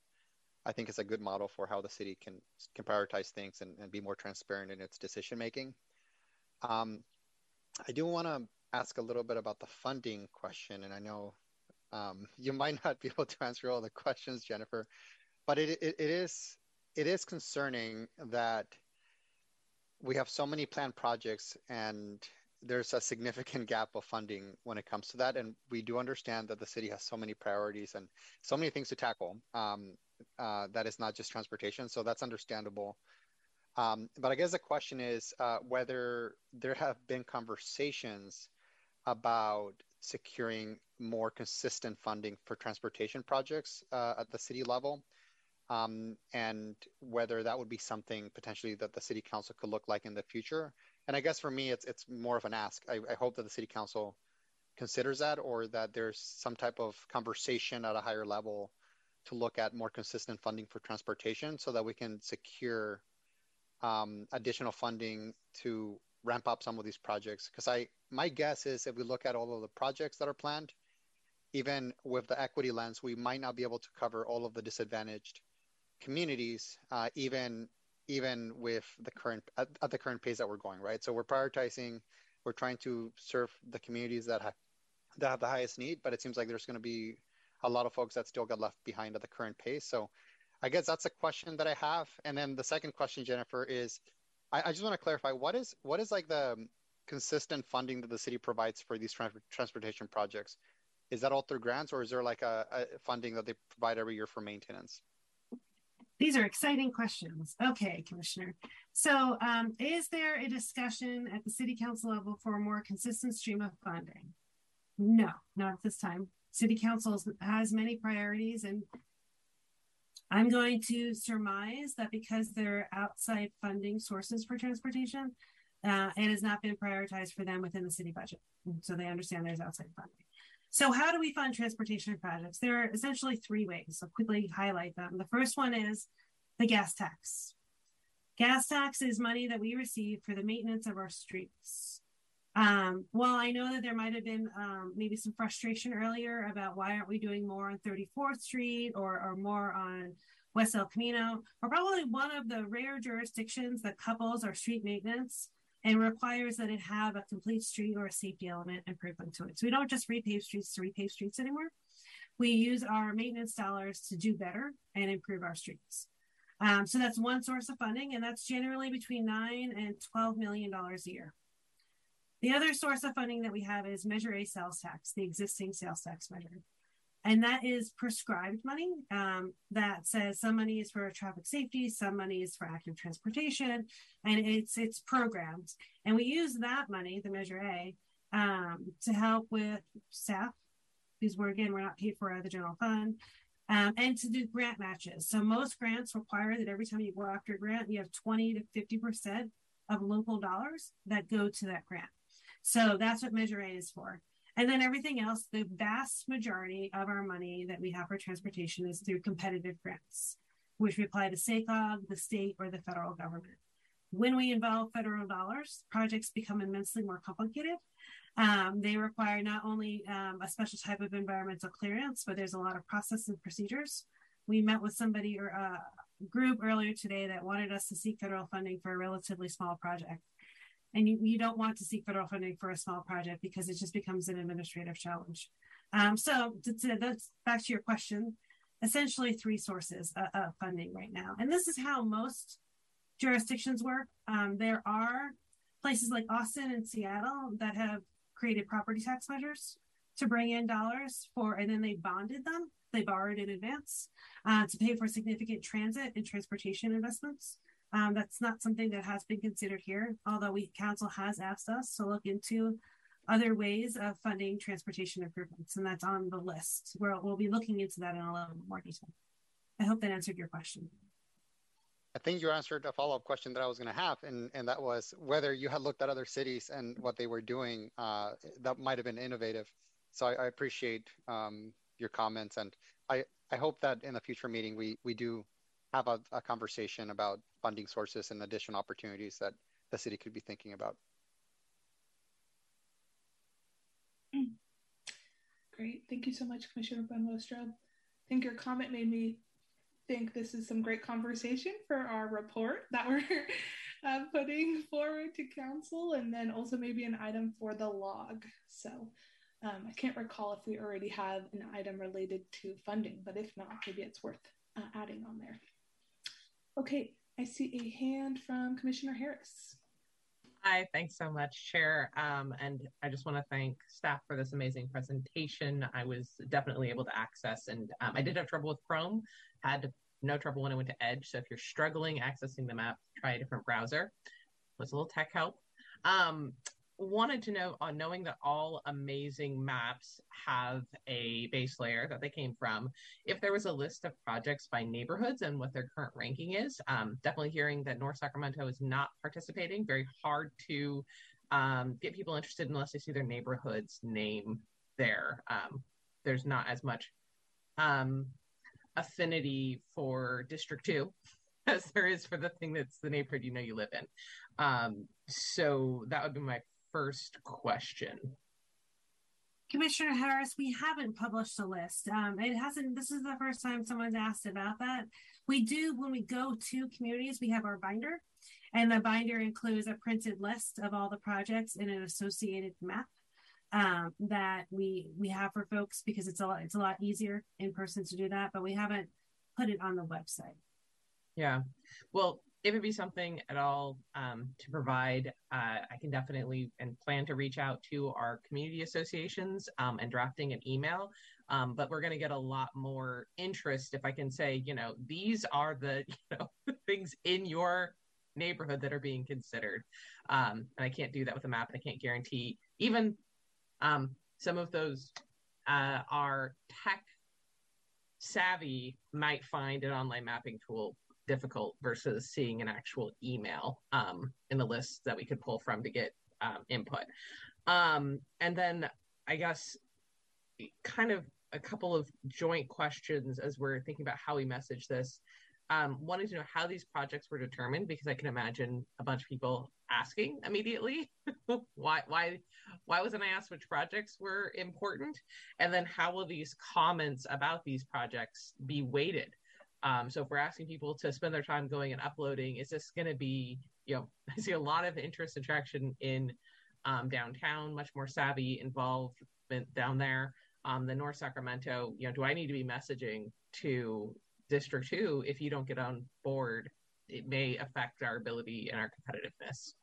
I think is a good model for how the city can can prioritize things and, and be more transparent in its decision making. Um, I do want to ask a little bit about the funding question, and I know um, you might not be able to answer all the questions, Jennifer, but it, it, it is it is concerning that we have so many planned projects and there's a significant gap of funding when it comes to that. And we do understand that the city has so many priorities and so many things to tackle um, uh, that is not just transportation. So that's understandable. Um, but i guess the question is uh, whether there have been conversations about securing more consistent funding for transportation projects uh, at the city level um, and whether that would be something potentially that the city council could look like in the future. And I guess for me, it's it's more of an ask. I, I hope that the city council considers that, or that there's some type of conversation at a higher level to look at more consistent funding for transportation, so that we can secure um, additional funding to ramp up some of these projects. Because I my guess is if we look at all of the projects that are planned, even with the equity lens, we might not be able to cover all of the disadvantaged communities, uh, even even with the current at, at, the current pace that we're going, right? So we're prioritizing, we're trying to serve the communities that have that have the highest need, but it seems like there's going to be a lot of folks that still get left behind at the current pace. So I guess that's a question that I have. And then the second question, Jennifer, is I, I just want to clarify what is what is like the consistent funding that the city provides for these tra- transportation projects? Is that all through grants, or is there like a, a funding that they provide every year for maintenance? These are exciting questions. Okay, Commissioner. So, um, is there a discussion at the City Council level for a more consistent stream of funding? No, not at this time. City Council has many priorities, and I'm going to surmise that because there are outside funding sources for transportation, uh, it has not been prioritized for them within the city budget. So they understand there's outside funding. So, how do we fund transportation projects? There are essentially three ways. I'll quickly highlight them. The first one is the gas tax. Gas tax is money that we receive for the maintenance of our streets. Um, while I know that there might have been um, maybe some frustration earlier about why aren't we doing more on 34th Street or, or more on West El Camino, we're probably one of the rare jurisdictions that couples our street maintenance and requires that it have a complete street or a safety element improvement to it. So we don't just repave streets to repave streets anymore. We use our maintenance dollars to do better and improve our streets. Um, so that's one source of funding, and that's generally between nine and twelve million dollars a year. The other source of funding that we have is Measure A sales tax, the existing sales tax measure and that is prescribed money um, that says some money is for traffic safety some money is for active transportation and it's it's programmed. And we use that money the measure a um, to help with staff because we're again we're not paid for out of the general fund um, and to do grant matches. So most grants require that every time you go after a grant you have 20 to 50 percent of local dollars that go to that grant. So that's what measure a is for and then everything else, the vast majority of our money that we have for transportation is through competitive grants, which we apply to SACOG, the state, or the federal government. When we involve federal dollars, projects become immensely more complicated. Um, they require not only um, a special type of environmental clearance, but there's a lot of process and procedures. We met with somebody or a group earlier today that wanted us to seek federal funding for a relatively small project and you, you don't want to seek federal funding for a small project because it just becomes an administrative challenge. Um, so to, to, that's back to your question, essentially three sources of, of, funding right now. And this is how most jurisdictions work. Um, there are places like Austin and Seattle that have created property tax measures to bring in dollars for, and then they bonded them. They borrowed in advance uh, to pay for significant transit and transportation investments. Um, that's not something that has been considered here, although we council has asked us to look into other ways of funding transportation improvements, and that's on the list. We'll, we'll be looking into that in a little more detail. I hope that answered your question. I think you answered a follow-up question that I was going to have, and, and that was whether you had looked at other cities and what they were doing uh, that might have been innovative. So I, I appreciate um, your comments, and I, I hope that in a future meeting we, we do have a, a conversation about funding sources and additional opportunities that the city could be thinking about. Great. Thank you so much, Commissioner Buenrostro. I think your comment made me think this is some great conversation for our report that we're uh, putting forward to council and then also maybe an item for the log. So um, I can't recall if we already have an item related to funding, but if not, maybe it's worth uh, adding on there. Okay, I see a hand from Commissioner Harris. Hi, thanks so much, Chair. Um, and I just want to thank staff for this amazing presentation. I was definitely able to access, and um, I did have trouble with Chrome, had no trouble when I went to Edge. So if you're struggling accessing the map, try a different browser. It Was a little tech help. Um, wanted to know on knowing that all amazing maps have a base layer that they came from if there was a list of projects by neighborhoods and what their current ranking is. Um, definitely hearing that north sacramento is not participating. Very hard to um, get people interested unless they see their neighborhood's name there. Um, there's not as much um, affinity for district 2 as there is for the thing that's the neighborhood you know you live in. Um, so that would be my first question. Commissioner Harris, we haven't published a list. Um, it hasn't, this is the first time someone's asked about that. We do, when we go to communities, we have our binder, and the binder includes a printed list of all the projects and an associated map um, that we we have for folks because it's a lot, it's a lot easier in person to do that, but we haven't put it on the website. Yeah. Well, if it be something at all um, to provide, uh, I can definitely and plan to reach out to our community associations um, and drafting an email. Um, but we're going to get a lot more interest if I can say, you know, these are the you know things in your neighborhood that are being considered. Um, and I can't do that with a map. I can't guarantee even um, some of those uh, are tech savvy might find an online mapping tool difficult versus seeing an actual email um, in the list that we could pull from to get um, input. Um, and then I guess kind of a couple of joint questions as we're thinking about how we message this. Um, wanting to know how these projects were determined because I can imagine a bunch of people asking immediately why why why wasn't I asked which projects were important, and then how will these comments about these projects be weighted um, so if we're asking people to spend their time going and uploading, is this going to be, you know, I see a lot of interest and traction in um, downtown, much more savvy involvement down there. Um, the North Sacramento, you know, do I need to be messaging to District 2 if you don't get on board? It may affect our ability and our competitiveness.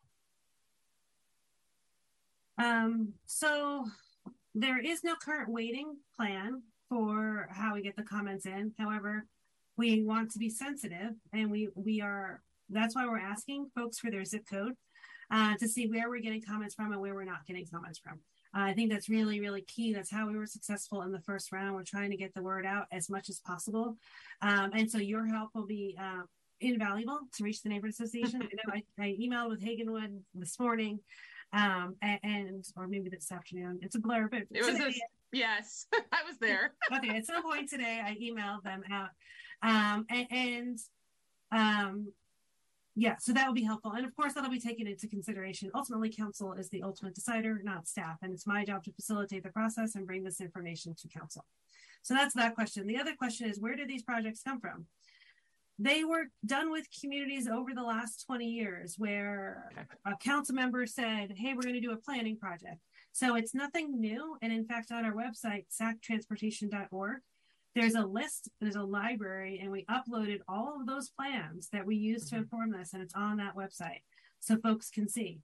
Um, so there is no current waiting plan for how we get the comments in. However, we want to be sensitive and we we are that's why we're asking folks for their zip code uh, to see where we're getting comments from and where we're not getting comments from. Uh, i think that's really really key. That's how we were successful in the first round. We're trying to get the word out as much as possible. Um, and so your help will be uh, invaluable to reach the neighborhood association. I, know I, I emailed with Hagginwood this morning um, and, and, or maybe this afternoon. It's a blur but it was today, a, yes i was there. Okay at some point today i emailed them out um, and, and um, yeah, so that will be helpful. And of course, that'll be taken into consideration. Ultimately, council is the ultimate decider, not staff. And it's my job to facilitate the process and bring this information to council. So that's that question. The other question is where did these projects come from? They were done with communities over the last 20 years where a council member said, Hey, we're going to do a planning project. So it's nothing new. And in fact, on our website, sactransportation.org, there's a list, there's a library, and we uploaded all of those plans that we use to mm-hmm. inform this, and it's on that website so folks can see.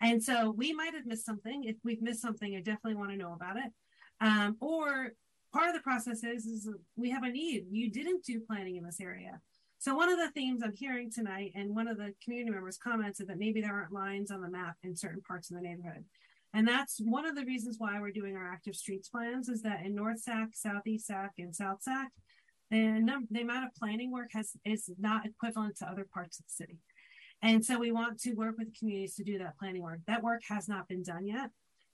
And so we might have missed something. If we've missed something, I definitely want to know about it. Um, or part of the process is, is we have a need. You didn't do planning in this area. So one of the themes I'm hearing tonight, and one of the community members commented that maybe there aren't lines on the map in certain parts of the neighborhood. And that's one of the reasons why we're doing our active streets plans is that in North Sac, Southeast Sac, and South Sac, the, the amount of planning work has is not equivalent to other parts of the city. And so we want to work with communities to do that planning work. That work has not been done yet.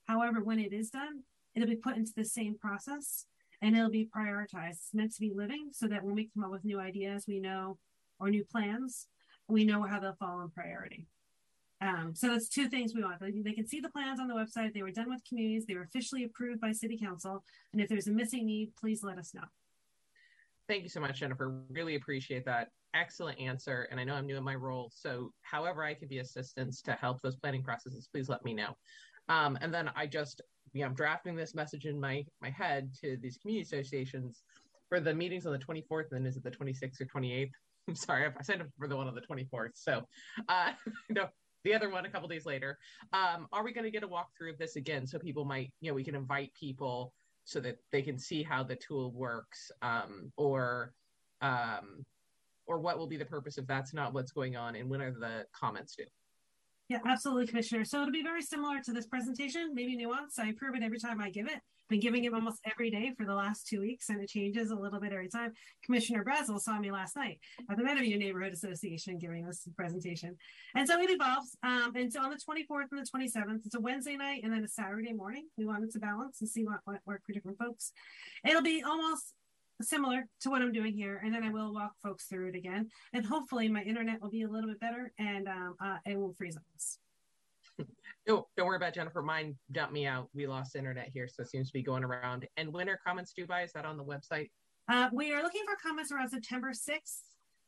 However, when it is done, it'll be put into the same process and it'll be prioritized. It's meant to be living so that when we come up with new ideas, we know or new plans, we know how they'll fall in priority. Um, so that's two things we want. They can see the plans on the website. They were done with communities. They were officially approved by City Council. And if there's a missing need, please let us know. Thank you so much, Jennifer. Really appreciate that. Excellent answer. And I know I'm new in my role. So, however, I can be assistance to help those planning processes, please let me know. Um, and then I just, you know, I'm drafting this message in my my head to these community associations for the meetings on the 24th. And then is it the 26th or 28th? I'm sorry, I signed up for the one on the 24th. So, uh, no, the other one a couple days later. Um, are we going to get a walkthrough of this again so people might, you know, we can invite people so that they can see how the tool works um, or um, or what will be the purpose if that's not what's going on and when are the comments due? Yeah, absolutely, Commissioner. So it'll be very similar to this presentation, maybe nuanced. I approve it every time I give it. I've been giving it almost every day for the last two weeks, and it changes a little bit every time. Commissioner Brazel saw me last night at the Meadowview Neighborhood Association giving this presentation. And so it evolves. Um, and so on the 24th and the 27th, it's a Wednesday night and then a Saturday morning. We wanted to balance and see what, what worked for different folks. It'll be almost similar to what I'm doing here, and then I will walk folks through it again. And hopefully, my internet will be a little bit better, and um, uh, it won't freeze on us. No, don't worry about Jennifer. Mine dumped me out. We lost internet here, so it seems to be going around. And when are comments due by? Is that on the website? Uh, we are looking for comments around September 6th.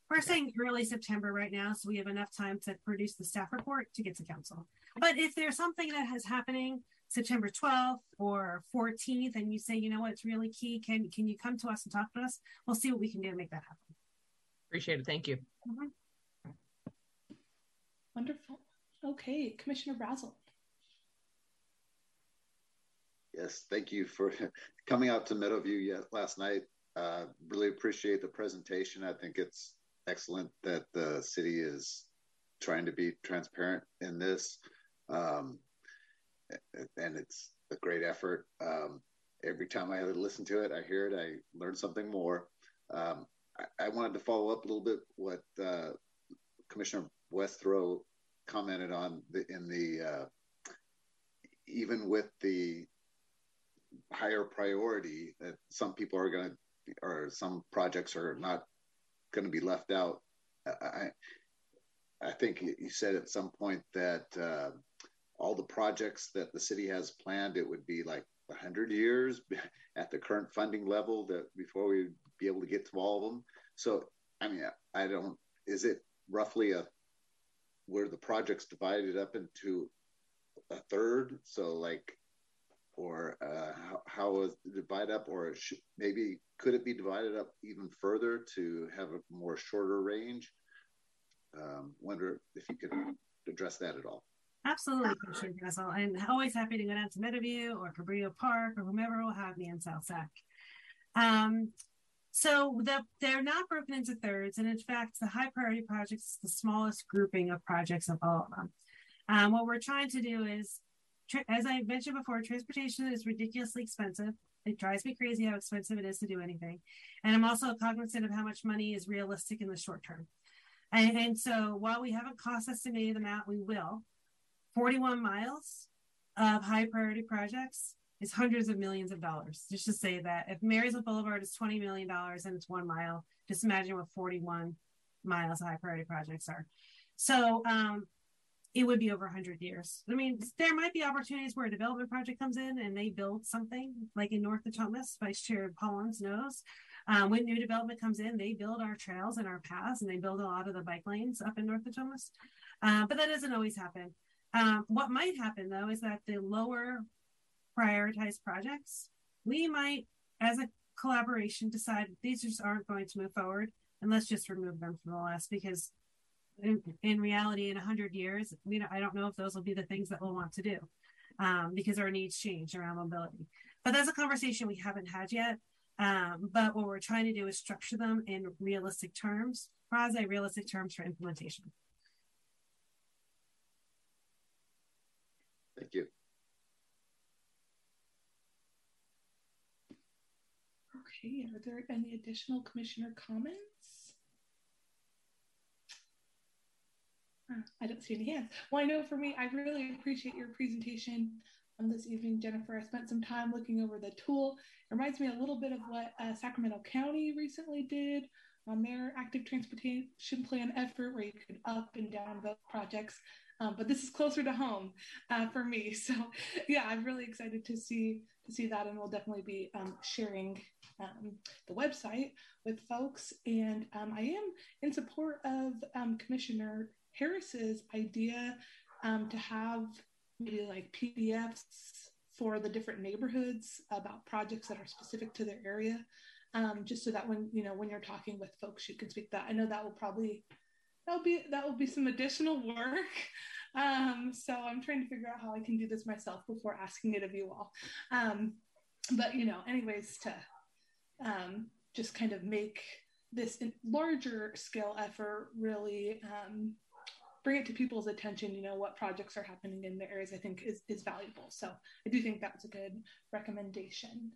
We're okay. saying early September right now, so we have enough time to produce the staff report to get to council. But if there's something that has happening September 12th or 14th, and you say, you know what, it's really key, can can you come to us and talk to us? We'll see what we can do to make that happen. Appreciate it. Thank you. Mm-hmm. Wonderful. Okay, Commissioner Brazel. Yes, thank you for coming out to Meadowview last night. Uh, really appreciate the presentation. I think it's excellent that the city is trying to be transparent in this. Um, and it's a great effort. Um, every time I listen to it, I hear it, I learn something more. Um, I, I, wanted to follow up a little bit what uh, Commissioner Buenrostro commented on the, in the uh, even with the higher priority that some people are going to or some projects are not going to be left out. I I think you said at some point that uh, all the projects that the city has planned, it would be like 100 years at the current funding level that before we'd be able to get to all of them. So, I mean, I don't, is it roughly a, where the project's divided up into a third? So like, or uh, how, how is it divided up or maybe could it be divided up even further to have a more shorter range? Um, wonder if you could address that at all. Absolutely, Commissioner Brazel. I'm always happy to go down to Meadowview or Cabrillo Park or whomever will have me in South Sac. Um, so the, they're not broken into thirds, and in fact, the high priority projects is the smallest grouping of projects of all of them. Um, what we're trying to do is, as I mentioned before, transportation is ridiculously expensive. It drives me crazy how expensive it is to do anything, and I'm also cognizant of how much money is realistic in the short term. And, and so, while we haven't cost estimated them out, we will. 41 miles of high priority projects is hundreds of millions of dollars. Just to say that if Marysville Boulevard is $20 million and it's one mile, just imagine what 41 miles of high priority projects are. So um, it would be over 100 years. I mean, there might be opportunities where a development project comes in and they build something like in North Natomas, Vice Chair Pollins knows. Um, when new development comes in, they build our trails and our paths and they build a lot of the bike lanes up in North Natomas. Uh, but that doesn't always happen. Um, what might happen though is that the lower prioritized projects, we might, as a collaboration, decide these just aren't going to move forward and let's just remove them from the list because in, in reality, in 100 years, we don't, I don't know if those will be the things that we'll want to do um, because our needs change around mobility. But that's a conversation we haven't had yet. Um, but what we're trying to do is structure them in realistic terms, quasi realistic terms for implementation. Okay, are there any additional commissioner comments? Uh, I don't see any hands. Well, I know for me, I really appreciate your presentation um, this evening, Jennifer. I spent some time looking over the tool. It reminds me a little bit of what uh, Sacramento County recently did on their active transportation plan effort where you could up and down vote projects. Um, but this is closer to home uh, for me. So yeah, I'm really excited to see to see that, and we'll definitely be um, sharing um, the website with folks. And um, I am in support of um, Commissioner Harris's idea um, to have maybe like PDFs for the different neighborhoods about projects that are specific to their area. Um, just so that when you know when you're talking with folks you can speak that. I know that will probably that'll be that will be some additional work. Um, so i'm trying to figure out how i can do this myself before asking it of you all. Um, but you know anyways to um, just kind of make this larger scale effort really um, bring it to people's attention you know what projects are happening in the areas i think is, is valuable so i do think that's a good recommendation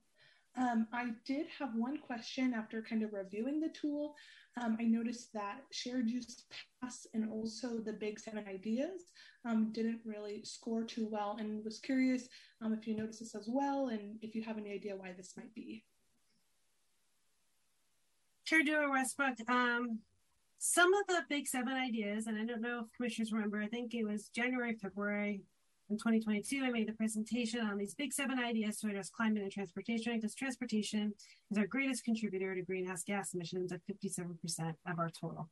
um, I did have one question after kind of reviewing the tool. Um, I noticed that shared use pass and also the big seven ideas um, didn't really score too well and was curious um, if you noticed this as well and if you have any idea why this might be. Dewar Westbrook, um, some of the big seven ideas, and I don't know if commissioners remember, I think it was January, February, in 2022, I made the presentation on these big seven ideas to address climate and transportation because transportation is our greatest contributor to greenhouse gas emissions at 57% of our total.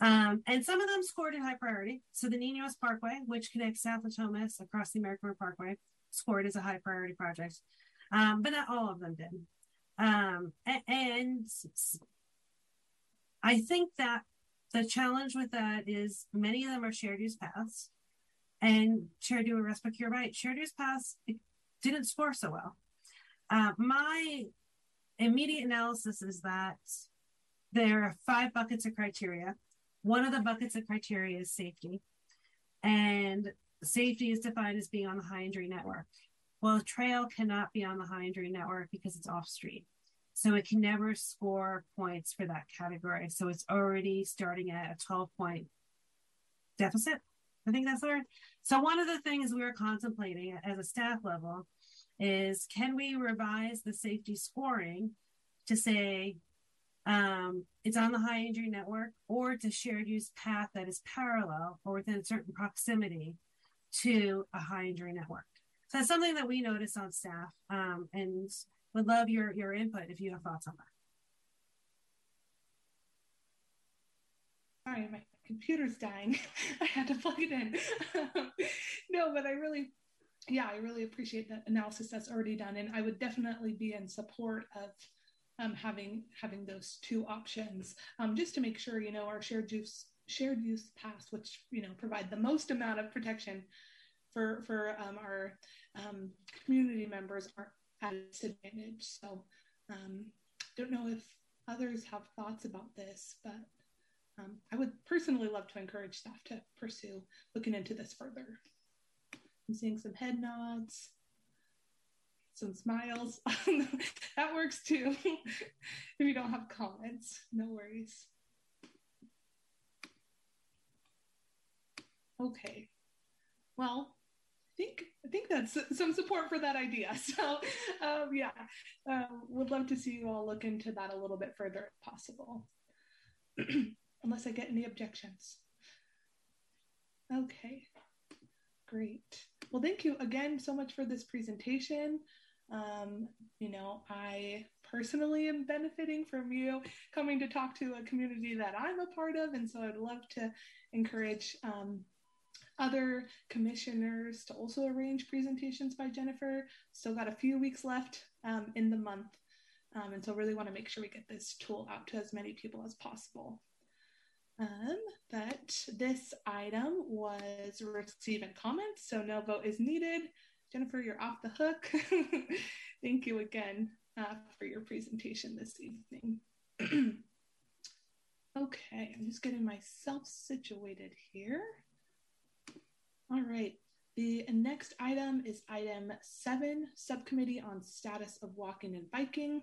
Um, and some of them scored in high priority. So the Ninos Parkway, which connects South Natomas across the American River Parkway, scored as a high priority project, um, but not all of them did. Um, and I think that the challenge with that is many of them are shared use paths. And shared use Westbrook, you're right. Shared use paths didn't score so well. Uh, my immediate analysis is that there are five buckets of criteria. One of the buckets of criteria is safety. And safety is defined as being on the high injury network. Well, a trail cannot be on the high injury network because it's off street. So it can never score points for that category. So it's already starting at a 12 point deficit. I think that's word. So one of the things we are contemplating as a staff level is can we revise the safety scoring to say um, it's on the high injury network or it's a shared use path that is parallel or within a certain proximity to a high injury network. So that's something that we notice on staff um, and would love your, your input if you have thoughts on that. Sorry, my computer's dying. I had to plug it in. no, but I really, yeah, I really appreciate that analysis that's already done, and I would definitely be in support of um, having having those two options, um, just to make sure you know our shared use shared use paths, which you know provide the most amount of protection for for um, our um, community members, aren't at a disadvantage. So, um, don't know if others have thoughts about this, but um, I would personally love to encourage staff to pursue looking into this further. I'm seeing some head nods, some smiles. that works too. if you don't have comments, no worries. Okay. Well, think I think that's some support for that idea. So, um, yeah, uh, would love to see you all look into that a little bit further if possible unless I get any objections. Okay, great. Well, thank you again so much for this presentation. Um, you know, I personally am benefiting from you coming to talk to a community that I'm a part of, and so I'd love to encourage um, other commissioners to also arrange presentations by Jennifer. Still got a few weeks left um, in the month, um, and so really want to make sure we get this tool out to as many people as possible um, but this item was receive and so no vote is needed. Jennifer, you're off the hook. Thank you again uh, for your presentation this evening. okay, I'm just getting myself situated here. All right, the next item is item seven, subcommittee on status of walking and biking.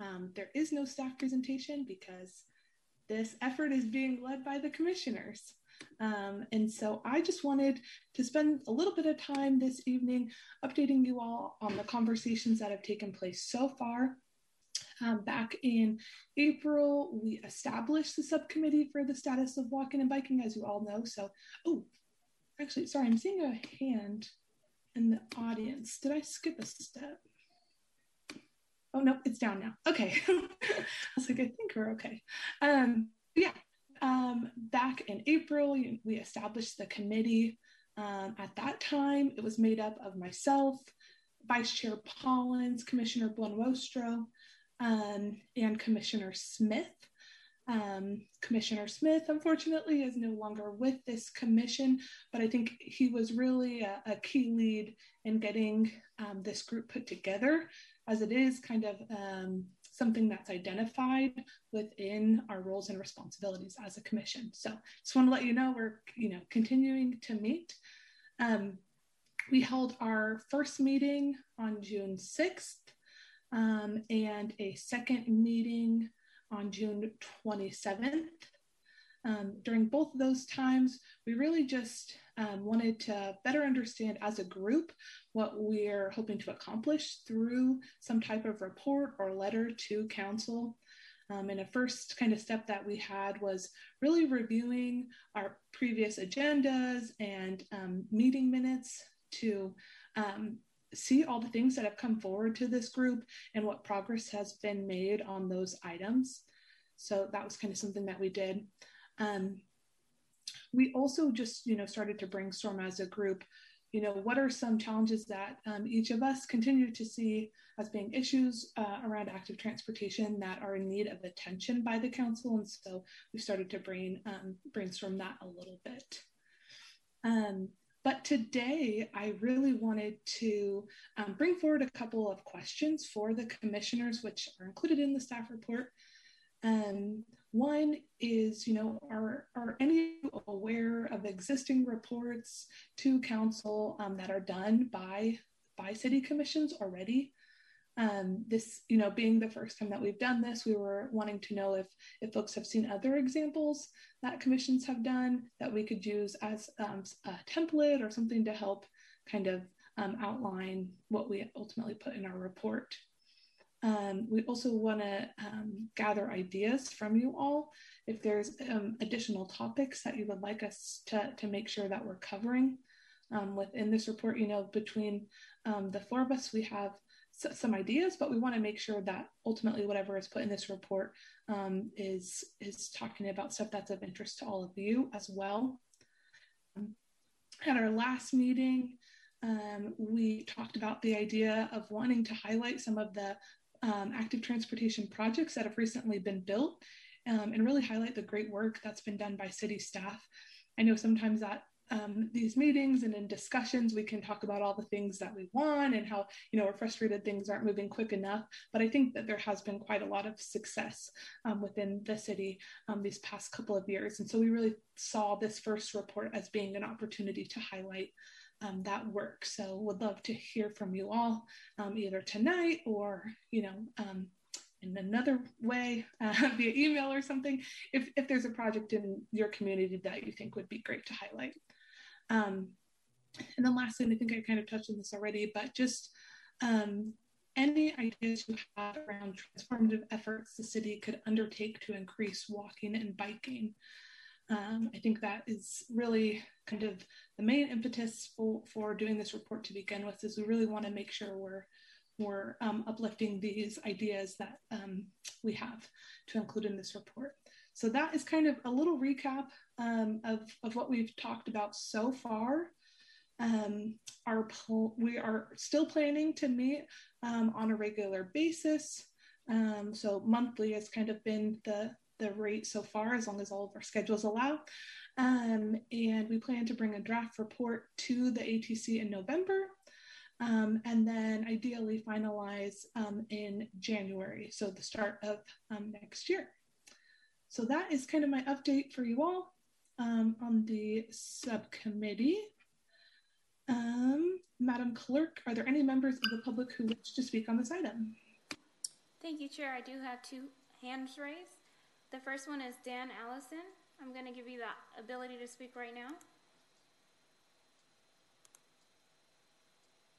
Um, there is no staff presentation because this effort is being led by the commissioners. Um, and so I just wanted to spend a little bit of time this evening updating you all on the conversations that have taken place so far. Um, back in April, we established the subcommittee for the status of walking and biking, as you all know. So, oh, actually, sorry, I'm seeing a hand in the audience. Did I skip a step? Oh, no, it's down now. Okay. I was like, I think we're okay. Um, yeah, um, back in April, we established the committee. Um, at that time, it was made up of myself, Vice Chair Pollins, Commissioner Buenrostro, um, and Commissioner Smith. Um, Commissioner Smith, unfortunately, is no longer with this commission, but I think he was really a, a key lead in getting um, this group put together, as it is kind of um, something that's identified within our roles and responsibilities as a commission. So just want to let you know we're you know continuing to meet. Um, we held our first meeting on June 6th um, and a second meeting on June 27th. Um, during both of those times, we really just um, wanted to better understand as a group what we're hoping to accomplish through some type of report or letter to council. Um, and a first kind of step that we had was really reviewing our previous agendas and um, meeting minutes to um, see all the things that have come forward to this group and what progress has been made on those items. So that was kind of something that we did. Um, we also just, you know, started to brainstorm as a group, you know, what are some challenges that um, each of us continue to see as being issues uh, around active transportation that are in need of attention by the council. And so we started to brain, um, brainstorm that a little bit. But today, I really wanted to um, bring forward a couple of questions for the commissioners, which are included in the staff report. Um, one is, you know, are, are any aware of existing reports to council um, that are done by, by city commissions already? Um, this, you know, being the first time that we've done this, we were wanting to know if, if folks have seen other examples that commissions have done that we could use as um, a template or something to help kind of um, outline what we ultimately put in our report. Um, we also want to um, gather ideas from you all. If there's um, additional topics that you would like us to, to make sure that we're covering um, within this report, you know, between um, the four of us, we have some ideas, but we want to make sure that ultimately whatever is put in this report um, is, is talking about stuff that's of interest to all of you as well. At our last meeting, um, we talked about the idea of wanting to highlight some of the um, active transportation projects that have recently been built um, and really highlight the great work that's been done by city staff. I know sometimes that um, these meetings and in discussions we can talk about all the things that we want and how you know we're frustrated things aren't moving quick enough but i think that there has been quite a lot of success um, within the city um, these past couple of years and so we really saw this first report as being an opportunity to highlight um, that work. So would love to hear from you all um, either tonight or, you know, um, in another way uh, via email or something, if, if there's a project in your community that you think would be great to highlight. Um, and then lastly, and I think I kind of touched on this already, but just um, any ideas you have around transformative efforts the city could undertake to increase walking and biking. Um, I think that is really kind of the main impetus for, for doing this report to begin with is we really want to make sure we're we're um, uplifting these ideas that um, we have to include in this report. So that is kind of a little recap um, of, of what we've talked about so far. Um, our we are still planning to meet um, on a regular basis. Um, so monthly has kind of been the, the rate so far, as long as all of our schedules allow. Um, and we plan to bring a draft report to the ATC in November. Um, and then ideally finalize um, in January, so the start of um, next year. So that is kind of my update for you all um, on the subcommittee. Um, Madam Clerk, are there any members of the public who wish to speak on this item? Thank you, Chair. I do have two hands raised. The first one is Dan Allison. I'm going to give you the ability to speak right now.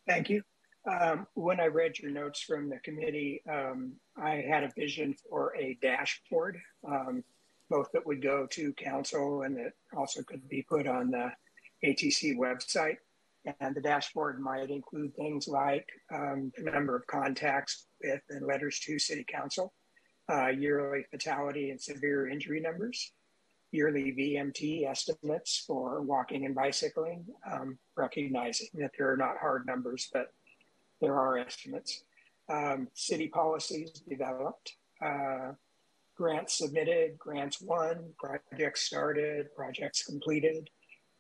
Thank you. Um, when I read your notes from the committee, um, I had a vision for a dashboard, um, both that would go to council and that also could be put on the ATC website. And the dashboard might include things like um, the number of contacts with and letters to city council, uh, yearly fatality and severe injury numbers, yearly VMT estimates for walking and bicycling, um, recognizing that there are not hard numbers, but there are estimates. Um, city policies developed, uh, grants submitted, grants won, projects started, projects completed,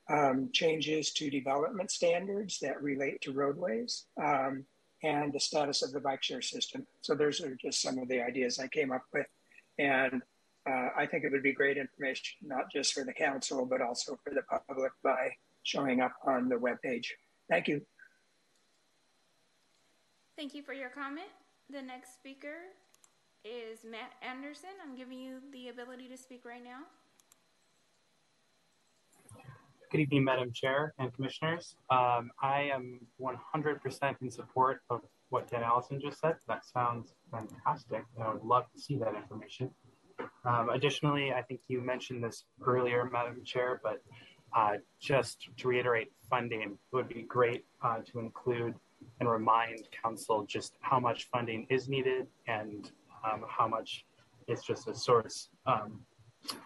um, changes to development standards that relate to roadways, um, and the status of the bike share system. So those are just some of the ideas I came up with. And uh, I think it would be great information, not just for the council, but also for the public by showing up on the webpage. Thank you. Thank you for your comment. The next speaker is Matt Anderson. I'm giving you the ability to speak right now. Good evening, Madam Chair and Commissioners. Um, I am 100% in support of what Dan Allison just said. That sounds fantastic. I would love to see that information. Um, additionally, I think you mentioned this earlier, Madam Chair, but uh, just to reiterate, funding would be great uh, to include and remind Council just how much funding is needed and um, how much it's just a source, um,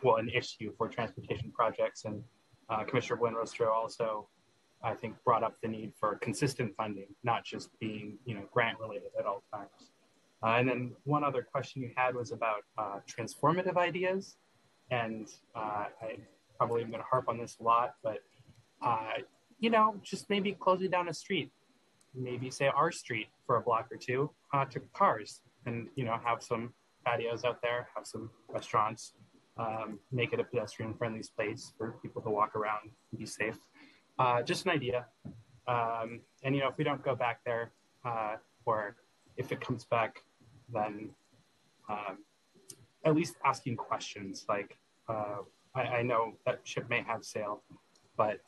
well, an issue for transportation projects. And uh, Commissioner Buenrostro also, I think, brought up the need for consistent funding, not just being, you know, grant related at all times. Uh, and then one other question you had was about uh, transformative ideas. And uh, I probably am going to harp on this a lot, but, uh, you know, just maybe closing down a street, maybe say our street for a block or two uh, to cars and, you know, have some patios out there, have some restaurants, um, make it a pedestrian friendly space for people to walk around and be safe. Uh, just an idea. Um, and, you know, if we don't go back there or if it comes back then um, at least asking questions like uh, I, I, know that ship may have sailed but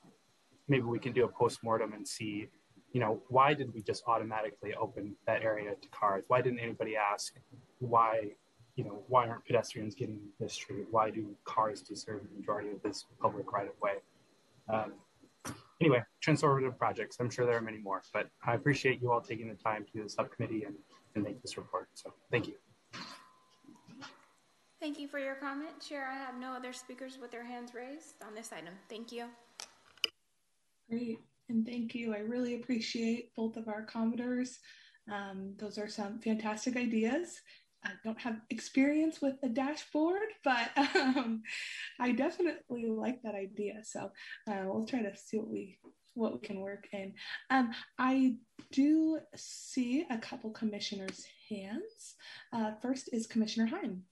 maybe we can do a post-mortem and see you know why did we just automatically open that area to cars why didn't anybody ask why you know why aren't pedestrians getting this street why do cars deserve the majority of this public right of way um, anyway transformative projects i'm sure there are many more but i appreciate you all taking the time to do the subcommittee and and make this report. So thank you. Thank you for your comment. Chair, I have no other speakers with their hands raised on this item. Thank you. Great. And thank you. I really appreciate both of our commenters. Um, those are some fantastic ideas. I don't have experience with a dashboard, but um, I definitely like that idea. So uh, we'll try to see what we what we can work in. Um, I do see a couple commissioners' hands. Uh, first is Commissioner Heim.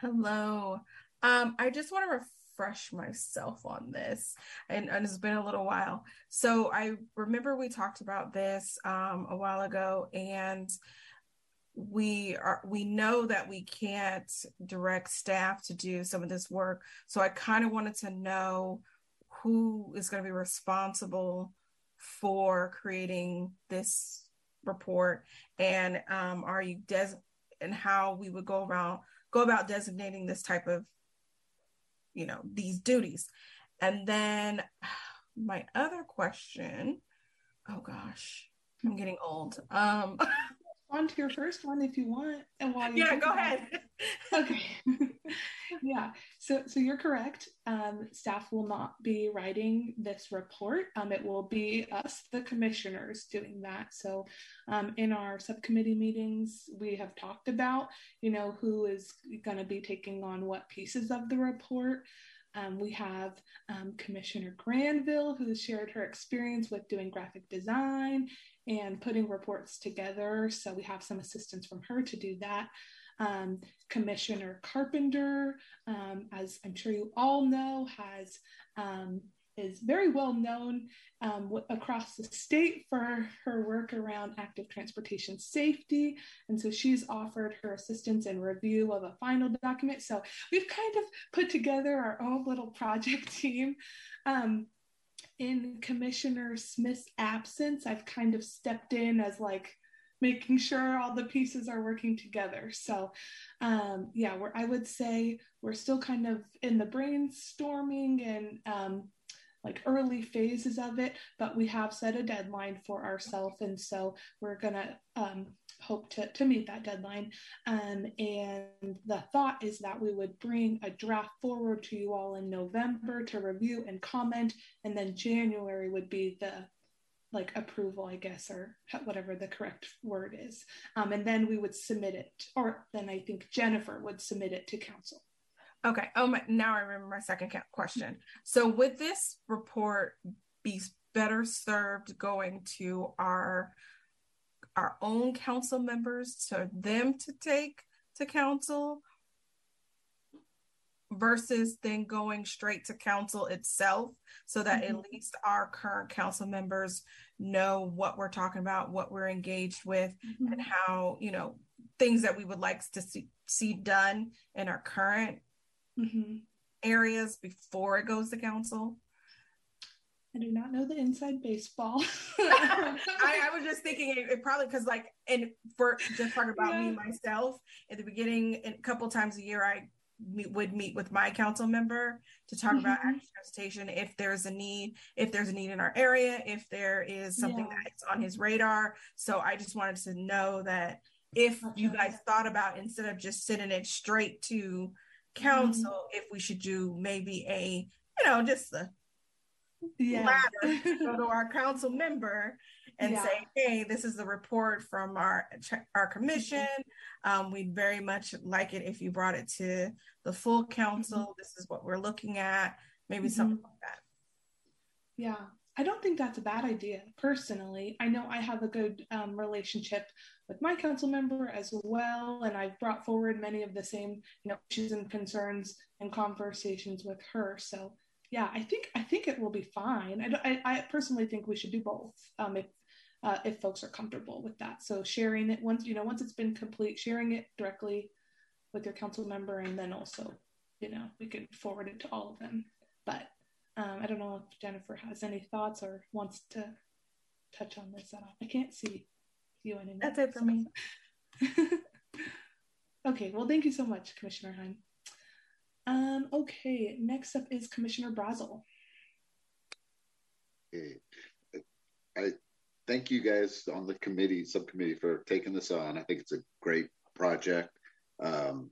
Hello. Um, I just want to refresh myself on this, and, and, it's been a little while. So I remember we talked about this um, a while ago, and we are we know that we can't direct staff to do some of this work so i kind of wanted to know who is going to be responsible for creating this report and um, are you des and how we would go around go about designating this type of you know these duties. And then my other question oh gosh i'm getting old. Um on to your first one if you want. And while you yeah, go ahead. okay. yeah. So so you're correct. Um, staff will not be writing this report. Um, it will be us, the commissioners, doing that. So um, in our subcommittee meetings, we have talked about, you know, who is going to be taking on what pieces of the report. Um, we have um, Commissioner Granville, who has shared her experience with doing graphic design and putting reports together. So we have some assistance from her to do that. Um, Commissioner Carpenter, um, as I'm sure you all know, has um, is very well known um, across the state for her work around active transportation safety. And so she's offered her assistance and review of a final document. So we've kind of put together our own little project team. In Commissioner Smith's absence, I've kind of stepped in as like making sure all the pieces are working together. So, um, yeah, we're, I would say we're still kind of in the brainstorming and um, like early phases of it, but we have set a deadline for ourselves. And so we're going to um, hope to, to meet that deadline. Um, and the thought is that we would bring a draft forward to you all in November to review and comment. And then January would be the like approval, I guess, or whatever the correct word is. Um, and then we would submit it, or then I think Jennifer would submit it to council. Okay. Oh my! Now I remember my second question. So would this report be better served going to our our own council members to them to take to council versus then going straight to council itself so that mm-hmm. at least our current council members know what we're talking about what we're engaged with mm-hmm. and how you know things that we would like to see, see done in our current mm-hmm. areas before it goes to council? I do not know the inside baseball. I, I, was just thinking it, it probably because like and for just talking about yeah. me myself at the beginning a couple times a year I meet, would meet with my council member to talk mm-hmm. about transportation if there's a need if there's a need in our area if there is something yeah. that's on his radar so I just wanted to know that if you guys thought about instead of just sending it straight to council mm-hmm. if we should do maybe a you know just a yeah. ladder go to our council member and yeah. say hey this is the report from our our commission um, we'd very much like it if you brought it to the full council mm-hmm. this is what we're looking at maybe mm-hmm. something like that yeah I don't think that's a bad idea personally. I know I have a good um, relationship with my council member as well, and I've brought forward many of the same you know issues and concerns and conversations with her. So yeah, I think I think it will be fine. I, I, I personally think we should do both um, if uh, if folks are comfortable with that. So sharing it once you know once it's been complete, sharing it directly with your council member, and then also you know we can forward it to all of them. But um, I don't know if Jennifer has any thoughts or wants to touch on this at all. I can't see you anymore. That's it for me. okay, well, thank you so much, Commissioner Heim. Um, okay, next up is Commissioner Brazel. I thank you guys on the committee, subcommittee for taking this on. I think it's a great project. Um,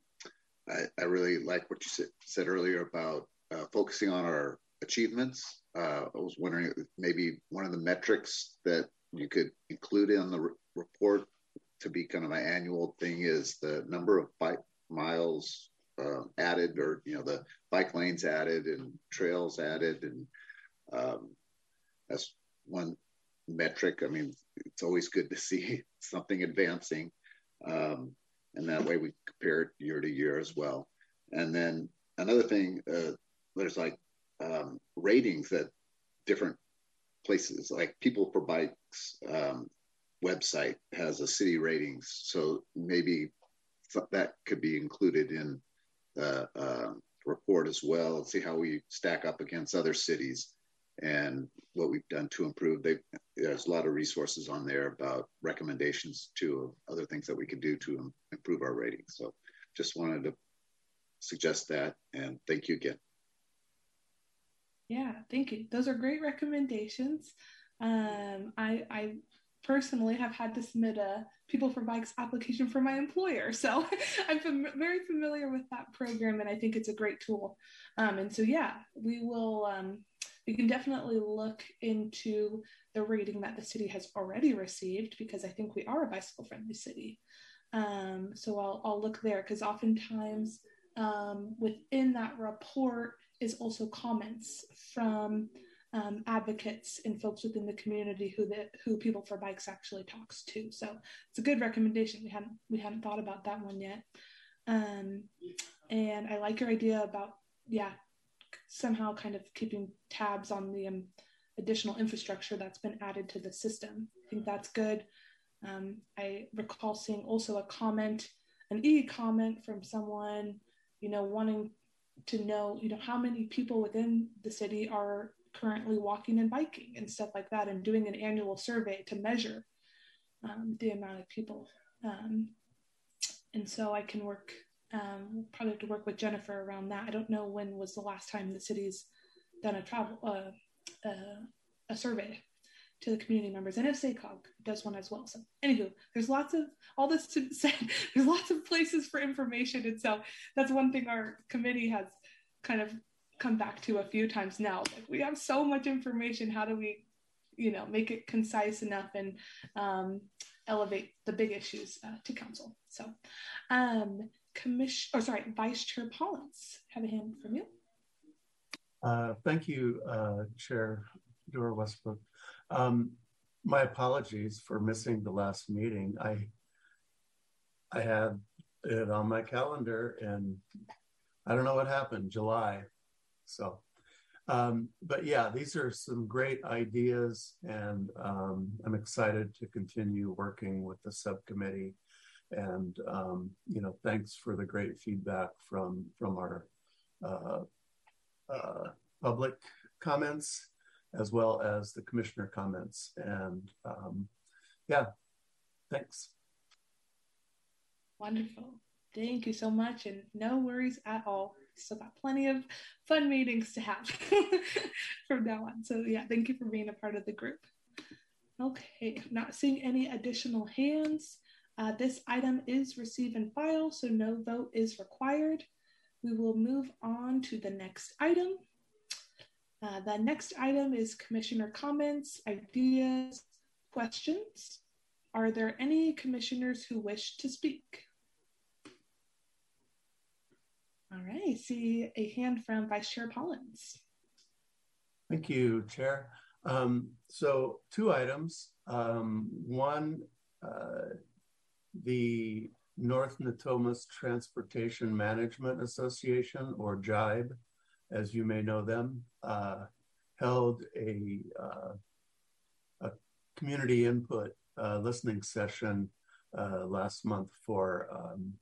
I, I, really like what you said, said earlier about uh, focusing on our achievements. Uh, I was wondering maybe one of the metrics that you could include in the re- report to be kind of an annual thing is the number of bike miles uh, added or you know the bike lanes added and trails added and um, that's one metric. I mean it's always good to see something advancing um, and that way we compare it year to year as well. And then another thing uh, there's like um, ratings that different places, like People for Bikes um, website has a city ratings, so maybe that could be included in uh, report as well. And see how we stack up against other cities and what we've done to improve. They, there's a lot of resources on there about recommendations to other things that we can do to improve our rating. So just wanted to suggest that and thank you again. Yeah, thank you. Those are great recommendations. Um, I, I personally have had to submit a People for Bikes application for my employer. So I'm fam- very familiar with that program and I think it's a great tool. Um, and so, yeah, we will, um, we can definitely look into the rating that the city has already received because I think we are a bicycle friendly city. Um, so I'll, I'll look there because oftentimes um, within that report, is also comments from um, advocates and folks within the community who the who People for Bikes actually talks to. So it's a good recommendation. We hadn't we hadn't thought about that one yet. Um, and I like your idea about yeah somehow kind of keeping tabs on the um, additional infrastructure that's been added to the system. I think that's good. Um, I recall seeing also a comment, an e comment from someone, you know, wanting to know, you know, how many people within the city are currently walking and biking and stuff like that, and doing an annual survey to measure um, the amount of people. Um, and so I can work, um, probably have to work with Jennifer around that. I don't know when was the last time the city's done a travel, uh, uh, a survey to the community members. And if SACOG does one as well. So anywho, there's lots of, all this to say, there's lots of places for information. And so that's one thing our committee has kind of come back to a few times now. Like we have so much information. How do we, you know, make it concise enough and um, elevate the big issues uh, to council? So, um, commission, or sorry, Vice Chair Pollins, have a hand from you. Uh, thank you, uh, Chair Dewar Westbrook. Um, my apologies for missing the last meeting. I I had it on my calendar and I don't know what happened, July. So, um, but yeah, these are some great ideas, and um, I'm excited to continue working with the subcommittee. And um, you know, thanks for the great feedback from from our uh, uh, public comments as well as the commissioner comments. And um, yeah, thanks. Wonderful. Thank you so much. And no worries at all. Still got plenty of fun meetings to have from now on. So yeah, thank you for being a part of the group. Okay, not seeing any additional hands. Uh, this item is receive and file, so no vote is required. We will move on to the next item. Uh, the next item is commissioner comments, ideas, questions. Are there any commissioners who wish to speak? All right, see a hand from Vice Chair Pollins. Thank you, Chair. Um, so two items. Um, one, uh, the North Natomas Transportation Management Association, or JIBE, as you may know them, uh, held a, uh, a community input uh, listening session uh, last month for um,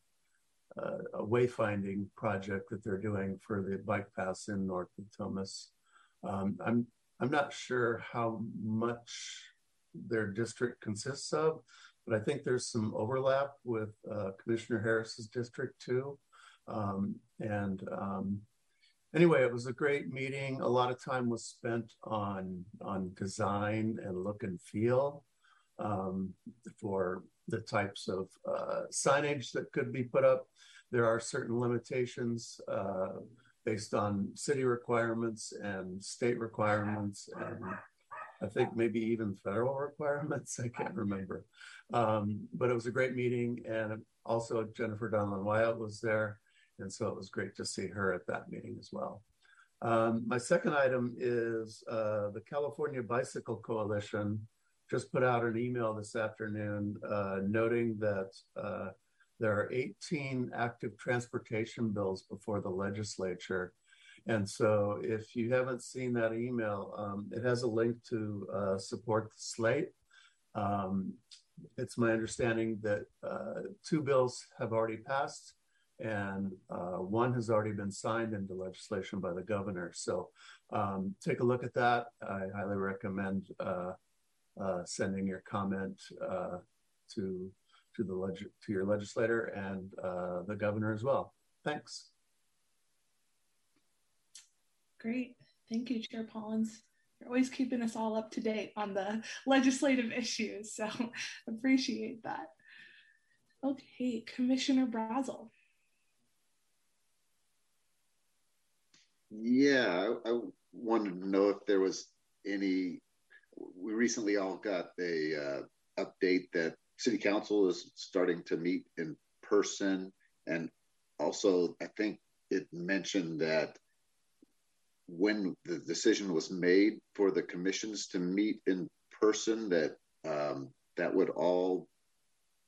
a wayfinding project that they're doing for the bike paths in North Natomas. Um, I'm I'm not sure how much their district consists of, but I think there's some overlap with uh, Commissioner Harris's district too. Um, and um, anyway, it was a great meeting. A lot of time was spent on on design and look and feel um, for the types of uh, signage that could be put up. There are certain limitations uh, based on city requirements and state requirements, and I think maybe even federal requirements. I can't remember. Um, but it was a great meeting, and also Jennifer Donlan Wyatt was there. And so it was great to see her at that meeting as well. Um, my second item is uh, the California Bicycle Coalition just put out an email this afternoon uh, noting that uh, there are 18 active transportation bills before the legislature. And so if you haven't seen that email, um, it has a link to uh, support the slate. Um, it's my understanding that uh, two bills have already passed and uh, one has already been signed into legislation by the governor. So um, take a look at that. I highly recommend uh, uh, sending your comment uh, to to the leg- to your legislator and uh, the governor as well. Thanks. Great, thank you, Chair Pollins. You're always keeping us all up to date on the legislative issues, so appreciate that. Okay, Commissioner Brazel. Yeah, I, I, wanted to know if there was any. We recently all got a uh, update that City Council is starting to meet in person, and also I think it mentioned that when the decision was made for the commissions to meet in person, that um, that would all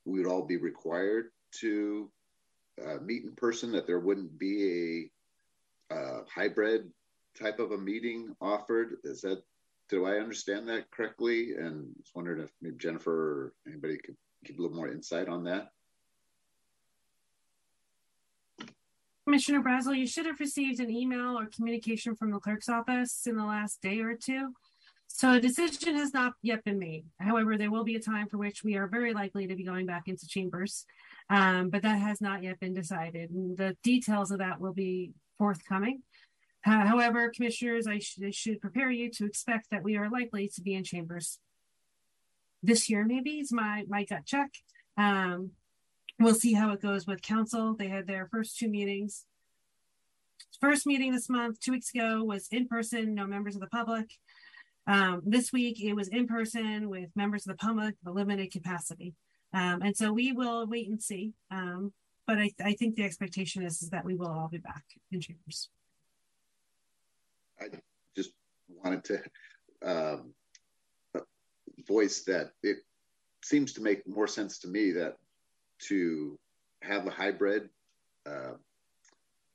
we would all be required to uh, meet in person. That there wouldn't be a uh, hybrid type of a meeting offered. Is that do I understand that correctly? And I was wondering if maybe Jennifer or anybody could give a little more insight on that. Commissioner Brazel, you should have received an email or communication from the clerk's office in the last day or two. So a decision has not yet been made. However, there will be a time for which we are very likely to be going back into chambers, um, but that has not yet been decided. And the details of that will be forthcoming. Uh, however, commissioners, I, sh- I should prepare you to expect that we are likely to be in chambers this year. Maybe is my my gut check. Um, we'll see how it goes with council. They had their first two meetings. First meeting this month, two weeks ago, was in person, no members of the public. Um, this week it was in person with members of the public, the limited capacity. Um, and so we will wait and see. Um, but I, I, think the expectation is, is that we will all be back in chambers. I just wanted to um, voice that it seems to make more sense to me that to have a hybrid uh,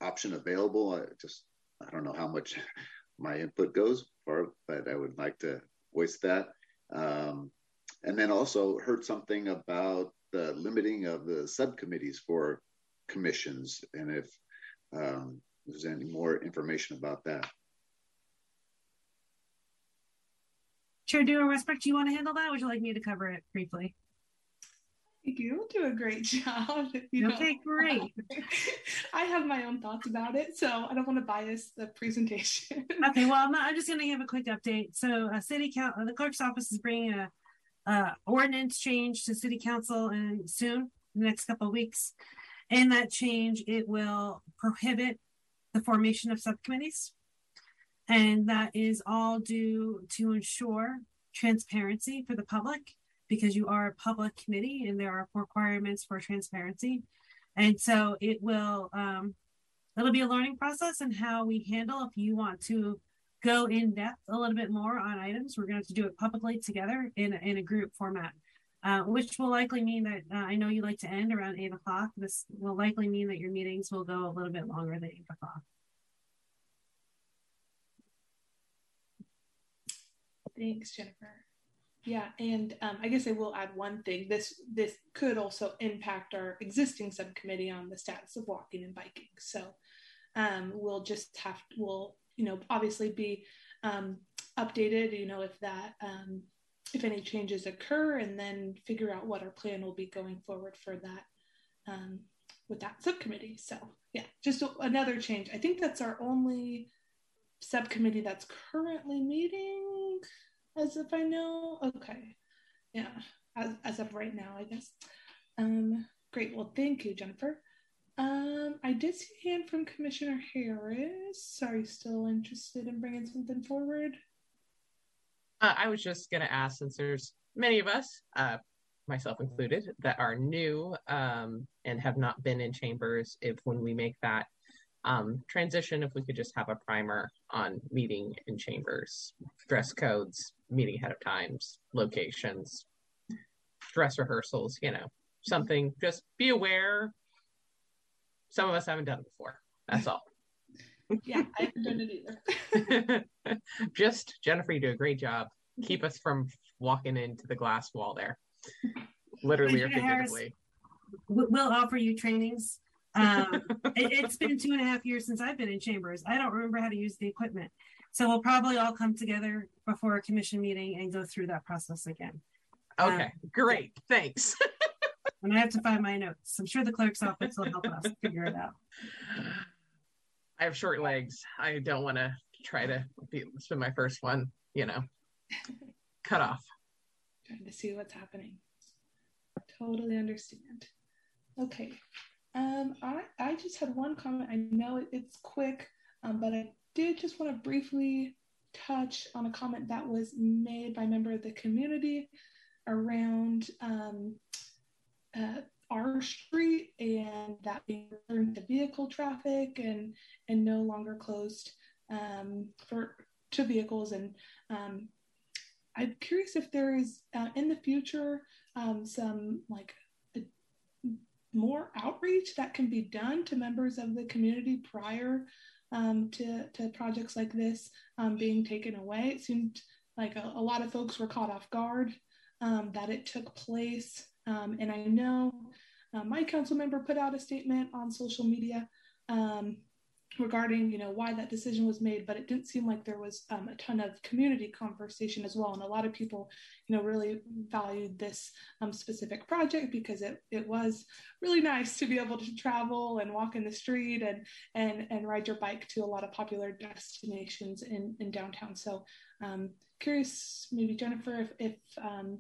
option available. I just I don't know how much my input goes for, but I would like to voice that. Um, and then also heard something about the limiting of the subcommittees for commissions, and if um, there's any more information about that. Chair Dewar Westbrook, do you want to handle that? would you like me to cover it briefly? You do a great job. You okay, know. great. I have my own thoughts about it, so I don't want to bias the presentation. okay, well, I'm, not, I'm just going to give a quick update. So, uh, City Council, the clerk's office is bringing a, a ordinance change to City Council and soon, the next couple of weeks. In that change, it will prohibit the formation of subcommittees, and that is all due to ensure transparency for the public because you are a public committee and there are requirements for transparency. And so it will, um, it'll be a learning process and how we handle if you want to go in depth a little bit more on items. We're going to to do it publicly together in, in a group format. Uh, which will likely mean that uh, I know you like to end around eight o'clock. This will likely mean that your meetings will go a little bit longer than eight o'clock. Thanks, Jennifer. Yeah, and um, I guess I will add one thing. This this could also impact our existing subcommittee on the status of walking and biking. So um, we'll just have we'll you know obviously be um, updated. You know if that um, if any changes occur, and then figure out what our plan will be going forward for that um, with that subcommittee. So yeah, just another change. I think that's our only subcommittee that's currently meeting as if I know. Okay. Yeah. As, as of right now, I guess. Um, great. Well, thank you, Jennifer. Um, I did see a hand from Commissioner Harris. Are you still interested in bringing something forward? Uh, I was just going to ask, since there's many of us, uh, myself included, that are new um, and have not been in chambers, if when we make that um, transition, if we could just have a primer on meeting in chambers, dress codes, meeting ahead of times, locations, dress rehearsals, you know, something. Just be aware. Some of us haven't done it before. That's all. yeah, I haven't done it either. just Jennifer, you do a great job. Keep us from walking into the glass wall there, literally or figuratively. We'll offer you trainings um, it, has been two and a half years since I've been in chambers. I don't remember how to use the equipment. So we'll probably all come together before a commission meeting and go through that process again. Okay, um, great. Thanks. and I have to find my notes. I'm sure the clerk's office will help us figure it out. I have short legs. I don't want to try to be, spend my first one, you know, cut off. Trying to see what's happening. Totally understand. Okay, um, I, I just had one comment. I know it, it's quick, um, but I did just want to briefly touch on a comment that was made by a member of the community around um, uh, our street and that being returned to vehicle traffic and and no longer closed um, for to vehicles. And um, I'm curious if there is uh, in the future um, some like more outreach that can be done to members of the community prior um, to, to projects like this um, being taken away. It seemed like a, a, lot of folks were caught off guard um, that it took place. Um, and I know uh, my council member put out a statement on social media um, regarding you know why that decision was made but it didn't seem like there was um, a ton of community conversation as well and a lot of people you know really valued this um, specific project because it, it was really nice to be able to travel and walk in the street and and and ride your bike to a lot of popular destinations in in downtown so um, curious maybe jennifer if, if um,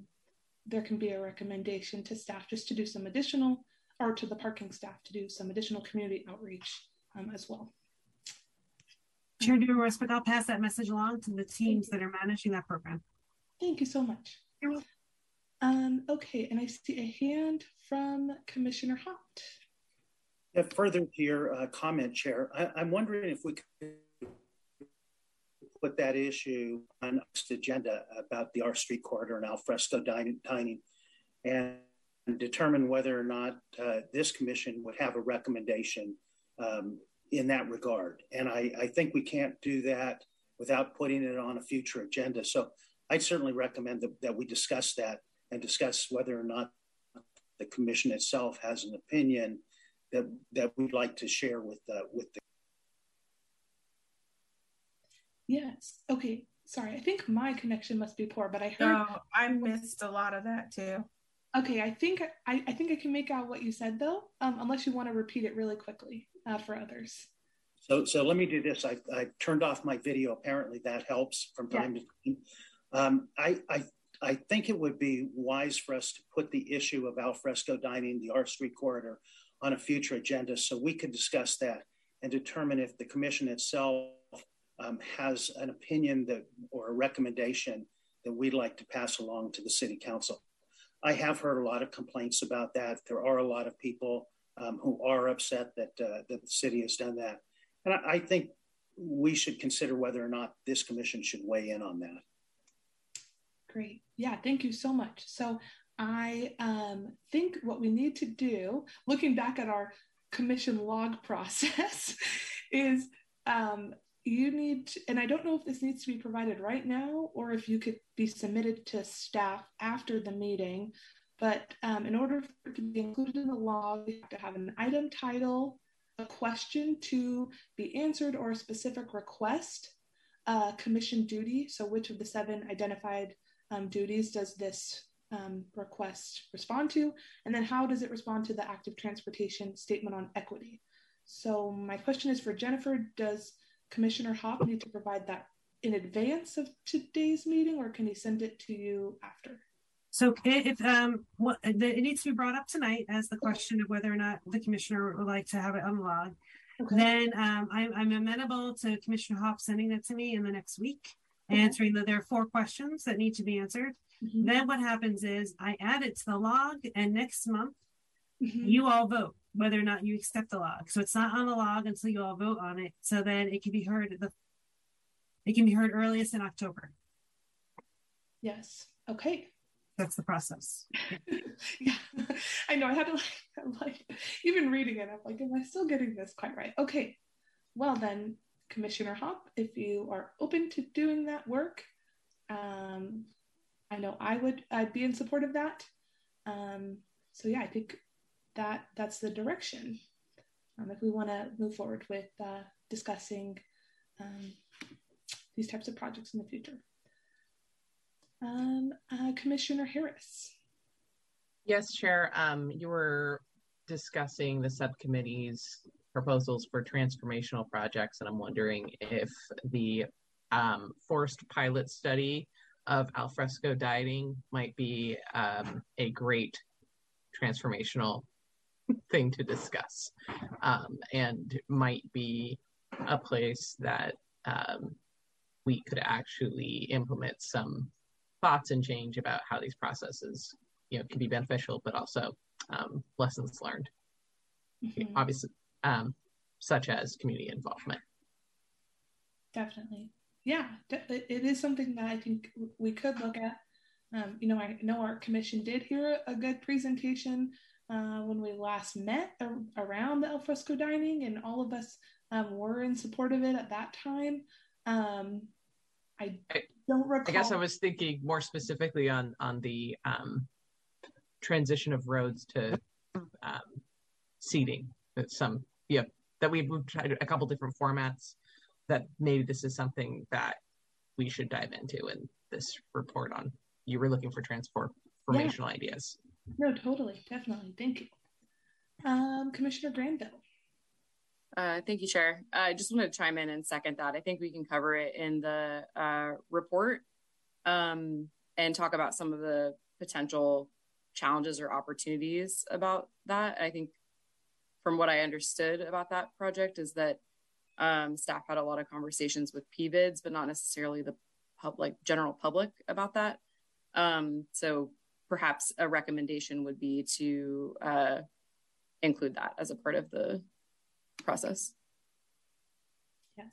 there can be a recommendation to staff just to do some additional or to the parking staff to do some additional community outreach um, as well. Chair DeRosa, I'll pass that message along to the teams that are managing that program. Thank you so much. Um, okay, and I see a hand from Commissioner Hott. Yeah, further to your uh, comment, Chair, I, am wondering if we could put that issue on the agenda about the R Street corridor and alfresco dining, dining and determine whether or not uh, this commission would have a recommendation um, in that regard. And I, I, think we can't do that without putting it on a future agenda. So I'd certainly recommend that, that we discuss that and discuss whether or not the commission itself has an opinion that that we'd like to share with the with the Yes. Okay. Sorry. I think my connection must be poor, but I heard. No, I missed a lot of that too. Okay. I think I, I think I can make out what you said though, um, unless you want to repeat it really quickly uh, for others. So, so let me do this. I, I turned off my video. Apparently, that helps from time yeah. to time. Um, I, I, I think it would be wise for us to put the issue of alfresco dining, the R Street corridor, on a future agenda so we could discuss that and determine if the commission itself um, has an opinion that or a recommendation that we'd like to pass along to the city council. I have heard a lot of complaints about that. There are a lot of people um, who are upset that uh, that the city has done that, and I, I think we should consider whether or not this commission should weigh in on that. Great. Yeah, thank you so much. So I um, think what we need to do, looking back at our commission log process, is um, you need, and I don't know if this needs to be provided right now or if you could be submitted to staff after the meeting. But um, in order for it to be included in the log, we have to have an item title, a question to be answered, or a specific request, commission duty. So, which of the seven identified um, duties does this um, request respond to? And then, how does it respond to the active transportation statement on equity? So, my question is for Jennifer Does Commissioner Hop need to provide that in advance of today's meeting, or can he send it to you after? So if um, what, it needs to be brought up tonight as the question of whether or not the commissioner would like to have it unlogged. Okay. Then um, I'm, I'm, amenable to Commissioner Hop sending that to me in the next week, okay. answering that there are four questions that need to be answered. Mm-hmm. Then what happens is I add it to the log, and next month mm-hmm. you all vote whether or not you accept the log. So it's not on the log until you all vote on it. So then it can be heard the it can be heard earliest in October. Yes. Okay. That's the process. yeah. I know. I had to like, I'm like even reading it, I'm like, am I still getting this quite right? Okay. Well then, Commissioner Hop, if you are open to doing that work, um, I know I would I'd be in support of that. Um, so yeah, I think that that's the direction um, if we want to move forward with uh, discussing um, these types of projects in the future. Um, uh, Commissioner Harris. Yes, Chair. Um, you were discussing the subcommittee's proposals for transformational projects, and I'm wondering if the um, forced pilot study of alfresco dining might be um, a great transformational thing to discuss um, and might be a place that um, we could actually implement some thoughts and change about how these processes you know can be beneficial but also um, lessons learned. Mm-hmm. obviously um, such as community involvement. Definitely. Yeah it is something that i think we could look at. Um, you know i know our commission did hear a good presentation uh, when we last met around the al fresco dining, and all of us um, were in support of it at that time. Um, I don't recall. I guess I was thinking more specifically on on the um, transition of roads to um, seating. That some yeah that we've tried a couple different formats. That maybe this is something that we should dive into in this report on. You were looking for transformational yeah. ideas. No, totally, definitely. Thank you, um, Commissioner Granville. Uh, thank you, Chair. I just want to chime in and second that. I think we can cover it in the uh, report um, and talk about some of the potential challenges or opportunities about that. I think from what I understood about that project is that um, staff had a lot of conversations with PBIDs, but not necessarily the public, general public about that. Um, so perhaps a recommendation would be to uh, include that as a part of the process. Yes.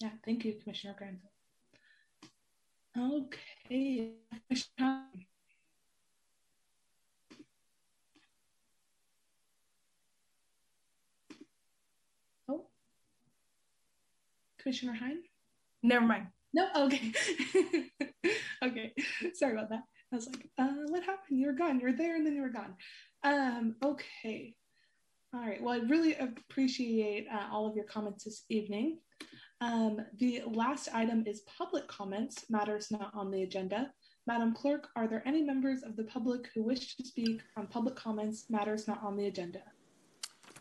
Yeah. Thank you, Commissioner Granville. Okay. Oh. Commissioner Heim? Never mind. No, okay. okay. Sorry about that. I was like, uh, what happened? You were gone. You were there and then you were gone. Um, okay. All right. Well, I really appreciate uh, all of your comments this evening. Um, the last item is public comments, matters not on the agenda. Madam Clerk, are there any members of the public who wish to speak on public comments, matters not on the agenda?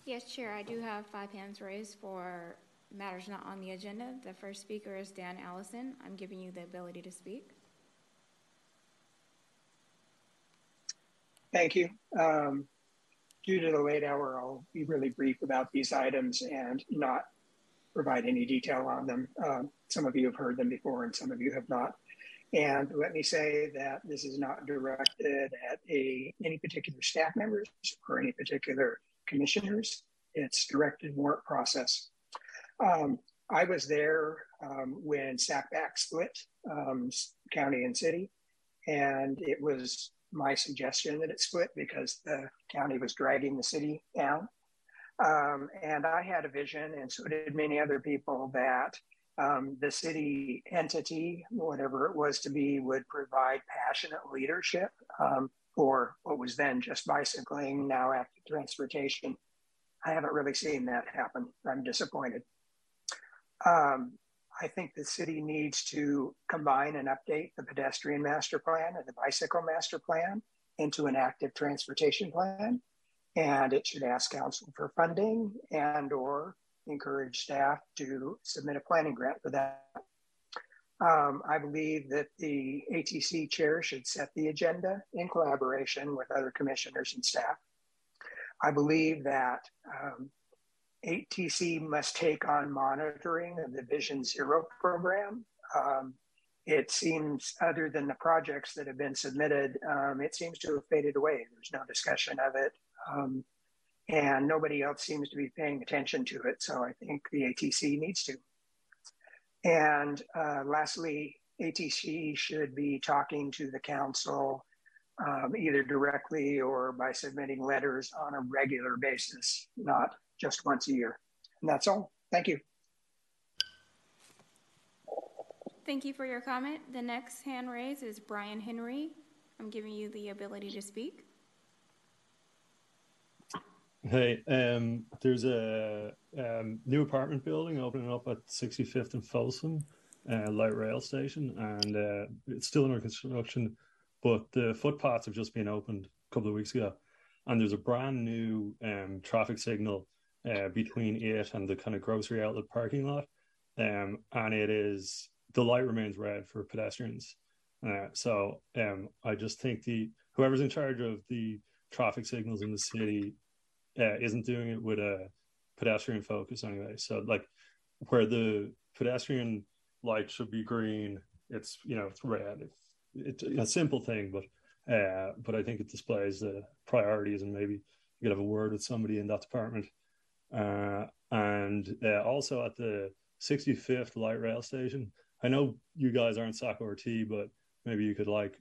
Yes, Chair. I do have five hands raised for matters not on the agenda. The first speaker is Dan Allison. I'm giving you the ability to speak. Thank you. Um, due to the late hour, I'll be really brief about these items and not provide any detail on them. Um, some of you have heard them before and some of you have not. And let me say that this is not directed at a, any particular staff members or any particular commissioners. It's directed more at process. Um, I was there um, when SACBAC split um, county and city, and it was my suggestion that it split because the county was dragging the city down. Um, and I had a vision, and so did many other people, that um, the city entity, whatever it was to be, would provide passionate leadership um, for what was then just bicycling, now active transportation. I haven't really seen that happen. I'm disappointed. Um, I think the city needs to combine and update the pedestrian master plan and the bicycle master plan into an active transportation plan. And it should ask council for funding and or encourage staff to submit a planning grant for that. Um, I believe that the ATC chair should set the agenda in collaboration with other commissioners and staff. I believe that um, ATC must take on monitoring of the Vision Zero program. Um, it seems, other than the projects that have been submitted, um, it seems to have faded away. There's no discussion of it. Um, and nobody else seems to be paying attention to it. So I think the ATC needs to. And uh, lastly, ATC should be talking to the council um, either directly or by submitting letters on a regular basis, not just once a year. And that's all. Thank you. Thank you for your comment. The next hand raised is Brian Henry. I'm giving you the ability to speak. Hey, um, there's a um, new apartment building opening up at 65th and Folsom, uh, light rail station, and uh, it's still under construction, but the footpaths have just been opened a couple of weeks ago, and there's a brand new um, traffic signal uh, between it and the kind of grocery outlet parking lot. Um, and it is the light remains red for pedestrians. Uh, so um, I just think the whoever's in charge of the traffic signals in the city uh, isn't doing it with a pedestrian focus anyway. So like where the pedestrian light should be green, it's you know it's red. It's, it's a simple thing, but uh, but I think it displays the priorities and maybe you could have a word with somebody in that department uh, and uh, also at the 65th light rail station. I know you guys aren't SacRT, but maybe you could like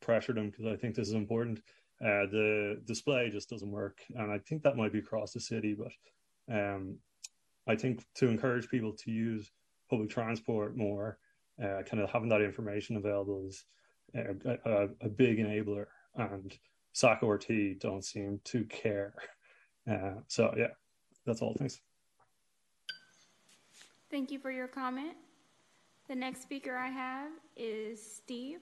pressure them because I think this is important. Uh, the display just doesn't work, and I think that might be across the city. But um, I think to encourage people to use public transport more, uh, kind of having that information available is a, a, a big enabler. And SacRT don't seem to care. Uh, so yeah, that's all. Thanks. Thank you for your comment. The next speaker I have is Steve.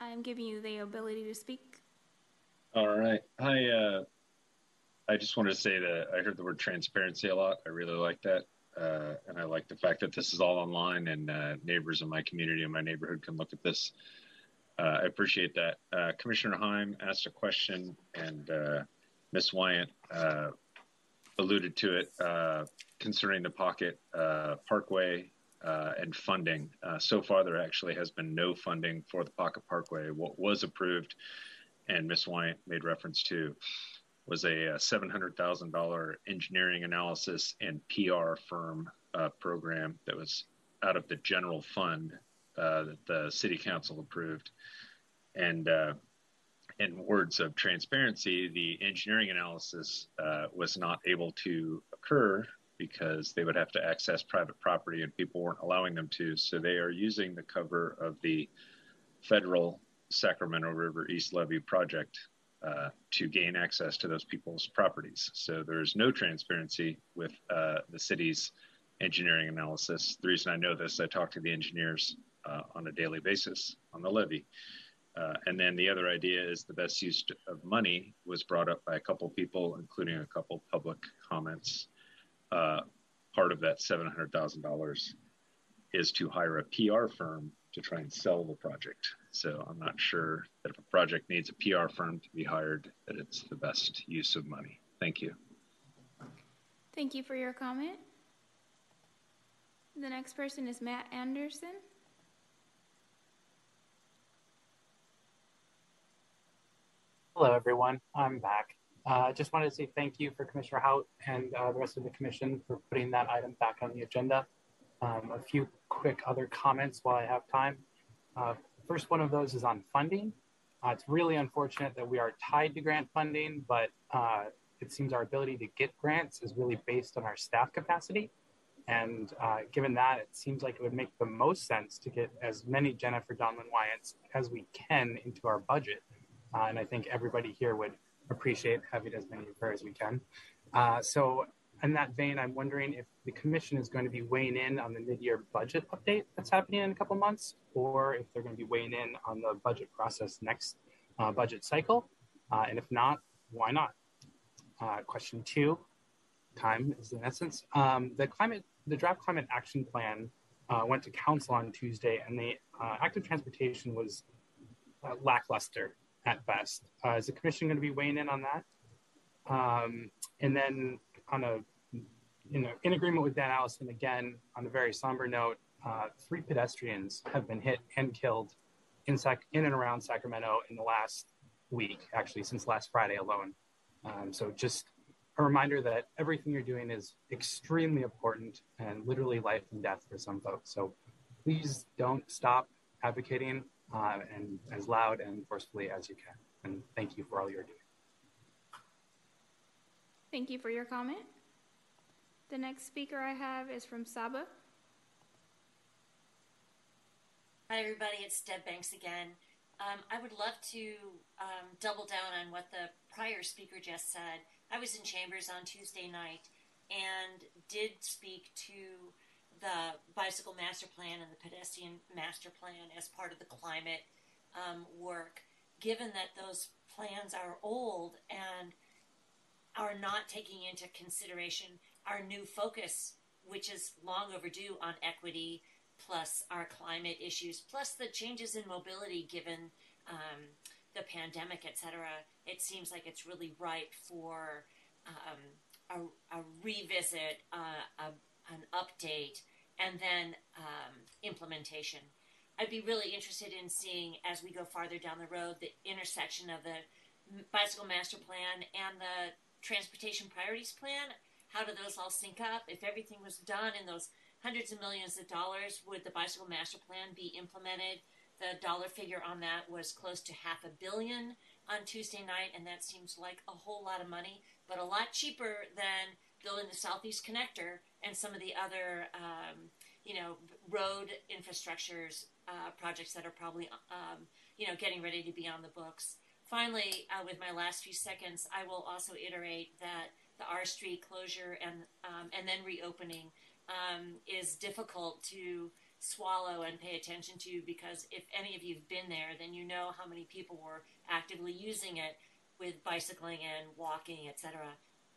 I am giving you the ability to speak. All right. Hi. Uh, I just wanted to say that I heard the word transparency a lot. I really like that. Uh, and I like the fact that this is all online and uh, neighbors in my community and my neighborhood can look at this. Uh, I appreciate that. Uh, Commissioner Heim asked a question and uh, Ms. Wyant uh, alluded to it concerning the Pocket Parkway and funding. so far, there actually has been no funding for the Pocket Parkway. What was approved and Ms. Wyant made reference to was a $700,000 engineering analysis and PR firm uh, program that was out of the general fund uh, that the city council approved. And uh, in words of transparency, the engineering analysis uh, was not able to occur because they would have to access private property and people weren't allowing them to. So they are using the cover of the federal Sacramento River East Levee project uh, to gain access to those people's properties. So there's no transparency with uh, the city's engineering analysis. The reason I know this, I talked to the engineers uh, on a daily basis on the levee. Uh, and then the other idea is the best use of money was brought up by a couple people, including a couple public comments. Uh, part of that $700,000 is to hire a PR firm to try and sell the project. So I'm not sure that if a project needs a PR firm to be hired, that it's the best use of money. Thank you. Thank you for your comment. The next person is Matt Anderson. Hello, everyone. I'm back. I uh, just wanted to say thank you for Commissioner Haut and uh, the rest of the commission for putting that item back on the agenda. Um, a few quick other comments while I have time. Uh, first one of those is on funding. Uh, it's really unfortunate that we are tied to grant funding, but uh, it seems our ability to get grants is really based on our staff capacity. And uh, given that, it seems like it would make the most sense to get as many Jennifer Donlan Wyants as we can into our budget. Uh, and I think everybody here would appreciate having as many of her as we can. Uh, so in that vein, I'm wondering if the commission is going to be weighing in on the mid-year budget update that's happening in a couple months, or if they're going to be weighing in on the budget process next uh, budget cycle. Uh, and if not, why not? Uh, question two, time is in essence. Um, the climate, the draft climate action plan uh, went to council on Tuesday, and the active transportation was lackluster at best. is the commission going to be weighing in on that? Um, and then on a you know, in agreement with Dan Allison, again, on a very somber note, uh, three pedestrians have been hit and killed in, Sac- in and around Sacramento in the last week, actually, since last Friday alone. Um, so just a reminder that everything you're doing is extremely important and literally life and death for some folks. So please don't stop advocating uh, and as loud and forcefully as you can. And thank you for all you're doing. Thank you for your comment. The next speaker I have is from Saba. Hi, everybody. It's Deb Banks again. Um, I would love to um, double down on what the prior speaker just said. I was in Chambers on Tuesday night and did speak to the bicycle master plan and the pedestrian master plan as part of the climate um, work. Given that those plans are old and are not taking into consideration our new focus, which is long overdue on equity, plus our climate issues, plus the changes in mobility given um, the pandemic, et cetera, it seems like it's really ripe for um, a, a, revisit, uh, a, an update, and then um, implementation. I'd be really interested in seeing, as we go farther down the road, the intersection of the bicycle master plan and the transportation priorities plan how do those all sync up? If everything was done in those hundreds of millions of dollars, would the bicycle master plan be implemented? The dollar figure on that was close to half a billion on Tuesday night, and that seems like a whole lot of money, but a lot cheaper than building the Southeast Connector and some of the other, um, you know, road infrastructures uh, projects that are probably, um, you know, getting ready to be on the books. Finally, uh, with my last few seconds, I will also iterate that the R Street closure and um, and then reopening um, is difficult to swallow and pay attention to because if any of you've been there, then you know how many people were actively using it with bicycling and walking, etc.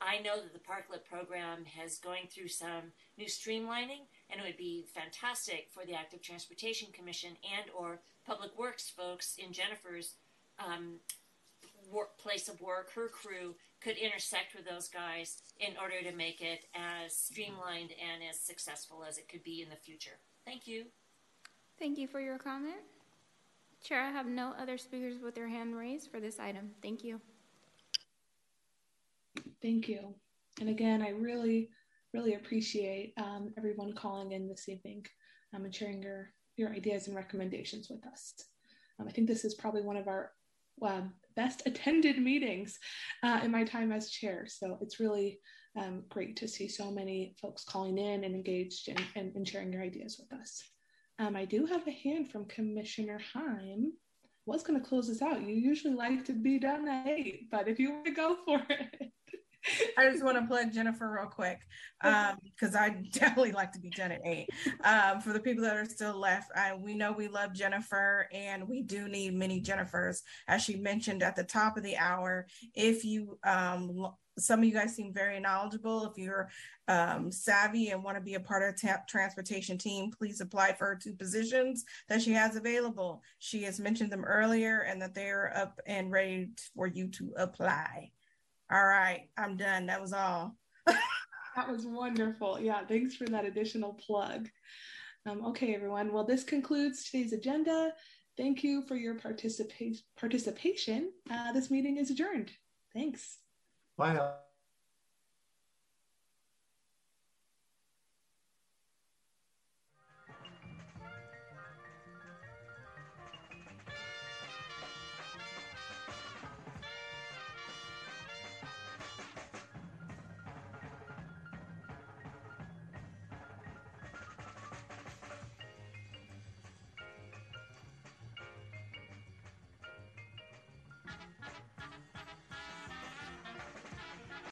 I know that the Parklet program has going through some new streamlining, and it would be fantastic for the Active Transportation Commission and or Public Works folks in Jennifer's um, work, place of work, her crew could intersect with those guys in order to make it as streamlined and as successful as it could be in the future. Thank you. Thank you for your comment. Chair, I have no other speakers with their hand raised for this item. Thank you. Thank you. And again, I really, really appreciate um, everyone calling in this evening um, and sharing your, your ideas and recommendations with us. Um, I think this is probably one of our uh, best attended meetings uh, in my time as chair. So it's really um, great to see so many folks calling in and engaged and, and, and sharing your ideas with us. Um, I do have a hand from Commissioner Heim. Was going to close this out. You usually like to be done at eight, but if you want to go for it. I just want to plug Jennifer real quick because um, I definitely like to be done at eight. Um, for the people that are still left, I, we know we love Jennifer and we do need many Jennifers. As she mentioned at the top of the hour, if you um, some of you guys seem very knowledgeable. If you're um, savvy and want to be a part of the transportation team, please apply for her two positions that she has available. She has mentioned them earlier and that they're up and ready for you to apply. All right, I'm done. That was all. that was wonderful. Yeah, thanks for that additional plug. Um, okay, everyone. Well, this concludes today's agenda. Thank you for your participa- participation. Uh, this meeting is adjourned. Thanks. Bye.